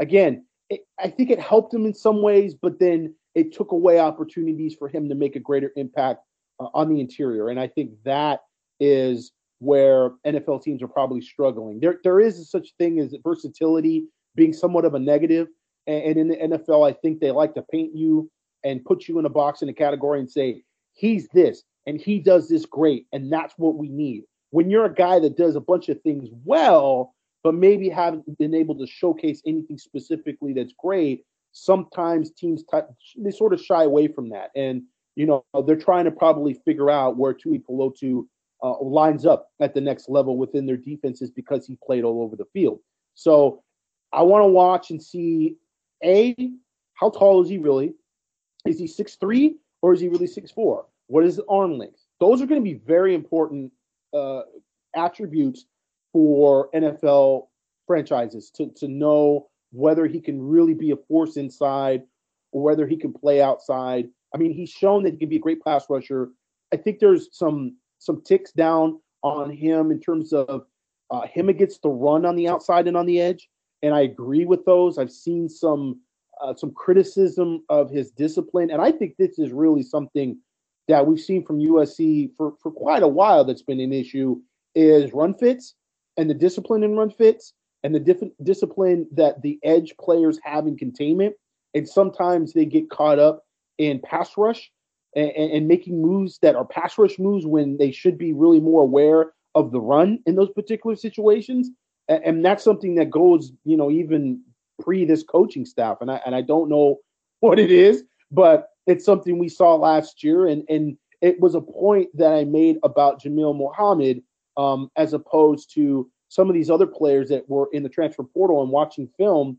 again, it, I think it helped him in some ways, but then it took away opportunities for him to make a greater impact uh, on the interior. And I think that is where NFL teams are probably struggling. There, there is such thing as versatility being somewhat of a negative, and, and in the NFL, I think they like to paint you and put you in a box in a category and say, he's this and he does this great. And that's what we need. When you're a guy that does a bunch of things well, but maybe haven't been able to showcase anything specifically that's great, sometimes teams t- they sort of shy away from that, and you know they're trying to probably figure out where Tuipulotu uh, lines up at the next level within their defenses because he played all over the field. So I want to watch and see a how tall is he really? Is he six three or is he really six four? What is the arm length? Those are going to be very important uh, attributes for NFL franchises to, to know whether he can really be a force inside or whether he can play outside. I mean, he's shown that he can be a great pass rusher. I think there's some some ticks down on him in terms of uh, him against the run on the outside and on the edge, and I agree with those. I've seen some uh, some criticism of his discipline, and I think this is really something that we've seen from USC for for quite a while. That's been an issue is run fits and the discipline in run fits and the different discipline that the edge players have in containment. And sometimes they get caught up in pass rush and, and, making moves that are pass rush moves when they should be really more aware of the run in those particular situations. And, that's something that goes, you know, even pre this coaching staff. And I and I don't know what it is, but it's something we saw last year. And and it was a point that I made about Jamil Muhammad um, as opposed to some of these other players that were in the transfer portal and watching film.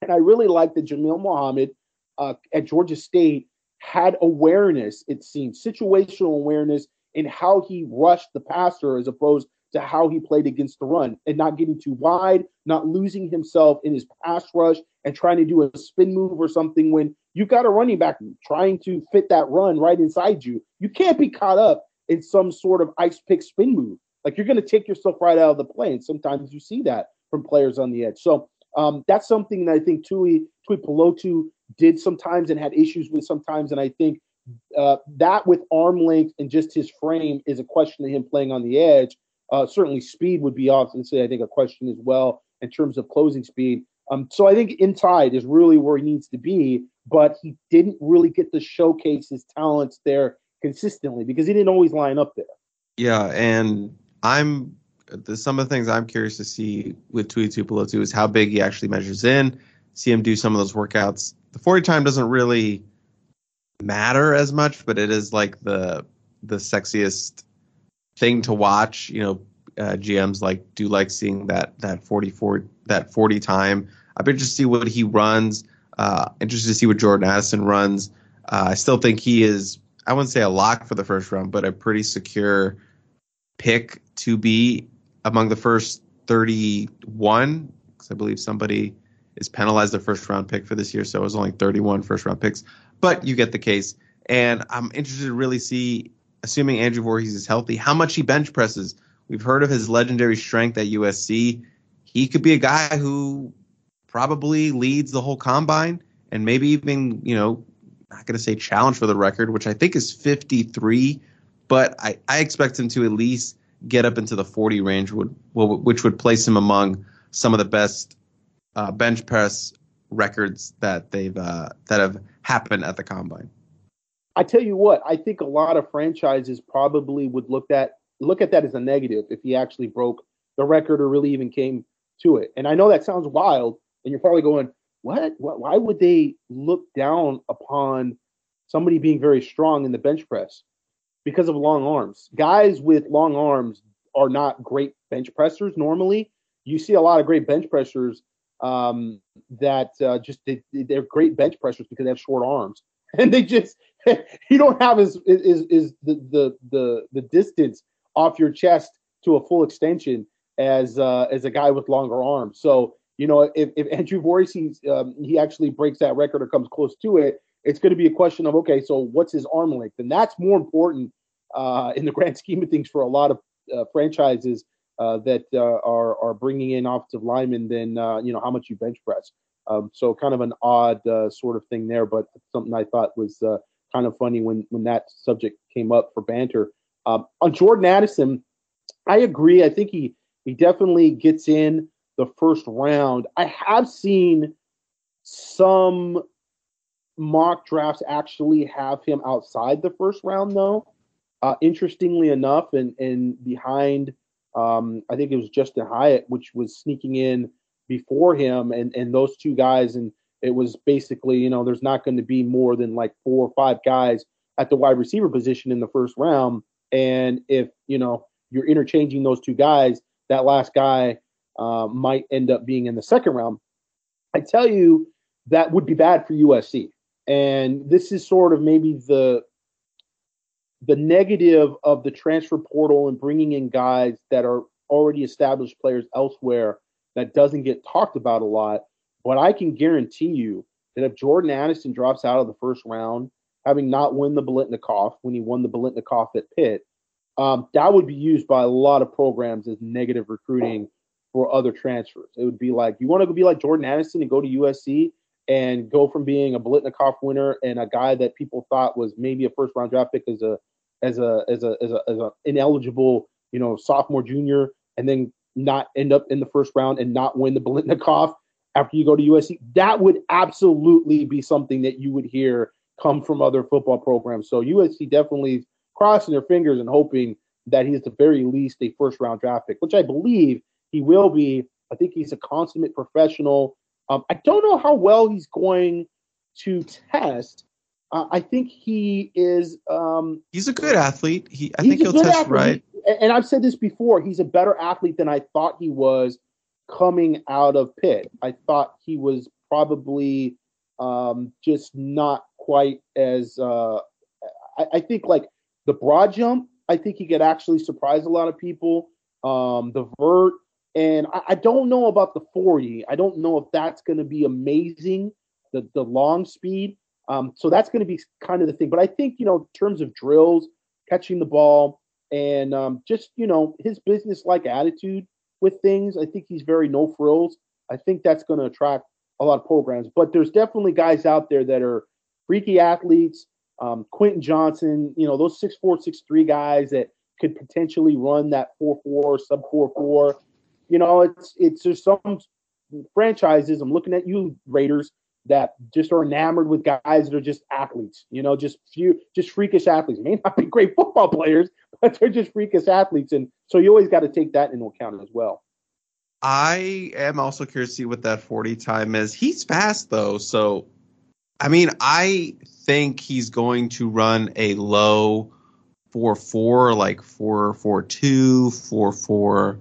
And I really like that Jamil Muhammad uh, at Georgia State had awareness, it seems, situational awareness in how he rushed the passer as opposed to how he played against the run and not getting too wide, not losing himself in his pass rush and trying to do a spin move or something when you've got a running back trying to fit that run right inside you. You can't be caught up in some sort of ice pick spin move. Like you're going to take yourself right out of the play. And sometimes you see that from players on the edge. So um, that's something that I think Tui, Tuipulotu did sometimes and had issues with sometimes. And I think uh, that with arm length and just his frame is a question of him playing on the edge. Uh, certainly, speed would be obviously, I think, a question as well in terms of closing speed. Um, so I think inside is really where he needs to be, but he didn't really get to showcase his talents there consistently because he didn't always line up there. Yeah, and I'm the, some of the things I'm curious to see with Tui Tuipulotu is how big he actually measures in. See him do some of those workouts. The 40 time doesn't really matter as much, but it is like the the sexiest thing to watch. You know, uh, GMs like do like seeing that that 44 that 40 time. I'm interested to see what he runs. Uh, interested to see what Jordan Addison runs. Uh, I still think he is. I wouldn't say a lock for the first round, but a pretty secure pick to be among the first 31 because I believe somebody is penalized the first round pick for this year, so it was only 31 first round picks. But you get the case. And I'm interested to really see, assuming Andrew Voorhees is healthy, how much he bench presses. We've heard of his legendary strength at USC. He could be a guy who probably leads the whole combine and maybe even, you know, not going to say challenge for the record, which I think is 53 but I, I expect him to at least get up into the 40 range, would, which would place him among some of the best uh, bench press records that they've uh, that have happened at the combine. I tell you what, I think a lot of franchises probably would look at look at that as a negative if he actually broke the record or really even came to it. And I know that sounds wild, and you're probably going, "What? what why would they look down upon somebody being very strong in the bench press?" Because of long arms. Guys with long arms are not great bench pressers normally. You see a lot of great bench pressers um, that uh, just they, they're great bench pressers because they have short arms, and they just you don't have as is is the, the the the distance off your chest to a full extension as uh, as a guy with longer arms. So you know if, if Andrew Voorhees um, he actually breaks that record or comes close to it, it's going to be a question of okay, so what's his arm length, and that's more important uh, in the grand scheme of things for a lot of uh, franchises uh, that uh, are are bringing in offensive linemen than uh, you know how much you bench press. Um, so kind of an odd uh, sort of thing there, but something I thought was kind of funny when when that subject came up for banter. Um, on Jordan Addison, I agree. I think he he definitely gets in the first round. I have seen some mock drafts actually have him outside the first round though. Uh, interestingly enough, and and behind, um, I think it was Justin Hyatt, which was sneaking in before him, and and those two guys, and It was basically, you know, there's not going to be more than like four or five guys at the wide receiver position in the first round. And if, you know, you're interchanging those two guys, that last guy uh, might end up being in the second round. I tell you, that would be bad for USC. And this is sort of maybe the the negative of the transfer portal and bringing in guys that are already established players elsewhere that doesn't get talked about a lot. But I can guarantee you that if Jordan Addison drops out of the first round, having not won the Biletnikoff when he won the Biletnikoff at Pitt, um, that would be used by a lot of programs as negative recruiting for other transfers. It would be like you want to be like Jordan Addison and go to USC and go from being a Biletnikoff winner and a guy that people thought was maybe a first round draft pick as a as a as a as a as a ineligible you know sophomore junior and then not end up in the first round and not win the Biletnikoff after you go to USC. That would absolutely be something that you would hear come from other football programs. So USC definitely crossing their fingers and hoping that he's at the very least a first round draft pick, which I believe he will be. I think he's a consummate professional. Um, I don't know how well he's going to test. Uh, I think he is. Um, he's a good athlete. He, I think he'll test athlete. right. And I've said this before. He's a better athlete than I thought he was coming out of Pitt. I thought he was probably um, just not quite as. Uh, I, I, think like the broad jump. I think he could actually surprise a lot of people. Um, the vert, and I, I don't know about the forty. I don't know if that's going to be amazing. The the long speed. Um, so that's going to be kind of the thing. But I think you know, in terms of drills, catching the ball, and um, just you know his business like attitude with things. I think he's very no frills. I think that's going to attract a lot of programs. But there's definitely guys out there that are freaky athletes. Um, Quentin Johnston, you know, those six four, six three guys that could potentially run that four four, sub four four. You know, it's it's there's some franchises. I'm looking at you, Raiders, that just are enamored with guys that are just athletes. You know, just few, just freakish athletes. May not be great football players, but they're just freakish athletes, and so you always got to take that into account as well. I am also curious to see what that 40 time is. He's fast though, so I mean, I think he's going to run a low 4 4, like 4 4 2, 4 4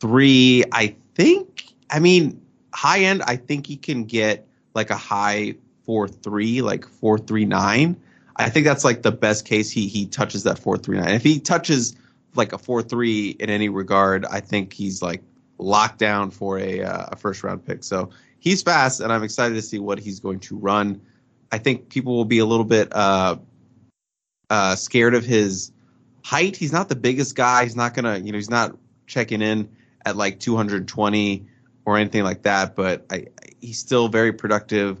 3. I think, I mean, high end, I think he can get like a high 4 3, like 4 3 9. I think that's like the best case he he touches that 4 3 9. If he touches like a 4 3 in any regard, I think he's like locked down for a, uh, a first round pick. So he's fast, and I'm excited to see what he's going to run. I think people will be a little bit uh, uh, scared of his height. He's not the biggest guy. He's not gonna, you know, he's not checking in at like 220 or anything like that. But I, he's still very productive.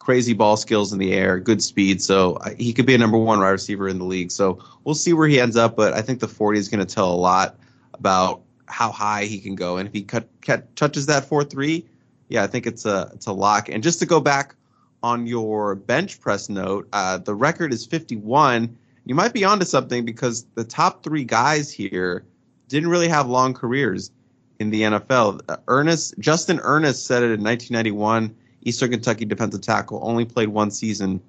Crazy ball skills in the air, good speed. So I, he could be a number one wide receiver in the league. So we'll see where he ends up. But I think the 40 is going to tell a lot about how high he can go. And if he cut, cut, touches that four three, yeah, I think it's a it's a lock. And just to go back on your bench press note, uh, the record is 51. You might be onto something because the top three guys here didn't really have long careers in the NFL. Uh, Ernest Justin Ernest said it in 1991. Eastern Kentucky defensive tackle only played one season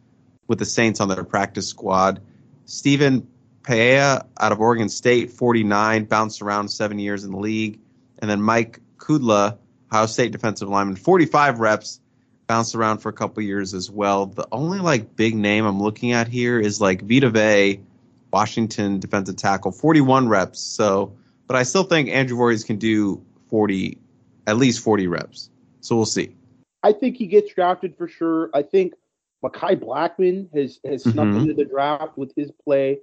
with the Saints on their practice squad. Stephen Paea out of Oregon State, 49, bounced around seven years in the league. And then Mike Kudla, Ohio State defensive lineman, 45 reps, bounced around for a couple years as well. The only like big name I'm looking at here is like Vita Vea, Washington defensive tackle, 41 reps. So, but I still think Andrew Voorhees can do 40, at least 40 reps. So we'll see. I think he gets drafted for sure. I think Mekhi Blackmon has has snuck mm-hmm. into the draft with his play.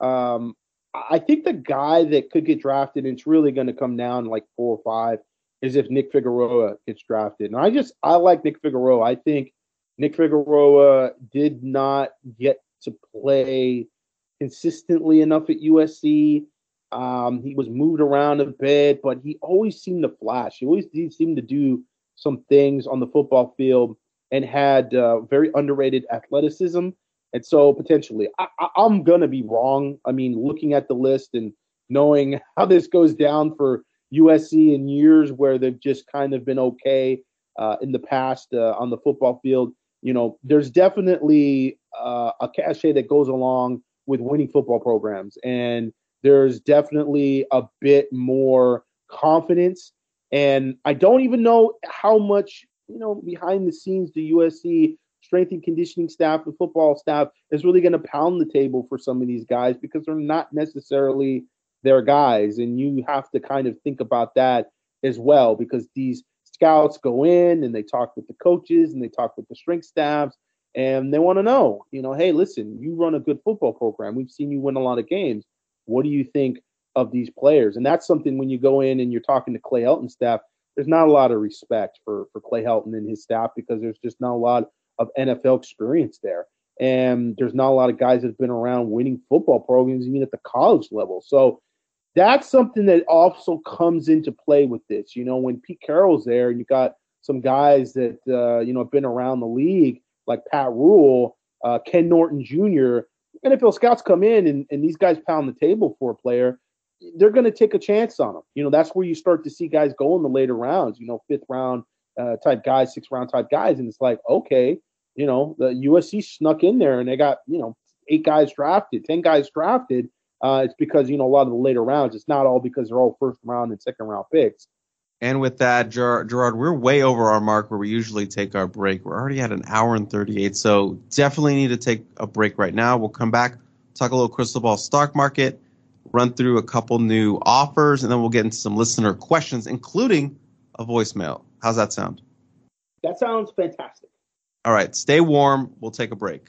Um, I think the guy that could get drafted, and it's really going to come down like four or five, is if Nick Figueroa gets drafted. And I just I like Nick Figueroa. I think Nick Figueroa did not get to play consistently enough at USC. Um, he was moved around a bit, but he always seemed to flash. He always did seem to do some things on the football field and had uh, very underrated athleticism. And so potentially, I, am going to be wrong. I mean, looking at the list and knowing how this goes down for USC in years where they've just kind of been okay. uh, in the past uh, on the football field. You know, there's definitely uh, a cachet that goes along with winning football programs, and there's definitely a bit more confidence. And I don't even know how much you know behind the scenes the USC strength and conditioning staff, the football staff is really going to pound the table for some of these guys because they're not necessarily their guys, and you have to kind of think about that as well because these scouts go in and they talk with the coaches and they talk with the strength staffs and they want to know, you know, hey, listen, you run a good football program. We've seen you win a lot of games. What do you think of these players? And that's something when you go in and you're talking to Clay Helton staff, there's not a lot of respect for for Clay Helton and his staff because there's just not a lot of NFL experience there. And there's not a lot of guys that have been around winning football programs even at the college level. So that's something that also comes into play with this. You know, when Pete Carroll's there and you got some guys that uh, you know have been around the league like Pat Ruel, uh, Ken Norton Jr. NFL scouts come in and, and these guys pound the table for a player. They're going to take a chance on them. You know, that's where you start to see guys go in the later rounds. You know, fifth round uh, type guys, sixth round type guys, and it's like, okay, you know, the USC snuck in there and they got you know eight guys drafted, ten guys drafted uh, it's because you know a lot of the later rounds. It's not all because they're all first round and second round picks. And with that, Gerard, Gerard, we're way over our mark where we usually take our break. We're already at an hour and 38, so definitely need to take a break right now. We'll come back, talk a little crystal ball stock market, run through a couple new offers, and then we'll get into some listener questions, including a voicemail. How's that sound? That sounds fantastic. All right, stay warm. We'll take a break.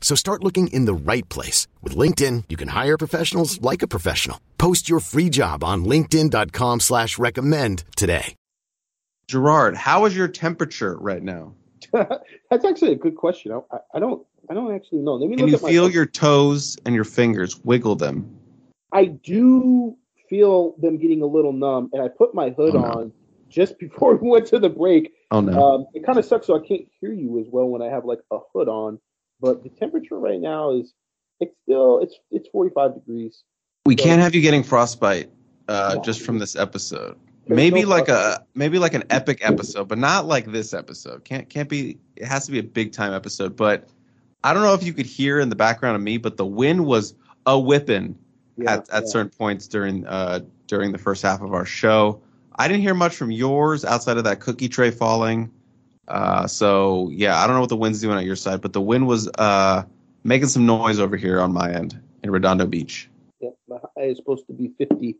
So start looking in the right place. With LinkedIn, you can hire professionals like a professional. Post your free job on linkedin.com slash recommend today. Gerard, how is your temperature right now? That's actually a good question. I, I don't I don't actually know. Let me Can you feel my... your toes and your fingers? Wiggle them. I do feel them getting a little numb, and I put my hood oh, no. on just before we went to the break. Oh no! Um, it kind of sucks, so I can't hear you as well when I have like a hood on. But the temperature right now is it's still it's it's 45 degrees. We so, can't have you getting frostbite uh, no. just from this episode. maybe no like a maybe like an epic episode, but not like this episode. Can't can't be. It has to be a big time episode. But I don't know if you could hear in the background of me, but the wind was a whipping yeah, at, at yeah. certain points during uh, during the first half of our show. I didn't hear much from yours outside of that cookie tray falling. Uh, so yeah, I don't know what the wind's doing at your side, but the wind was uh, making some noise over here on my end in Redondo Beach. Yeah, the high is supposed to be 50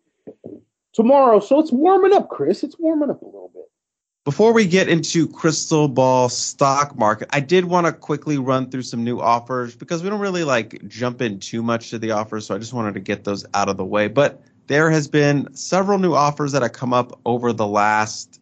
tomorrow, so it's warming up, Chris. It's warming up a little bit. Before we get into crystal ball stock market, I did want to quickly run through some new offers because we don't really like jump in too much to the offers, so I just wanted to get those out of the way. But there has been several new offers that have come up over the last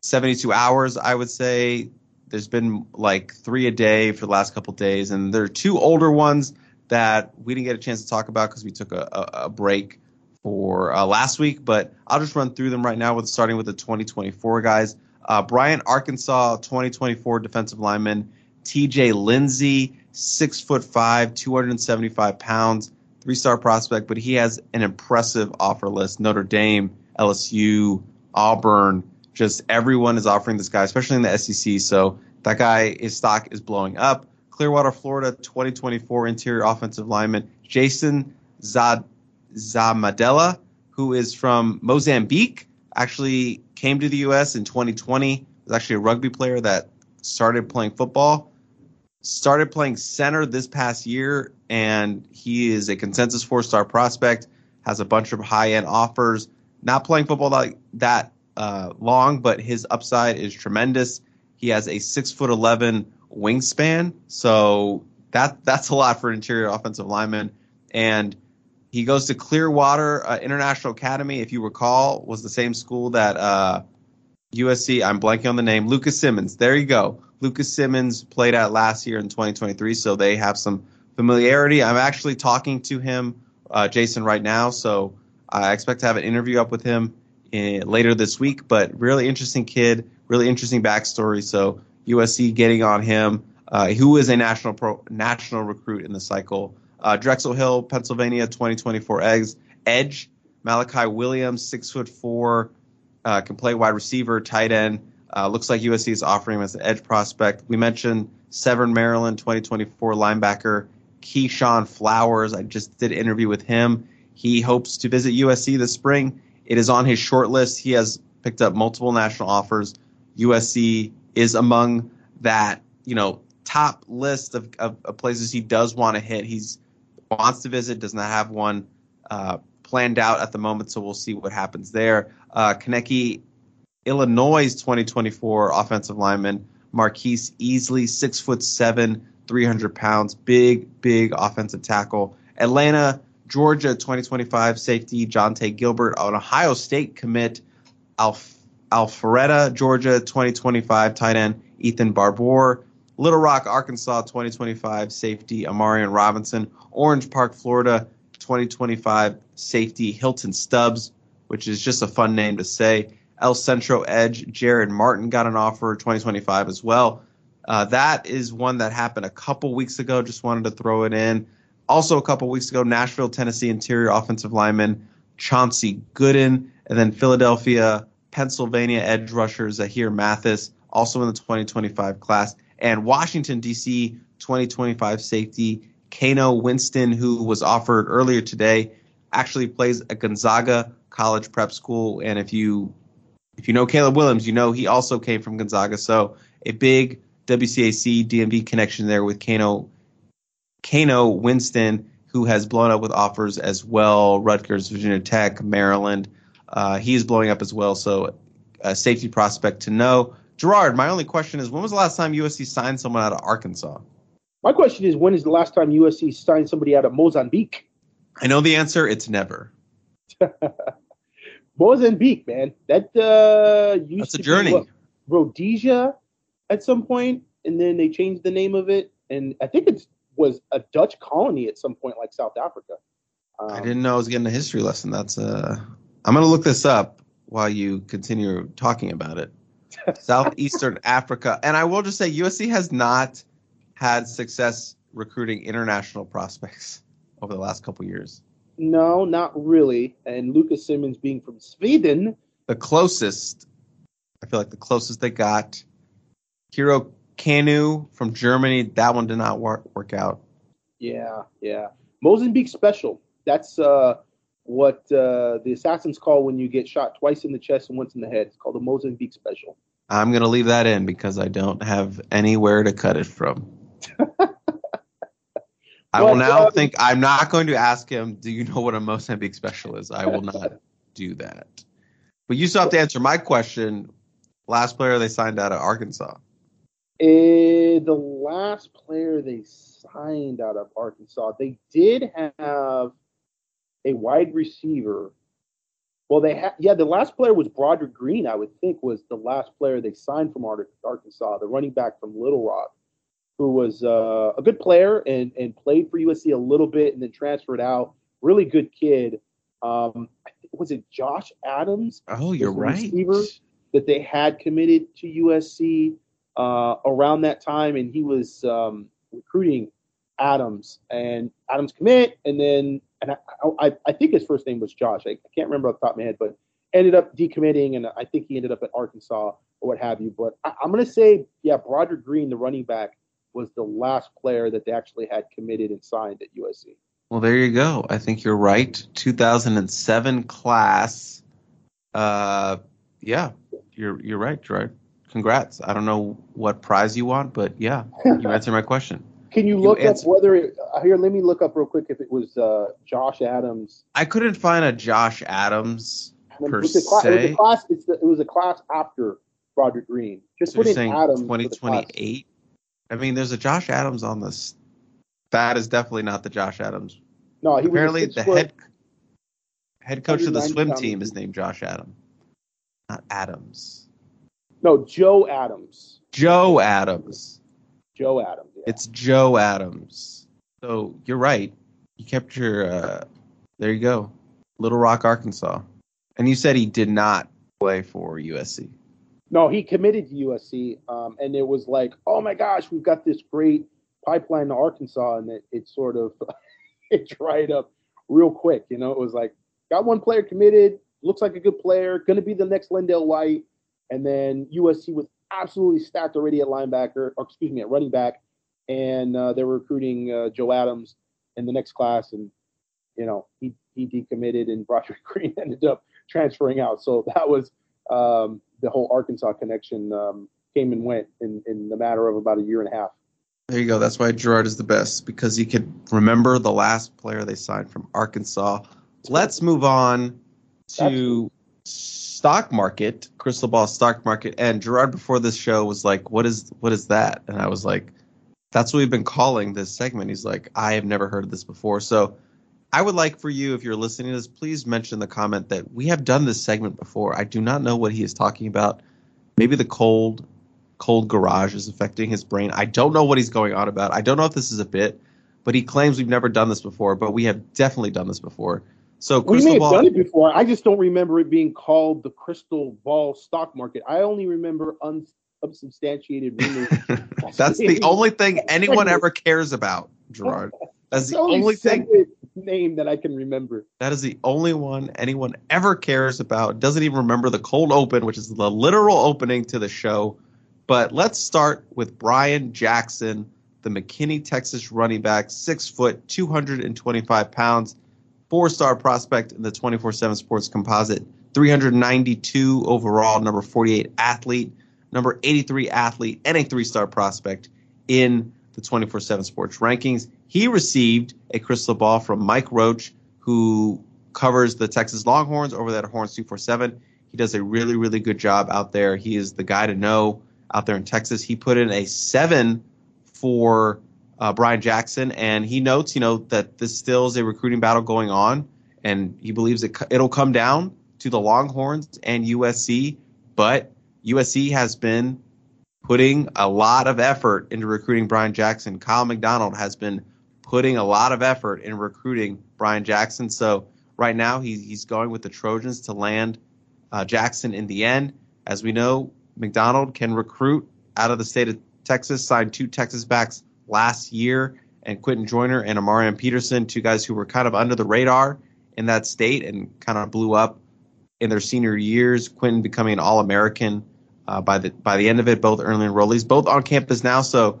72 hours, I would say. There's been like three a day for the last couple days, and there are two older ones that we didn't get a chance to talk about because we took a, a, a break for uh, last week. But I'll just run through them right now, with starting with the 2024 guys. Uh, Bryant, Arkansas, 2024 defensive lineman. T.J. Lindsey, six foot five, 275 pounds three star prospect, but he has an impressive offer list. Notre Dame, LSU, Auburn, just everyone is offering this guy, especially in the SEC. So that guy, his stock is blowing up. Clearwater, Florida, 2024 interior offensive lineman Jason Zad- Zamadella, who is from Mozambique, actually came to the U.S. in 2020. Was actually a rugby player that started playing football, started playing center this past year, and he is a consensus four-star prospect. Has a bunch of high-end offers. Not playing football like that uh, long, but his upside is tremendous. He has a six foot eleven wingspan, so that that's a lot for an interior offensive lineman. And he goes to Clearwater uh, International Academy, if you recall, was the same school that uh, USC. I'm blanking on the name. Lucas Simmons. There you go. Lucas Simmons played at last year in 2023, so they have some familiarity. I'm actually talking to him, uh, Jason, right now, so I expect to have an interview up with him in, later this week. But really interesting kid, really interesting backstory. So USC getting on him, uh, who is a national pro, national recruit in the cycle. Uh, Drexel Hill, Pennsylvania, 2024 eggs. Edge, Malachi Williams, six foot four, uh, can play wide receiver, tight end. Uh, looks like USC is offering him as an edge prospect. We mentioned Severn, Maryland, 2024 linebacker Keyshawn Flowers. I just did an interview with him. He hopes to visit USC this spring. It is on his short list. He has picked up multiple national offers. USC is among that, you know, top list of, of, of places he does want to hit. He's wants to visit, does not have one uh, planned out at the moment, so we'll see what happens there. Uh, Kankakee, Illinois' 2024 offensive lineman Marquise Easley, six foot seven, 300 pounds, big, big offensive tackle. Atlanta, Georgia, 2025 safety Jonte Gilbert, an Ohio State commit. Alf- Alpharetta, Georgia, 2025 tight end Ethan Barbour. Little Rock, Arkansas, 2025 safety Amarian Robinson. Orange Park, Florida, 2025 safety Hilton Stubbs, which is just a fun name to say. El Centro Edge, Jared Martin got an offer 2025 as well. Uh, that is one that happened a couple weeks ago. Just wanted to throw it in. Also, a couple weeks ago, Nashville, Tennessee interior offensive lineman Chauncey Gooden, and then Philadelphia, Pennsylvania edge rusher Zahir Mathis, also in the 2025 class, and Washington, D.C. 2025 safety Kano Winston, who was offered earlier today, actually plays at Gonzaga College Prep School. And if you if you know Caleb Williams, you know he also came from Gonzaga. So a big WCAC DMV connection there with Kano Kano Winston, who has blown up with offers as well. Rutgers, Virginia Tech, Maryland. Uh, he is blowing up as well. So a safety prospect to know. Gerard, my only question is when was the last time USC signed someone out of Arkansas? My question is when is the last time USC signed somebody out of Mozambique? I know the answer. It's never. Mozambique, man. That uh, used That's a to journey. Be, what, Rhodesia at some point, and then they changed the name of it, and I think it was a Dutch colony at some point, like South Africa. Um, I didn't know I was getting a history lesson. That's uh, I'm gonna look this up while you continue talking about it. Southeastern Africa, and I will just say USC has not had success recruiting international prospects over the last couple years. No, not really. And Lucas Simmons being from Sweden, The closest, I feel like the closest they got, Hero Kanu from Germany. That one did not work work out. yeah, yeah. Mozambique special. That's uh, what uh, the assassins call when you get shot twice in the chest and once in the head. It's called a Mozambique special. I'm gonna leave that in because I don't have anywhere to cut it from. I will But, now um, think I'm not going to ask him, do you know what a Mozambique special is? I will not do that. But you still have to answer my question. Last player they signed out of Arkansas. Eh, the last player they signed out of Arkansas, they did have a wide receiver. Well, they had yeah. The last player was Broderick Green. I would think was the last player they signed from Arkansas, the running back from Little Rock, who was uh, a good player and and played for USC a little bit and then transferred out. Really good kid. Um, was it Josh Adams? Oh, you're right. receiver that they had committed to USC uh, around that time, and he was um, recruiting Adams and Adams commit, and then and I, I, I think his first name was Josh. I, I can't remember off the top of my head, but ended up decommitting, and I think he ended up at Arkansas or what have you. But I, I'm going to say, yeah, Broderick Green, the running back, was the last player that they actually had committed and signed at USC. Well, there you go. I think you're right. 2007 class. Uh, yeah, you're you're right, Gerard. Congrats. I don't know what prize you want, but yeah, you answered my question. Can you look up whether it, uh, here? Let me look up real quick if it was uh, Josh Adams. I couldn't find a Josh Adams per it was a class, se. It was a class. The, it was a class after Broderick Green. Just So put in Adams. the class. 2028? I mean, there's a Josh Adams on this. That is definitely not the Josh Adams. No, he Apparently, was the head head coach of the swim team is named Josh Adams, not Adams. No, Joe Adams. Joe Adams. Joe Adams. yeah. It's Joe Adams. So you're right. You kept your. Uh, there you go, Little Rock, Arkansas, and you said he did not play for USC. No, he committed to USC, um, and it was like, oh my gosh, we've got this great pipeline to Arkansas, and it, it sort of it dried up real quick. You know, it was like got one player committed, looks like a good player, going to be the next LenDale White, and then USC was absolutely stacked already at linebacker, or excuse me, at running back, and uh, they were recruiting uh, Joe Adams in the next class, and you know he he decommitted, and Broderick Green ended up transferring out. So that was um, the whole Arkansas connection um, came and went in, in the matter of about a year and a half. There you go. That's why Gerard is the best because he could remember the last player they signed from Arkansas. Let's move on to stock market, crystal ball stock market. And Gerard before this show was like, "What is what is that?" And I was like, "That's what we've been calling this segment." He's like, "I have never heard of this before." So I would like for you, if you're listening to this, please mention the comment that we have done this segment before. I do not know what he is talking about. Maybe the cold, cold garage is affecting his brain. I don't know what he's going on about. I don't know if this is a bit, but he claims we've never done this before. But we have definitely done this before. So We may have ball. done it before. I just don't remember it being called the crystal ball stock market. I only remember uns- unsubstantiated rumors. That's the only thing anyone ever cares about, Gerard. That's the only only thing. name that I can remember. That is the only one anyone ever cares about. Doesn't even remember the cold open, which is the literal opening to the show. But let's start with Brian Jackson, the McKinney, Texas running back, six foot, 225 pounds, four star prospect in the 24 7 Sports Composite, 392 overall, number 48 athlete, number 83 athlete, and a three star prospect in the 24 7 Sports rankings. He received a crystal ball from Mike Roach, who covers the Texas Longhorns over at Horns 247. He does a really, really good job out there. He is the guy to know out there in Texas. He put in a seven for uh, Brian Jackson, and he notes, you know, that this still is a recruiting battle going on, and he believes it, it'll come down to the Longhorns and USC, but USC has been putting a lot of effort into recruiting Brian Jackson. Kiel McDonald has been putting a lot of effort in recruiting Brian Jackson. So right now he's he's going with the Trojans to land uh, Jackson in the end. As we know, McDonald can recruit out of the state of Texas. Signed two Texas backs last year, and Quinten Joyner and A'Marion Peterson, two guys who were kind of under the radar in that state and kind of blew up in their senior years. Quinten becoming an All American uh, by the by the end of it, both early enrollees, both on campus now. So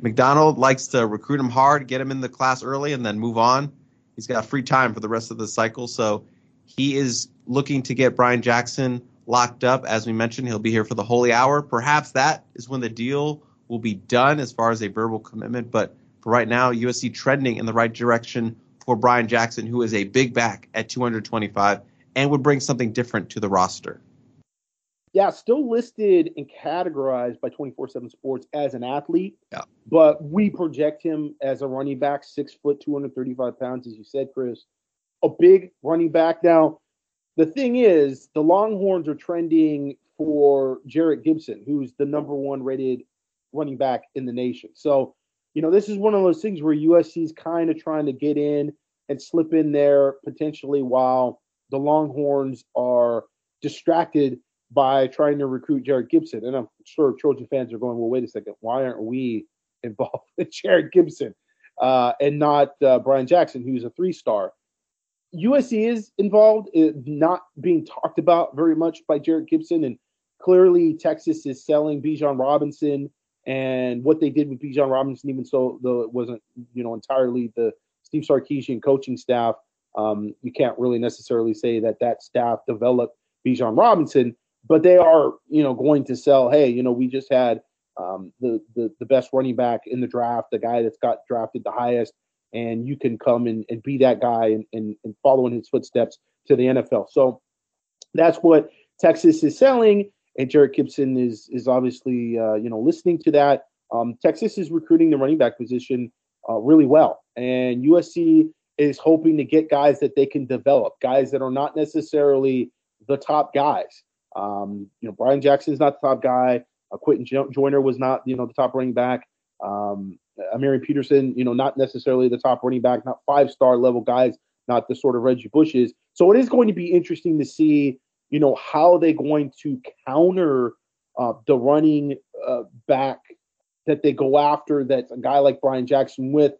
McDonald likes to recruit him hard, get him in the class early, and then move on. He's got free time for the rest of the cycle, so he is looking to get Brian Jackson locked up. As we mentioned, he'll be here for the holy hour. Perhaps that is when the deal will be done as far as a verbal commitment. But for right now, USC trending in the right direction for Brian Jackson, who is a big back at 225 and would bring something different to the roster. Yeah, still listed and categorized by 24 7 Sports as an athlete. Yeah. But we project him as a running back, six foot, 235 pounds, as you said, Chris. A big running back. Now, the thing is, the Longhorns are trending for Jerrick Gibson, who's the number one rated running back in the nation. So, you know, this is one of those things where USC is kind of trying to get in and slip in there potentially while the Longhorns are distracted by trying to recruit Jerrick Gibson. And I'm sure Trojan fans are going, well, wait a second, why aren't we involved with Jerrick Gibson uh, and not uh, Brian Jackson, who's a three star? USC is involved, uh, not being talked about very much by Jerrick Gibson. And clearly, Texas is selling Bijan Robinson and what they did with Bijan Robinson, even so, though it wasn't, you know, entirely the Steve Sarkisian coaching staff, um, you can't really necessarily say that that staff developed Bijan Robinson, but they are, you know, going to sell. Hey, you know, we just had um, the, the the best running back in the draft, the guy that's got drafted the highest, and you can come and, and be that guy and, and, and follow in his footsteps to the NFL. So that's what Texas is selling, and Jerrick Gibson is is obviously uh, you know listening to that. Um, Texas is recruiting the running back position uh, really well, and USC is hoping to get guys that they can develop, guys that are not necessarily the top guys. Um, you know, Brian Jackson is not the top guy. Uh, Quinten Joyner was not, you know, the top running back. Um, A'Marion Peterson, you know, not necessarily the top running back, not five star level guys, not the sort of Reggie Bushes. So it is going to be interesting to see, you know, how they're going to counter uh, the running uh, back that they go after. That's a guy like Brian Jackson with,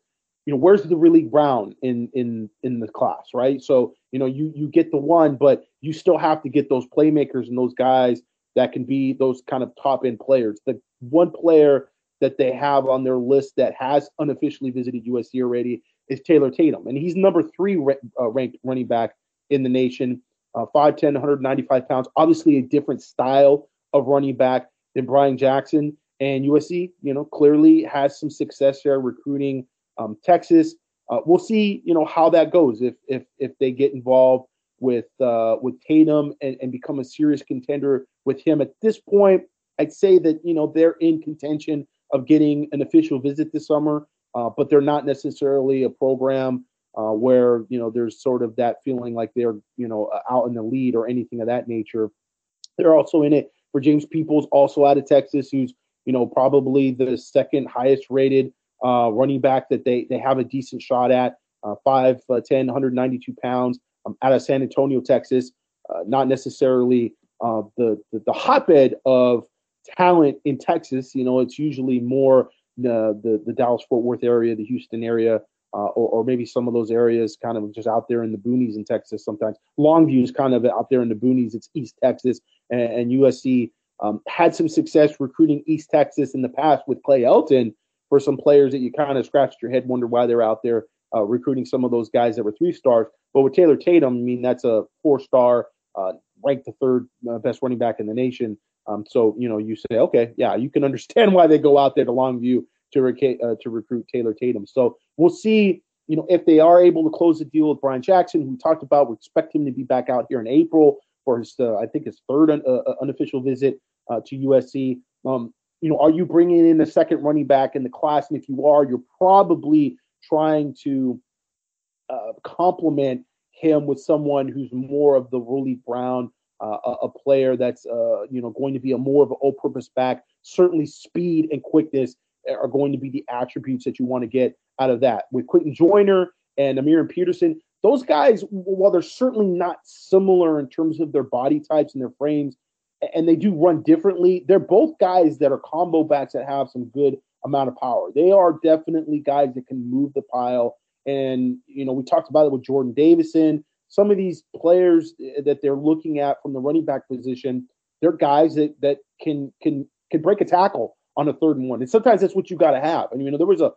you know, where's the Raleek Brown in in in the class, right? So you know, you you get the one, but you still have to get those playmakers and those guys that can be those kind of top end players. The one player that they have on their list that has unofficially visited USC already is Taylor Tatum, and he's number three uh, ranked running back in the nation. Uh, 5'10, 195 pounds. Obviously, a different style of running back than Brian Jackson. And USC, you know, clearly has some success there recruiting um, Texas. Uh, we'll see, you know, how that goes if if if they get involved with uh, with Tatum and, and become a serious contender with him. At this point, I'd say that you know they're in contention of getting an official visit this summer, uh, but they're not necessarily a program uh, where you know there's sort of that feeling like they're you know out in the lead or anything of that nature. They're also in it for James Peoples, also out of Texas, who's you know probably the second highest rated uh, running back that they they have a decent shot at. Uh, 5'10", uh, 192 pounds um, out of San Antonio, Texas. Uh, not necessarily uh, the, the, the hotbed of talent in Texas. You know, it's usually more the the, the Dallas Fort Worth area, the Houston area, uh, or, or maybe some of those areas kind of just out there in the boonies in Texas. Sometimes Longview is kind of out there in the boonies. It's East Texas, and, and USC um, had some success recruiting East Texas in the past with Clay Helton for some players that you kind of scratched your head, wonder why they're out there uh, recruiting some of those guys that were three stars. But with Taylor Tatum, I mean, that's a four star, uh, ranked the third uh, best running back in the nation. Um, so, you know, you say, okay, yeah, you can understand why they go out there to Longview to, rec- uh, to recruit Taylor Tatum. So we'll see, you know, if they are able to close the deal with Brian Jackson, who we talked about. We expect him to be back out here in April for his, uh, I think, his third un- uh, unofficial visit to USC. Um, you know, are you bringing in a second running back in the class? And if you are, you're probably trying to uh, complement him with someone who's more of the Raleek Brown, uh, a, a, player that's uh, you know going to be a more of an all-purpose back. Certainly, speed and quickness are going to be the attributes that you want to get out of that. With Quinten Joyner and A'Marion Peterson, those guys, while they're certainly not similar in terms of their body types and their frames, and they do run differently, they're both guys that are combo backs that have some good amount of power. They are definitely guys that can move the pile. And, you know, we talked about it with Jordan Davison. Some of these players eh, that they're looking at from the running back position, they're guys that that can can can break a tackle on a third and one. And sometimes that's what you got to have. And, you know, there was a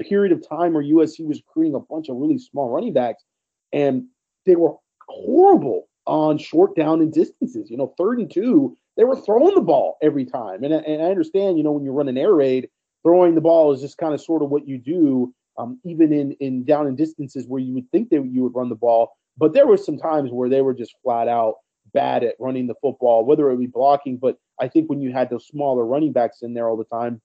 period of time where USC was creating a bunch of really small running backs, and they were horrible on short down and distances. You know, third and two, they were throwing the ball every time. And, and I understand, you know, when you run an air raid, throwing the ball is just kind of sort of what you do, um, even in in down and distances where you would think that you would run the ball. But there were some times where they were just flat out bad at running the football, whether it be blocking. But I think when you had those smaller running backs in there all the time,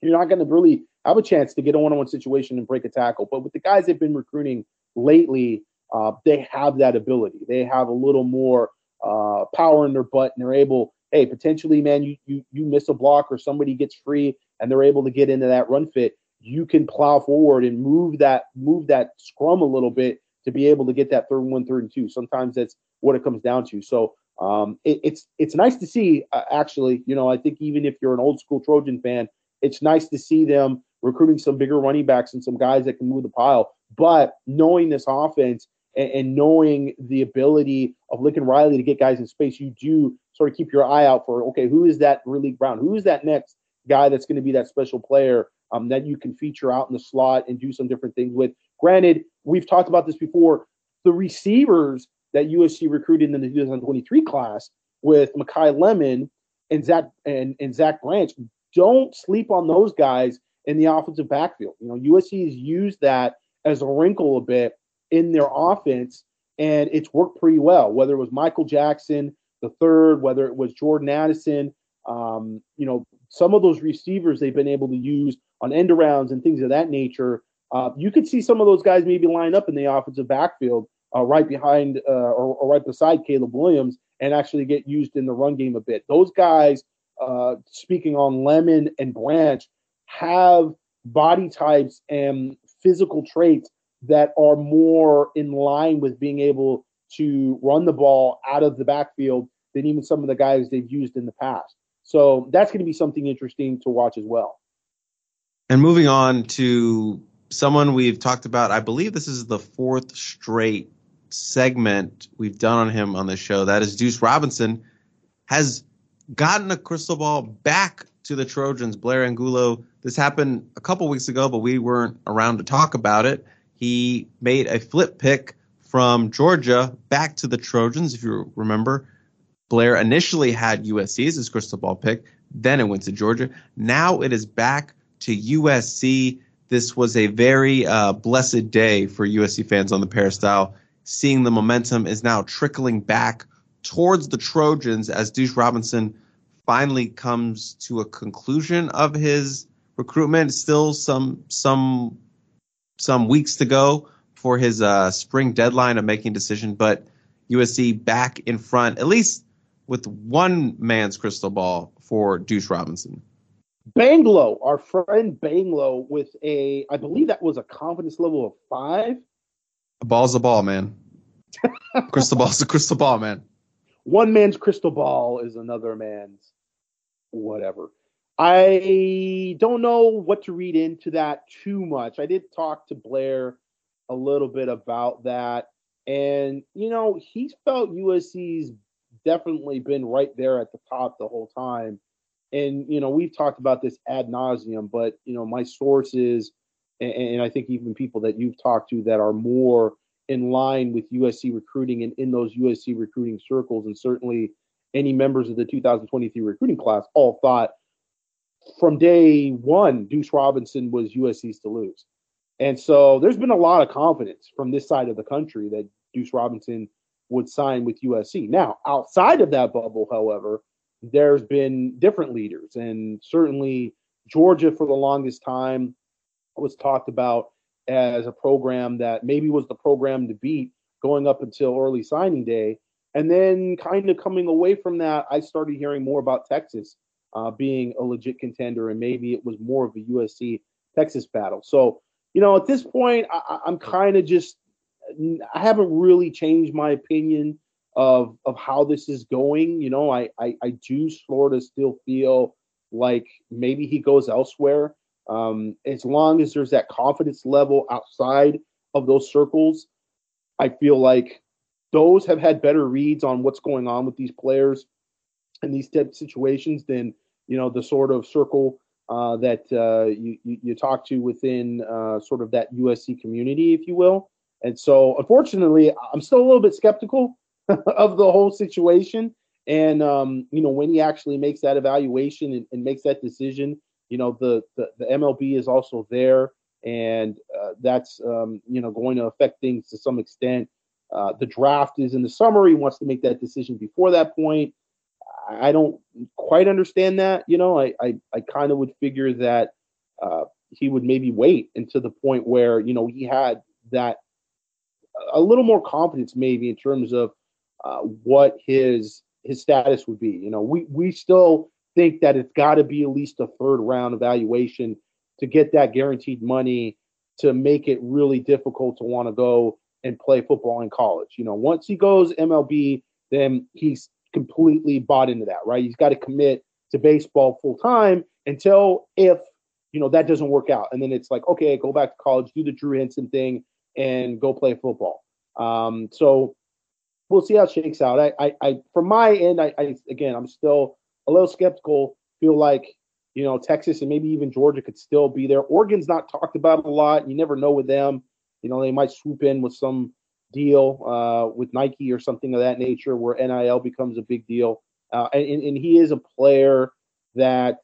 you're not going to really have a chance to get a one-on-one situation and break a tackle. But with the guys they've been recruiting lately, uh, they have that ability. They have a little more uh, power in their butt, and they're able. Hey, potentially, man, you you you miss a block or somebody gets free and they're able to get into that run fit, you can plow forward and move that move that scrum a little bit to be able to get that third and one, third and two. Sometimes that's what it comes down to. So um, it, it's it's nice to see. Uh, actually, you know, I think even if you're an old school Trojan fan, it's nice to see them recruiting some bigger running backs and some guys that can move the pile. But knowing this offense and, and knowing the ability of Lincoln Riley to get guys in space, you do sort of keep your eye out for okay, who is that Raleek Brown? Who is that next guy that's going to be that special player um, that you can feature out in the slot and do some different things with. Granted, we've talked about this before. The receivers that USC recruited in the 2023 class with Makai Lemon and Zach and, and Zach Branch, don't sleep on those guys in the offensive backfield. You know, USC has used that as a wrinkle a bit in their offense, and it's worked pretty well. Whether it was Michael Jackson the third, whether it was Jordan Addison, um, you know, some of those receivers they've been able to use on end arounds and things of that nature. Uh, you could see some of those guys maybe line up in the offensive backfield uh, right behind uh, or, or, right beside Caleb Williams and actually get used in the run game a bit. Those guys, uh, speaking on Lemon and Branch, have body types and physical traits that are more in line with being able to run the ball out of the backfield than even some of the guys they've used in the past. So that's going to be something interesting to watch as well. And moving on to someone we've talked about, I believe this is the fourth straight segment we've done on him on the show. That is Deuce Robinson has gotten a crystal ball back to the Trojans. Blair Angulo, this happened a couple weeks ago, but we weren't around to talk about it. He made a flip pick from Georgia back to the Trojans, if you remember. Blair initially had USC as his crystal ball pick, then it went to Georgia. Now it is back to USC. This was a very uh, blessed day for USC fans on the peristyle. Seeing the momentum is now trickling back towards the Trojans as Deuce Robinson finally comes to a conclusion of his recruitment. Still some some some weeks to go for his uh, spring deadline of making a decision, but USC back in front, at least with one man's crystal ball for Deuce Robinson. Banglo, our friend Banglo, with a, I believe that was a confidence level of five. A ball's a ball, man. crystal ball's a crystal ball, man. One man's crystal ball is another man's whatever. I don't know what to read into that too much. I did talk to Blair a little bit about that. And, you know, he's felt USC's definitely been right there at the top the whole time. And, you know, we've talked about this ad nauseum, but, you know, my sources, and, and I think even people that you've talked to that are more in line with USC recruiting and in those USC recruiting circles, and certainly any members of the 2023 recruiting class all thought from day one, Deuce Robinson was USC's to lose. And so there's been a lot of confidence from this side of the country that Deuce Robinson would sign with USC. Now, outside of that bubble, however, there's been different leaders, and certainly Georgia for the longest time was talked about as a program that maybe was the program to beat going up until early signing day. And then, kind of coming away from that, I started hearing more about Texas uh, being a legit contender, and maybe it was more of a USC Texas battle. So, you know, at this point, I, I'm kind of just I haven't really changed my opinion of of how this is going. You know, I I, I do sort of still feel like maybe he goes elsewhere. Um, as long as there's that confidence level outside of those circles, I feel like those have had better reads on what's going on with these players in these type situations than you know the sort of circle uh, that uh, you, you, you talk to within uh, sort of that USC community, if you will. And so, unfortunately, I'm still a little bit skeptical of the whole situation. And um, you know, when he actually makes that evaluation and, and makes that decision, you know, the, the, the MLB is also there, and uh, that's um, you know going to affect things to some extent. Uh, the draft is in the summer. He wants to make that decision before that point. I don't quite understand that. You know, I I, I kind of would figure that uh, he would maybe wait until the point where you know he had that a little more confidence maybe in terms of uh, what his his status would be. You know, we we still think that it's got to be at least a third round evaluation to get that guaranteed money to make it really difficult to want to go and play football in college. You know, once he goes MLB, then he's completely bought into that, right? He's got to commit to baseball full time until if you know that doesn't work out, and then it's like, okay, go back to college, do the Drew Henson thing, and go play football. Um, so we'll see how it shakes out. I, I, I from my end, I, I, again, I'm still a little skeptical. Feel like you know Texas and maybe even Georgia could still be there. Oregon's not talked about a lot. You never know with them. You know, they might swoop in with some deal uh, with Nike or something of that nature where NIL becomes a big deal. Uh, and, and he is a player that,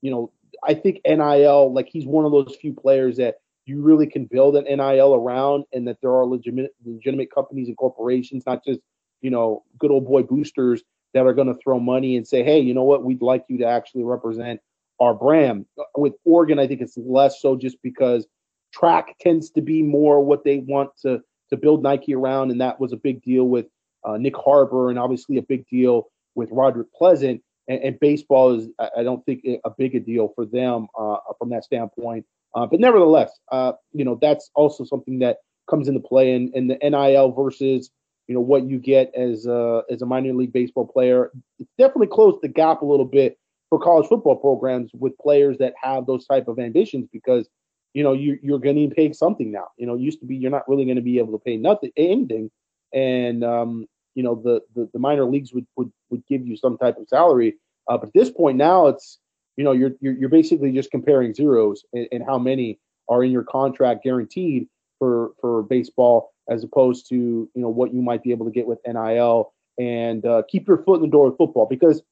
you know, I think NIL, like he's one of those few players that you really can build an NIL around and that there are legitimate legitimate companies and corporations, not just, you know, good old boy boosters that are going to throw money and say, hey, you know what, we'd like you to actually represent our brand. With Oregon, I think it's less so just because track tends to be more what they want to to build Nike around, and that was a big deal with uh, Nick Harper, and obviously a big deal with Roderick Pleasant. And, and baseball is, I don't think, a big a deal for them uh, from that standpoint. Uh, but nevertheless, uh, you know, that's also something that comes into play in, in the NIL versus you know what you get as a, as a minor league baseball player. It's definitely closed the gap a little bit for college football programs with players that have those type of ambitions because you know you, you're getting paid something now. You know, used to be you're not really going to be able to pay nothing anything, and um, you know the, the, the minor leagues would, would would give you some type of salary. Uh, but at this point now, it's you know you're you're, you're basically just comparing zeros and, and how many are in your contract guaranteed for for baseball as opposed to you know what you might be able to get with NIL and uh, keep your foot in the door with football because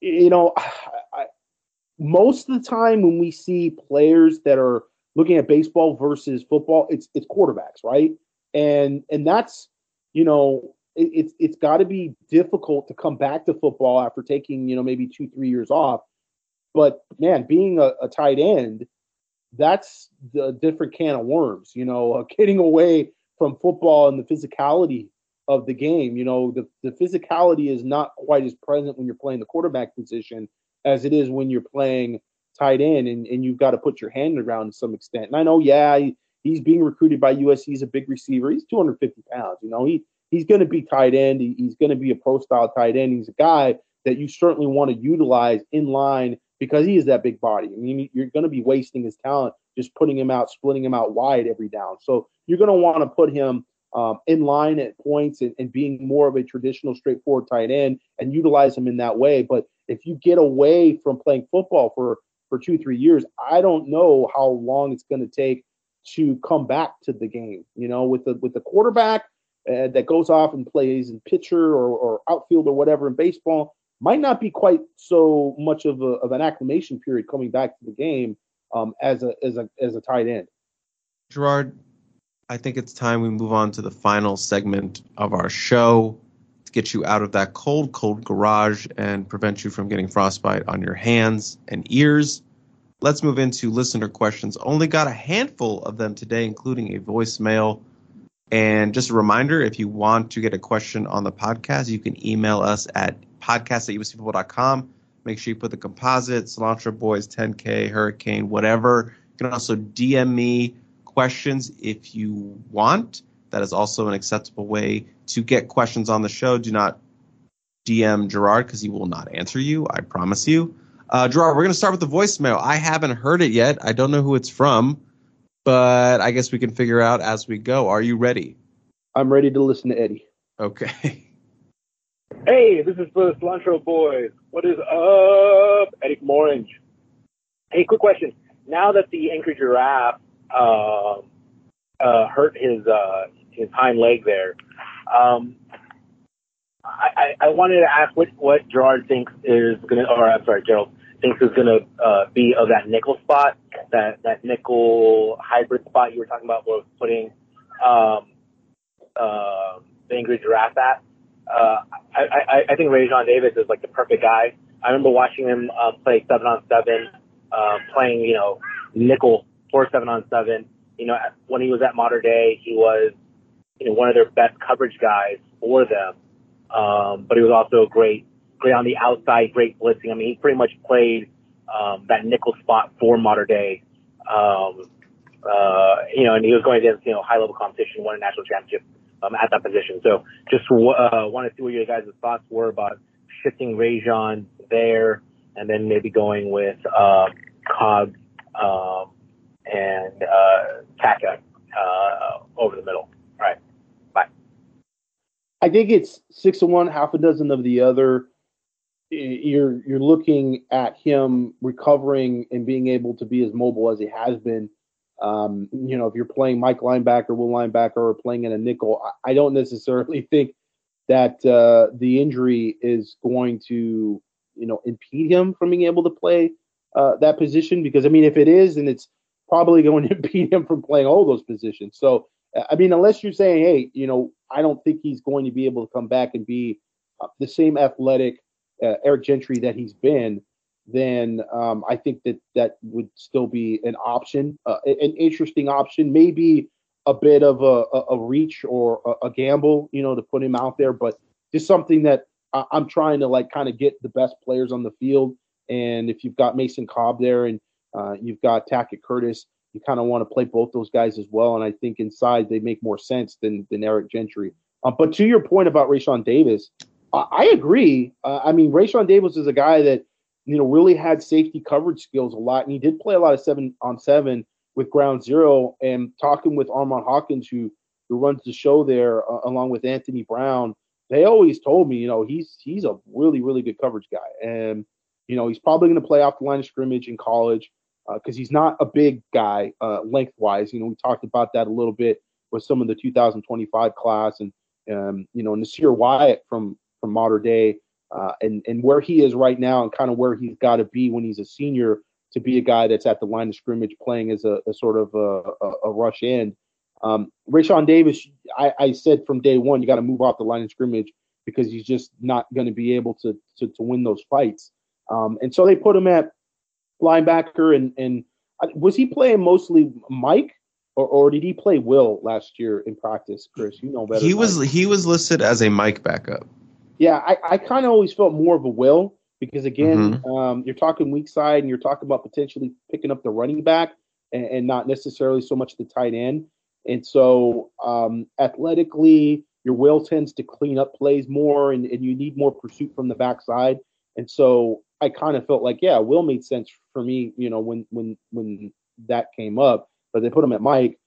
you know, I, most of the time when we see players that are looking at baseball versus football, it's it's quarterbacks, right? And and that's you know it, it's it's got to be difficult to come back to football after taking you know maybe two three years off. But man, being a, a tight end, that's the different can of worms. You know, uh, getting away from football and the physicality of the game. You know, the, the physicality is not quite as present when you're playing the quarterback position as it is when you're playing tight end and, and you've got to put your hand around to some extent. And I know, yeah, he, he's being recruited by USC. He's a big receiver. He's 250 pounds. You know, he he's going to be tight end. He, he's going to be a pro style tight end. He's a guy that you certainly want to utilize in line because he is that big body. I mean, you're going to be wasting his talent just putting him out, splitting him out wide every down. So you're going to want to put him um, in line at points and, and, being more of a traditional, straightforward tight end and utilize him in that way. But if you get away from playing football for for two three years, I don't know how long it's going to take to come back to the game. You know, with the with the quarterback uh, that goes off and plays in pitcher or, or outfield or whatever in baseball might not be quite so much of, a, of an acclimation period coming back to the game um, as a as a as a tight end. Gerard, I think it's time we move on to the final segment of our show to get you out of that cold, cold garage and prevent you from getting frostbite on your hands and ears. Let's move into listener questions. Only got a handful of them today, including a voicemail. And just a reminder if you want to get a question on the podcast, you can email us at podcast at usfootball.com. Make sure you put the composite, Cilantro Boys, 10K, Hurricane, whatever. You can also DM me questions if you want. That is also an acceptable way to get questions on the show. Do not DM Gerard because he will not answer you. I promise you. Uh, Gerard, we're going to start with the voicemail. I haven't heard it yet. I don't know who it's from, but I guess we can figure out as we go. Are you ready? I'm ready to listen to Eddie. Okay. Hey, this is the Cilantro Boys. What is up? Eddie from Orange. Hey, quick question. Now that the Anchorage Giraffe uh, uh, hurt his uh, his hind leg there. Um, I, I, I wanted to ask what what Gerard thinks is gonna, or I'm sorry, Gerald thinks is gonna uh, be of that nickel spot, that that nickel hybrid spot you were talking about, was putting um, uh, the Anchorage Giraffe at. Uh, I, I, I think Raesjon Davis is like the perfect guy. I remember watching him uh, play seven on seven, uh, playing you know nickel four seven on seven. You know, when he was at Mater Dei, he was you know one of their best coverage guys for them. Um, but he was also great, great on the outside, great blitzing. I mean, he pretty much played um, that nickel spot for Mater Dei. Um, uh, you know, and he was going against you know high level competition, won a national championship um, at that position. So just uh, want to see what your guys' thoughts were about shifting Rajon there, and then maybe going with uh, Cobb um, and uh, Taka uh, over the middle. All right. Bye. I think it's six of one, half a dozen of the other. You're you're looking at him recovering and being able to be as mobile as he has been Um, you know, if you're playing Mike linebacker, will linebacker, or playing in a nickel, I, I don't necessarily think that uh, the injury is going to, you know, impede him from being able to play uh, that position. Because I mean, if it is, then it's probably going to impede him from playing all those positions. So, I mean, unless you're saying, hey, you know, I don't think he's going to be able to come back and be uh, the same athletic uh, Eric Gentry that he's been, then um, I think that that would still be an option, uh, an interesting option, maybe a bit of a, a, reach or a, a, gamble, you know, to put him out there, but just something that I, am trying to like kind of get the best players on the field. And if you've got Mason Cobb there and uh, you've got Tackett Curtis, you kind of want to play both those guys as well. And I think inside they make more sense than than Eric Gentry. Uh, but to your point about Raesjon Davis, I, I agree. Uh, I mean, Raesjon Davis is a guy that you know really had safety coverage skills a lot, and he did play a lot of seven on seven with Ground Zero. And talking with Armand Hawkins, who who runs the show there, uh, along with Anthony Brown, they always told me, you know, he's he's a really really good coverage guy, and you know he's probably going to play off the line of scrimmage in college because uh, he's not a big guy uh, lengthwise. You know, we talked about that a little bit with some of the 2025 class, and um, you know, Nasir Wyatt from from Mater Dei, uh, and and where he is right now, and kind of where he's got to be when he's a senior to be a guy that's at the line of scrimmage playing as a, a sort of a, a, a rush end. Um, Raesjon Davis, I, I said from day one, you got to move off the line of scrimmage because he's just not going to be able to, to to win those fights. Um, and so they put him at linebacker, and and uh, was he playing mostly Mike, or, or did he play Will last year in practice? Chris, you know better. He was he was listed as a Mike backup. Yeah, I, I kind of always felt more of a Will because again, mm-hmm. um, you're talking weak side, and you're talking about potentially picking up the running back, and, and not necessarily so much the tight end. And so, um, athletically, your will tends to clean up plays more, and, and you need more pursuit from the backside. And so, I kind of felt like, yeah, Will made sense for me, you know, when when when that came up. But they put him at Mike.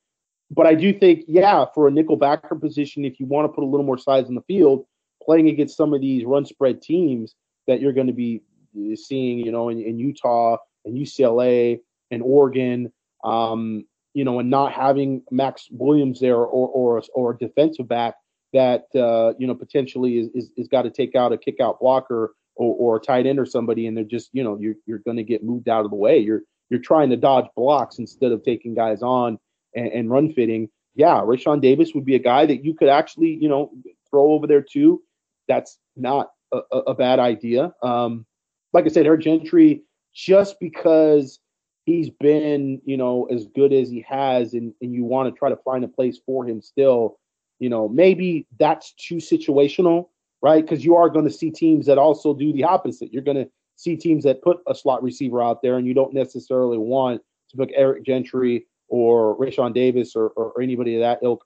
But I do think, yeah, for a nickel backer position, if you want to put a little more size in the field, playing against some of these run spread teams that you're going to be uh, seeing, you know, in, in Utah and UCLA and Oregon, um, you know, and not having Max Williams there or or or a defensive back that uh, you know potentially is is, is got to take out a kick out blocker or, or a tight end or somebody, and they're just you know you're you're going to get moved out of the way. You're you're trying to dodge blocks instead of taking guys on and, and run fitting. Yeah, Raesjon Davis would be a guy that you could actually you know throw over there too. That's not a, a bad idea. Um, like I said, Eric Gentry, just because he's been, you know, as good as he has, and, and you want to try to find a place for him still, you know, maybe that's too situational right? Because you are going to see teams that also do the opposite. You're going to see teams that put a slot receiver out there, and you don't necessarily want to put Eric Gentry or Raesjon Davis or, or, or anybody of that ilk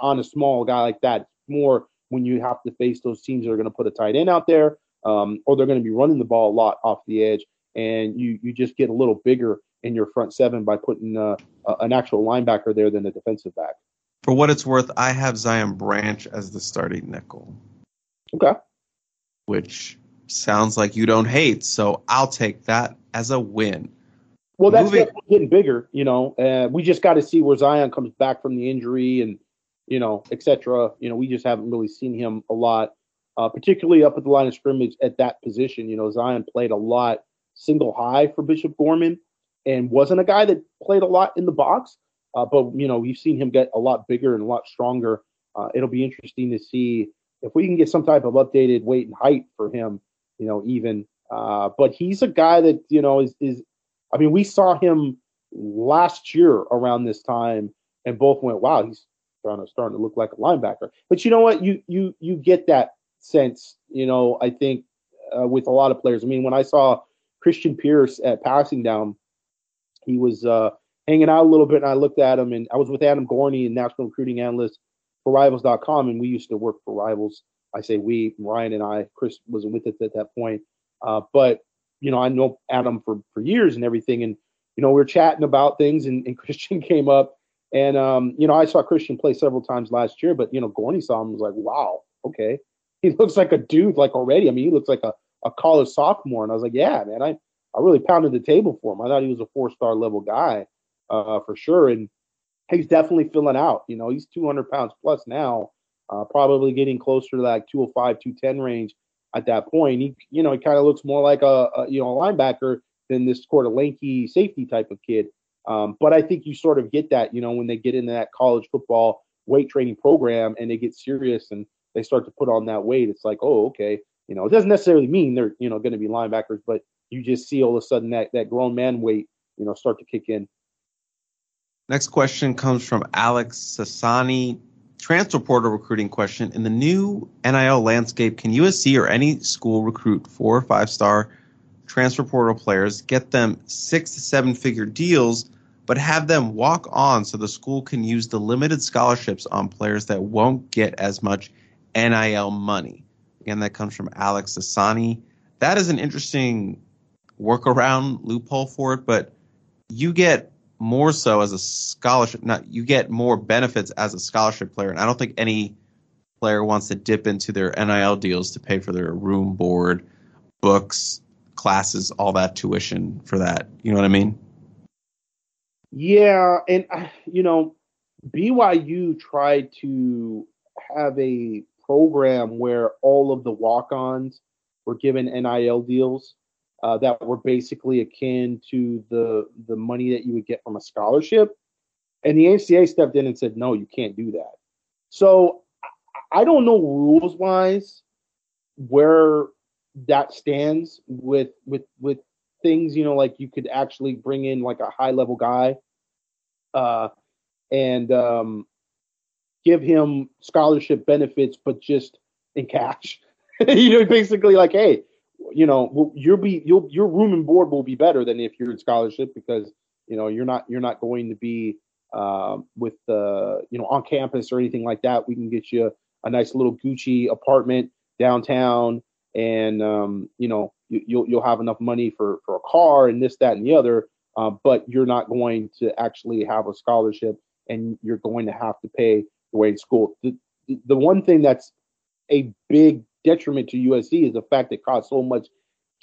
on a small guy like that. more when you have to face those teams that are going to put a tight end out there, um, or they're going to be running the ball a lot off the edge, and you you just get a little bigger in your front seven by putting uh, an actual linebacker there than a defensive back. For what it's worth, I have Zion Branch as the starting nickel. Okay. Which sounds like you don't hate, so I'll take that as a win. Well, that's Moving. getting bigger, you know. Uh, we just got to see where Zion comes back from the injury and, you know, etc. You know, we just haven't really seen him a lot, uh, particularly up at the line of scrimmage at that position. You know, Zion played a lot single high for Bishop Gorman and wasn't a guy that played a lot in the box. Uh, but you know, we've seen him get a lot bigger and a lot stronger. Uh, it'll be interesting to see if we can get some type of updated weight and height for him, you know, even. Uh, but he's a guy that you know is is. I mean, we saw him last year around this time, and both went, "Wow, he's starting to starting to look like a linebacker." But you know what? You you you get that sense, you know. I think uh, with a lot of players. I mean, when I saw Christian Pierce at passing down, he was uh, hanging out a little bit, and I looked at him, and I was with Adam Gorney, and national recruiting analyst for rivals.com and we used to work for rivals i say we ryan and i chris wasn't with us at that point uh, but you know i know adam for for years and everything and you know we were chatting about things and, and christian came up and um, you know i saw christian play several times last year but you know gorney saw him was like wow okay he looks like a dude like already i mean he looks like a, a college sophomore and i was like yeah man i i really pounded the table for him i thought he was a four star level guy uh, for sure. And he's definitely filling out. You know, he's 200 pounds plus now, uh, probably getting closer to like 205, 210 range at that point. He, you know, he kind of looks more like a, a, you know a linebacker than this sort of lanky safety type of kid. Um, but I think you sort of get that, you know, when they get into that college football weight training program and they get serious and they start to put on that weight. It's like, oh, okay, you know, it doesn't necessarily mean they're you know going to be linebackers, but you just see all of a sudden that that grown man weight, you know, start to kick in. Next question comes from Alex Sassani. Transfer portal recruiting question. In the new NIL landscape, can USC or any school recruit four or five star transfer portal players, get them six to seven figure deals, but have them walk on so the school can use the limited scholarships on players that won't get as much NIL money? Again, that comes from Alex Asani. That is an interesting workaround loophole for it, but you get more so as a scholarship. Not you get more benefits as a scholarship player, and I don't think any player wants to dip into their NIL deals to pay for their room, board, books, classes, all that tuition for that. You know what I mean? Yeah, and uh, you know, BYU tried to have a program where all of the walk-ons were given NIL deals uh, that were basically akin to the the money that you would get from a scholarship. And the NCAA stepped in and said, no, you can't do that. So I don't know rules wise where that stands with with with things, you know, like you could actually bring in like a high level guy uh and um give him scholarship benefits but just in cash. you know, basically like, hey, you know, you'll be you'll your room and board will be better than if you're in scholarship because you know you're not you're not going to be um, with the you know on campus or anything like that. We can get you a nice little Gucci apartment downtown, and um, you know you, you'll you'll have enough money for for a car and this that and the other. Uh, but you're not going to actually have a scholarship, and you're going to have to pay your way in school. The, the one thing that's a big detriment to USC is the fact that it costs so much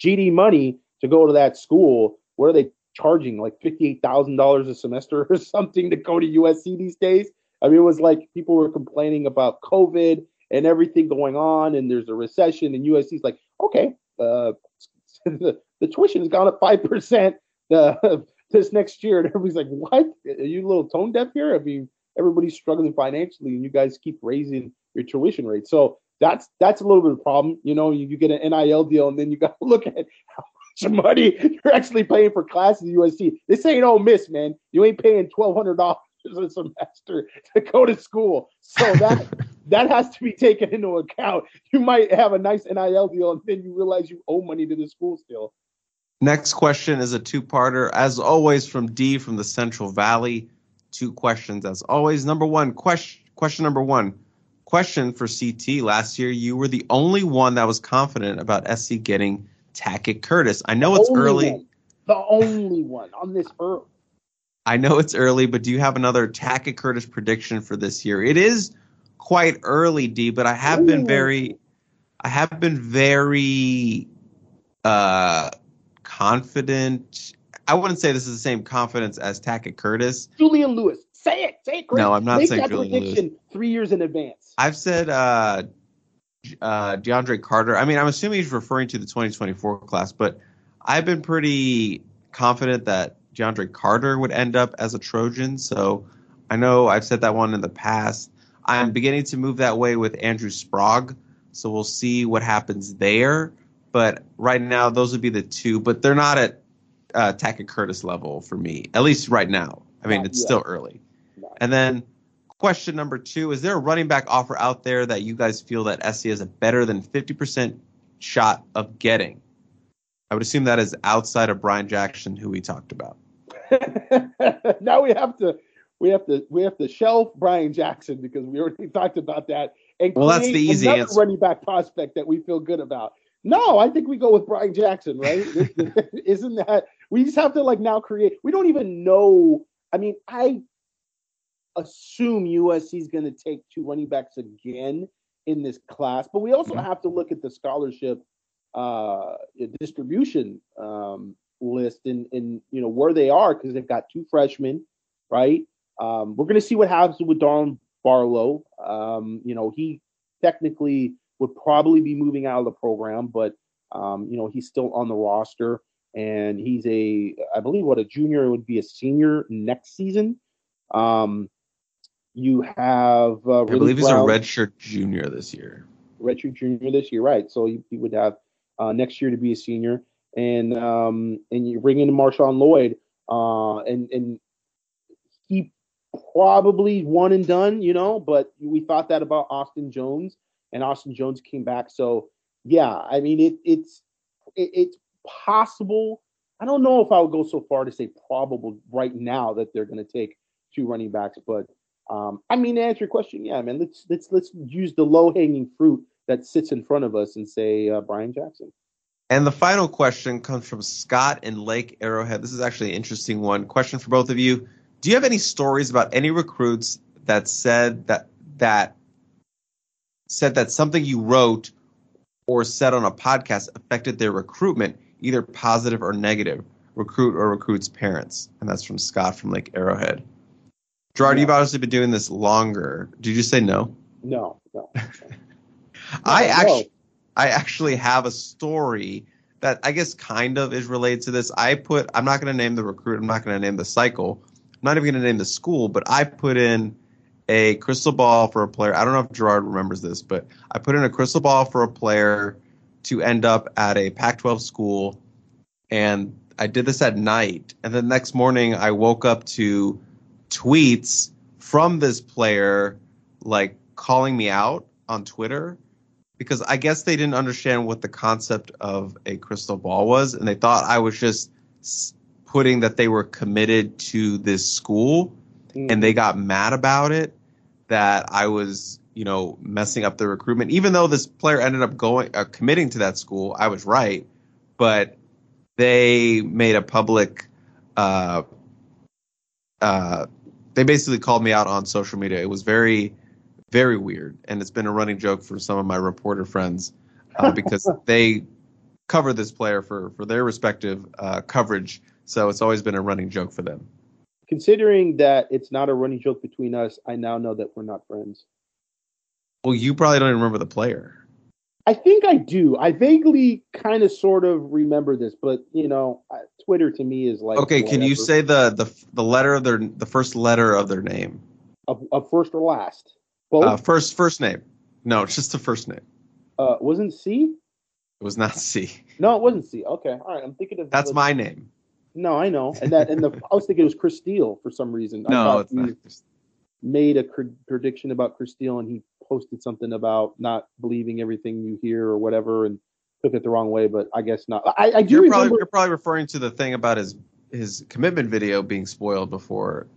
GD money to go to that school. What are they charging? Like fifty-eight thousand dollars a semester or something to go to USC these days? I mean, it was like people were complaining about COVID and everything going on, and there's a recession, and USC's like, okay, uh, the, the tuition has gone up five percent uh, this next year, and everybody's like, what? Are you a little tone deaf here? I mean, everybody's struggling financially, and you guys keep raising your tuition rate. So that's that's a little bit of a problem. You know, you, you get an NIL deal and then you got to look at how much money you're actually paying for classes at USC. This ain't Ole Miss, man. You ain't paying twelve hundred dollars a semester to go to school. So that that has to be taken into account. You might have a nice NIL deal and then you realize you owe money to the school still. Next question is a two-parter, as always, from D from the Central Valley. Two questions, as always. Number one, question question number one question for CT last year, you were the only one that was confident about SC getting Tackett Curtis. I know it's early. One. The only one on this earth. I know it's early, but do you have another Tackett Curtis prediction for this year? It is quite early, D, but I have Ooh. been very I have been very uh confident. I wouldn't say this is the same confidence as Tackett Curtis. Julian Lewis. Say it. Say it. No, I'm not Make saying that Julian prediction Lewis. three years in advance. I've said uh, uh, DeAndre Carter. I mean, I'm assuming he's referring to the 2024 class, but I've been pretty confident that DeAndre Carter would end up as a Trojan. So I know I've said that one in the past. I'm beginning to move that way with Andrew Sprague. So we'll see what happens there. But right now, those would be the two. But they're not at uh, Tackett Curtis level for me, at least right now. I mean, it's still early. And then question number two is there a running back offer out there that you guys feel that SC has a better than 50% shot of getting? I would assume that is outside of Brian Jackson, who we talked about. now we have to we have to we have to shelf Brian Jackson because we already talked about that. And well, that's the easy another answer. running back prospect that we feel good about. No, I think we go with Brian Jackson, right? Isn't that we just have to like now create? We don't even know. I mean, I assume USC is going to take two running backs again in this class, but we also mm-hmm. have to look at the scholarship uh, distribution um, list and, and you know where they are because they've got two freshmen right? Um, we're going to see what happens with Darwin Barlow. Um, you know, he technically would probably be moving out of the program, but um, you know, he's still on the roster, and he's a, I believe, what a junior would be a senior next season. Um, you have, uh, I believe he's a redshirt junior this year. Redshirt junior this year, right? So he, he would have uh, next year to be a senior, and um, and you bring in Marshawn Lloyd, uh, and and he probably one and done, you know. But we thought that about Austin Jones, and Austin Jones came back. So yeah, I mean it, it's it, it's possible. I don't know if I would go so far to say probable right now that they're going to take two running backs, but um, I mean to answer your question, yeah, man. Let's let's let's use the low hanging fruit that sits in front of us and say uh, Brian Jackson. And the final question comes from Scott in Lake Arrowhead. This is actually an interesting one. Question for both of you. Do you have any stories about any recruits that said that that said that something you wrote or said on a podcast affected their recruitment, either positive or negative, recruit or recruit's parents? And that's from Scott from Lake Arrowhead. Gerard, you've obviously been doing this longer. Did you say no? No, no. I actually, I actually have a story that I guess kind of is related to this. I put, I'm not going to name the recruit. I'm not going to name the cycle. I'm not even going to name the school, but I put in a crystal ball for a player. I don't know if Gerard remembers this, but I put in a crystal ball for a player to end up at a Pac 12 school. And I did this at night. And the next morning, I woke up to tweets from this player, like calling me out on Twitter because I guess they didn't understand what the concept of a crystal ball was. And they thought I was just putting that they were committed to this school mm. and they got mad about it that I was, you know, messing up the recruitment. Even though this player ended up going uh, committing to that school, I was right, but they made a public. Uh, uh, they basically called me out on social media. It was very, very weird, and it's been a running joke for some of my reporter friends uh, because they cover this player for for their respective uh, coverage. So it's always been a running joke for them considering that it's not a running joke between us, I now know that we're not friends. Well, you probably don't even remember the player. I think I do. I vaguely kind of sort of remember this, but you know, Twitter to me is like. Okay, whatever. can you say the the the letter of their the first letter of their name? Of, of first or last? Both. Uh, first first name. No, it's just the first name. Uh, wasn't C? It was not C. No, it wasn't C. Okay, all right. I'm thinking of. That's my name. No, I know, and that and the I was thinking it was Chris Steele for some reason. I no, it's not. Made a prediction about Chris Steele, and he posted something about not believing everything you hear or whatever, and took it the wrong way. But I guess not. I, I do. You're remember, probably, you're probably referring to the thing about his his commitment video being spoiled before.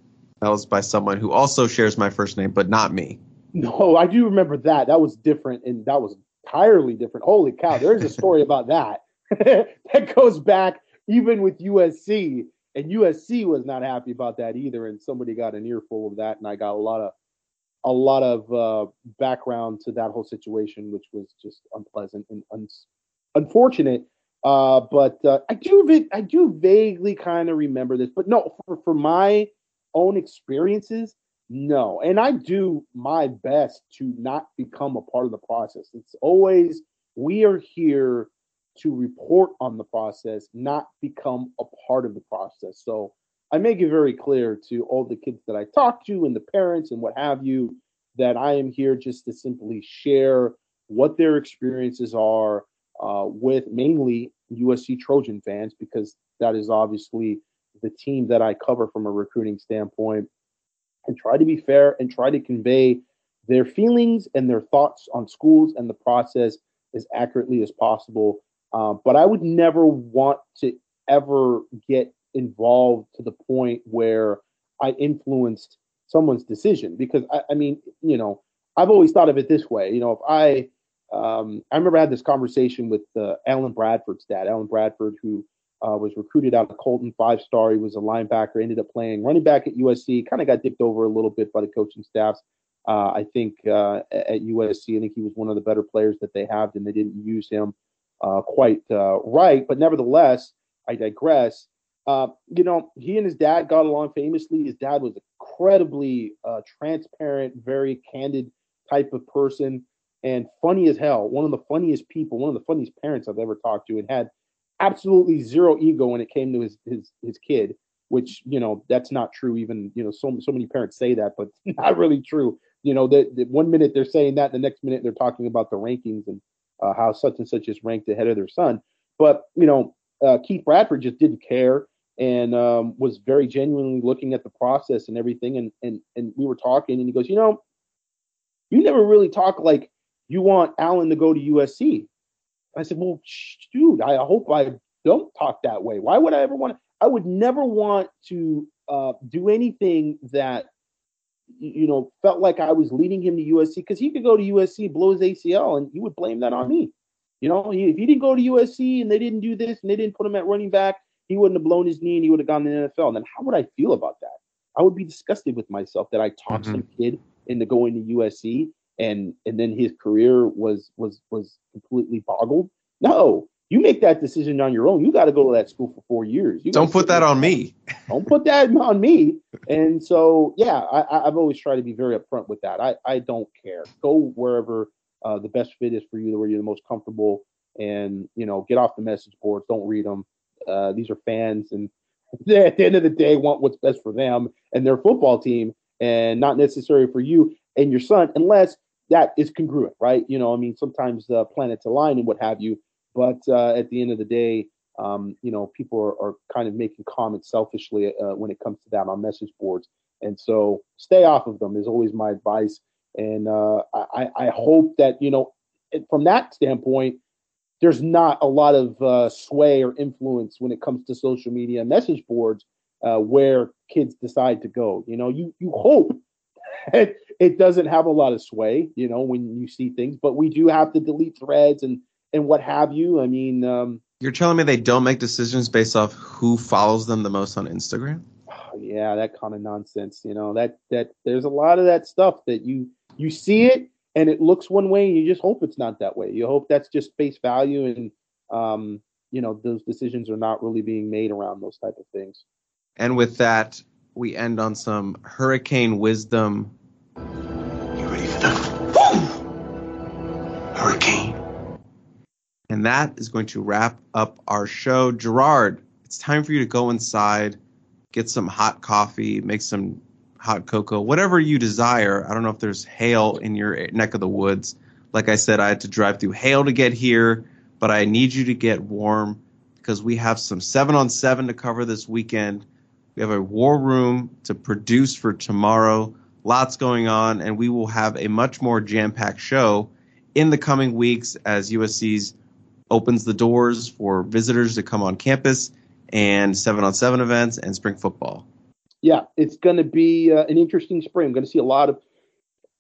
That was by someone who also shares my first name, but not me. No, I do remember that. That was different, and that was entirely different. Holy cow! There is a story about that that goes back even with USC, and USC was not happy about that either. And somebody got an earful of that, and I got a lot of a lot of uh, background to that whole situation, which was just unpleasant and un- unfortunate. Uh, but uh, I do I do vaguely kind of remember this, but no, for, for my own experiences, no. And I do my best to not become a part of the process. It's always we are here to report on the process, not become a part of the process. So I make it very clear to all the kids that I talk to and the parents and what have you that I am here just to simply share what their experiences are uh, with mainly USC Trojan fans, because that is obviously the team that I cover from a recruiting standpoint, and try to be fair and try to convey their feelings and their thoughts on schools and the process as accurately as possible um, but I would never want to ever get involved to the point where I influenced someone's decision because I, I mean, you know, I've always thought of it this way. You know, if I, um, I remember I had this conversation with uh, Allen Bradford's dad, Allen Bradford, who uh, was recruited out of Colton, five star. He was a linebacker, ended up playing running back at USC, kind of got dipped over a little bit by the coaching staffs. Uh, I think uh, at USC, I think he was one of the better players that they have, and they didn't use him uh, quite uh, right. But nevertheless, I digress. uh, you know, he and his dad got along famously. His dad was incredibly transparent, very candid type of person, and funny as hell. One of the funniest people, one of the funniest parents I've ever talked to, and had absolutely zero ego when it came to his his his kid. Which you know that's not true. Even you know so so many parents say that, but not really true. You know that one minute they're saying that, the next minute they're talking about the rankings and uh, how such and such is ranked ahead of their son. But you know, uh, Keith Bradford just didn't care and um, was very genuinely looking at the process and everything. And and and we were talking, and he goes, you know, you never really talk like you want Allen to go to USC. I said, well, dude, I hope I don't talk that way. Why would I ever want? To, I would never want to uh, do anything that you know felt like I was leading him to USC because he could go to USC, blow his ACL, and he would blame that on me. You know, if he didn't go to USC and they didn't do this and they didn't put him at running back, he wouldn't have blown his knee and he would have gone to the NFL. And then how would I feel about that? I would be disgusted with myself that I talked mm-hmm. some kid into going to USC and and then his career was was was completely boggled. No, you make that decision on your own. You got to go to that school for four years. You don't put that on me. don't put that on me. And so, yeah, I, have always tried to be very upfront with that. I, I don't care. Go wherever uh, the best fit is for you, where you're the most comfortable, and you know, get off the message boards. Don't read them. Uh, these are fans, and they, at the end of the day, want what's best for them and their football team, and not necessarily for you and your son, unless that is congruent, right? You know, I mean, sometimes the planets align and what have you, but uh, at the end of the day, um, you know, people are, are, kind of making comments selfishly uh, when it comes to that on message boards, and so stay off of them is always my advice. And uh, I, I hope that you know, from that standpoint, there's not a lot of uh, sway or influence when it comes to social media message boards uh, where kids decide to go. You know, you you hope it, doesn't have a lot of sway. You know, when you see things, but we do have to delete threads and and what have you. I mean, um, you're telling me they don't make decisions based off who follows them the most on Instagram? Oh, yeah, that kind of nonsense. You know that that there's a lot of that stuff that you you see it and it looks one way and you just hope it's not that way you hope that's just face value and um, you know those decisions are not really being made around those type of things and with that we end on some hurricane wisdom and that is going to wrap up our show gerard it's time for you to go inside get some hot coffee make some hot cocoa, whatever you desire. I don't know if there's hail in your neck of the woods. Like I said, I had to drive through hail to get here, but I need you to get warm because we have some seven on seven to cover this weekend. We have a war room to produce for tomorrow. Lots going on, and we will have a much more jam packed show in the coming weeks as USC's opens the doors for visitors to come on campus and seven on seven events and spring football yeah, it's going to be uh, an interesting spring. I'm going to see a lot of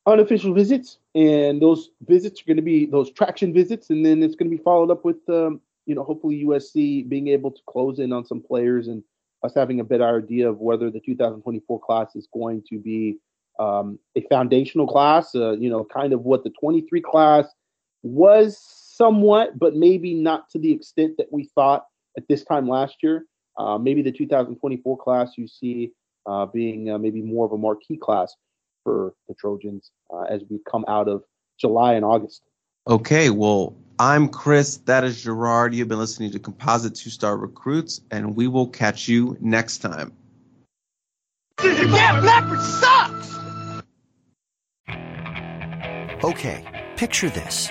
unofficial visits, and those visits are going to be those traction visits, and then it's going to be followed up with, um, you know, hopefully USC being able to close in on some players and us having a better idea of whether the 2024 class is going to be um, a foundational class, uh, you know, kind of what the 23 class was somewhat, but maybe not to the extent that we thought at this time last year. Uh, maybe the 2024 class you see uh, being uh, maybe more of a marquee class for the Trojans uh, as we come out of July and August. Okay, well, I'm Chris. That is Gerard. You've been listening to Composite Two Star Recruits, and we will catch you next time. Damn leopard sucks! Okay, picture this.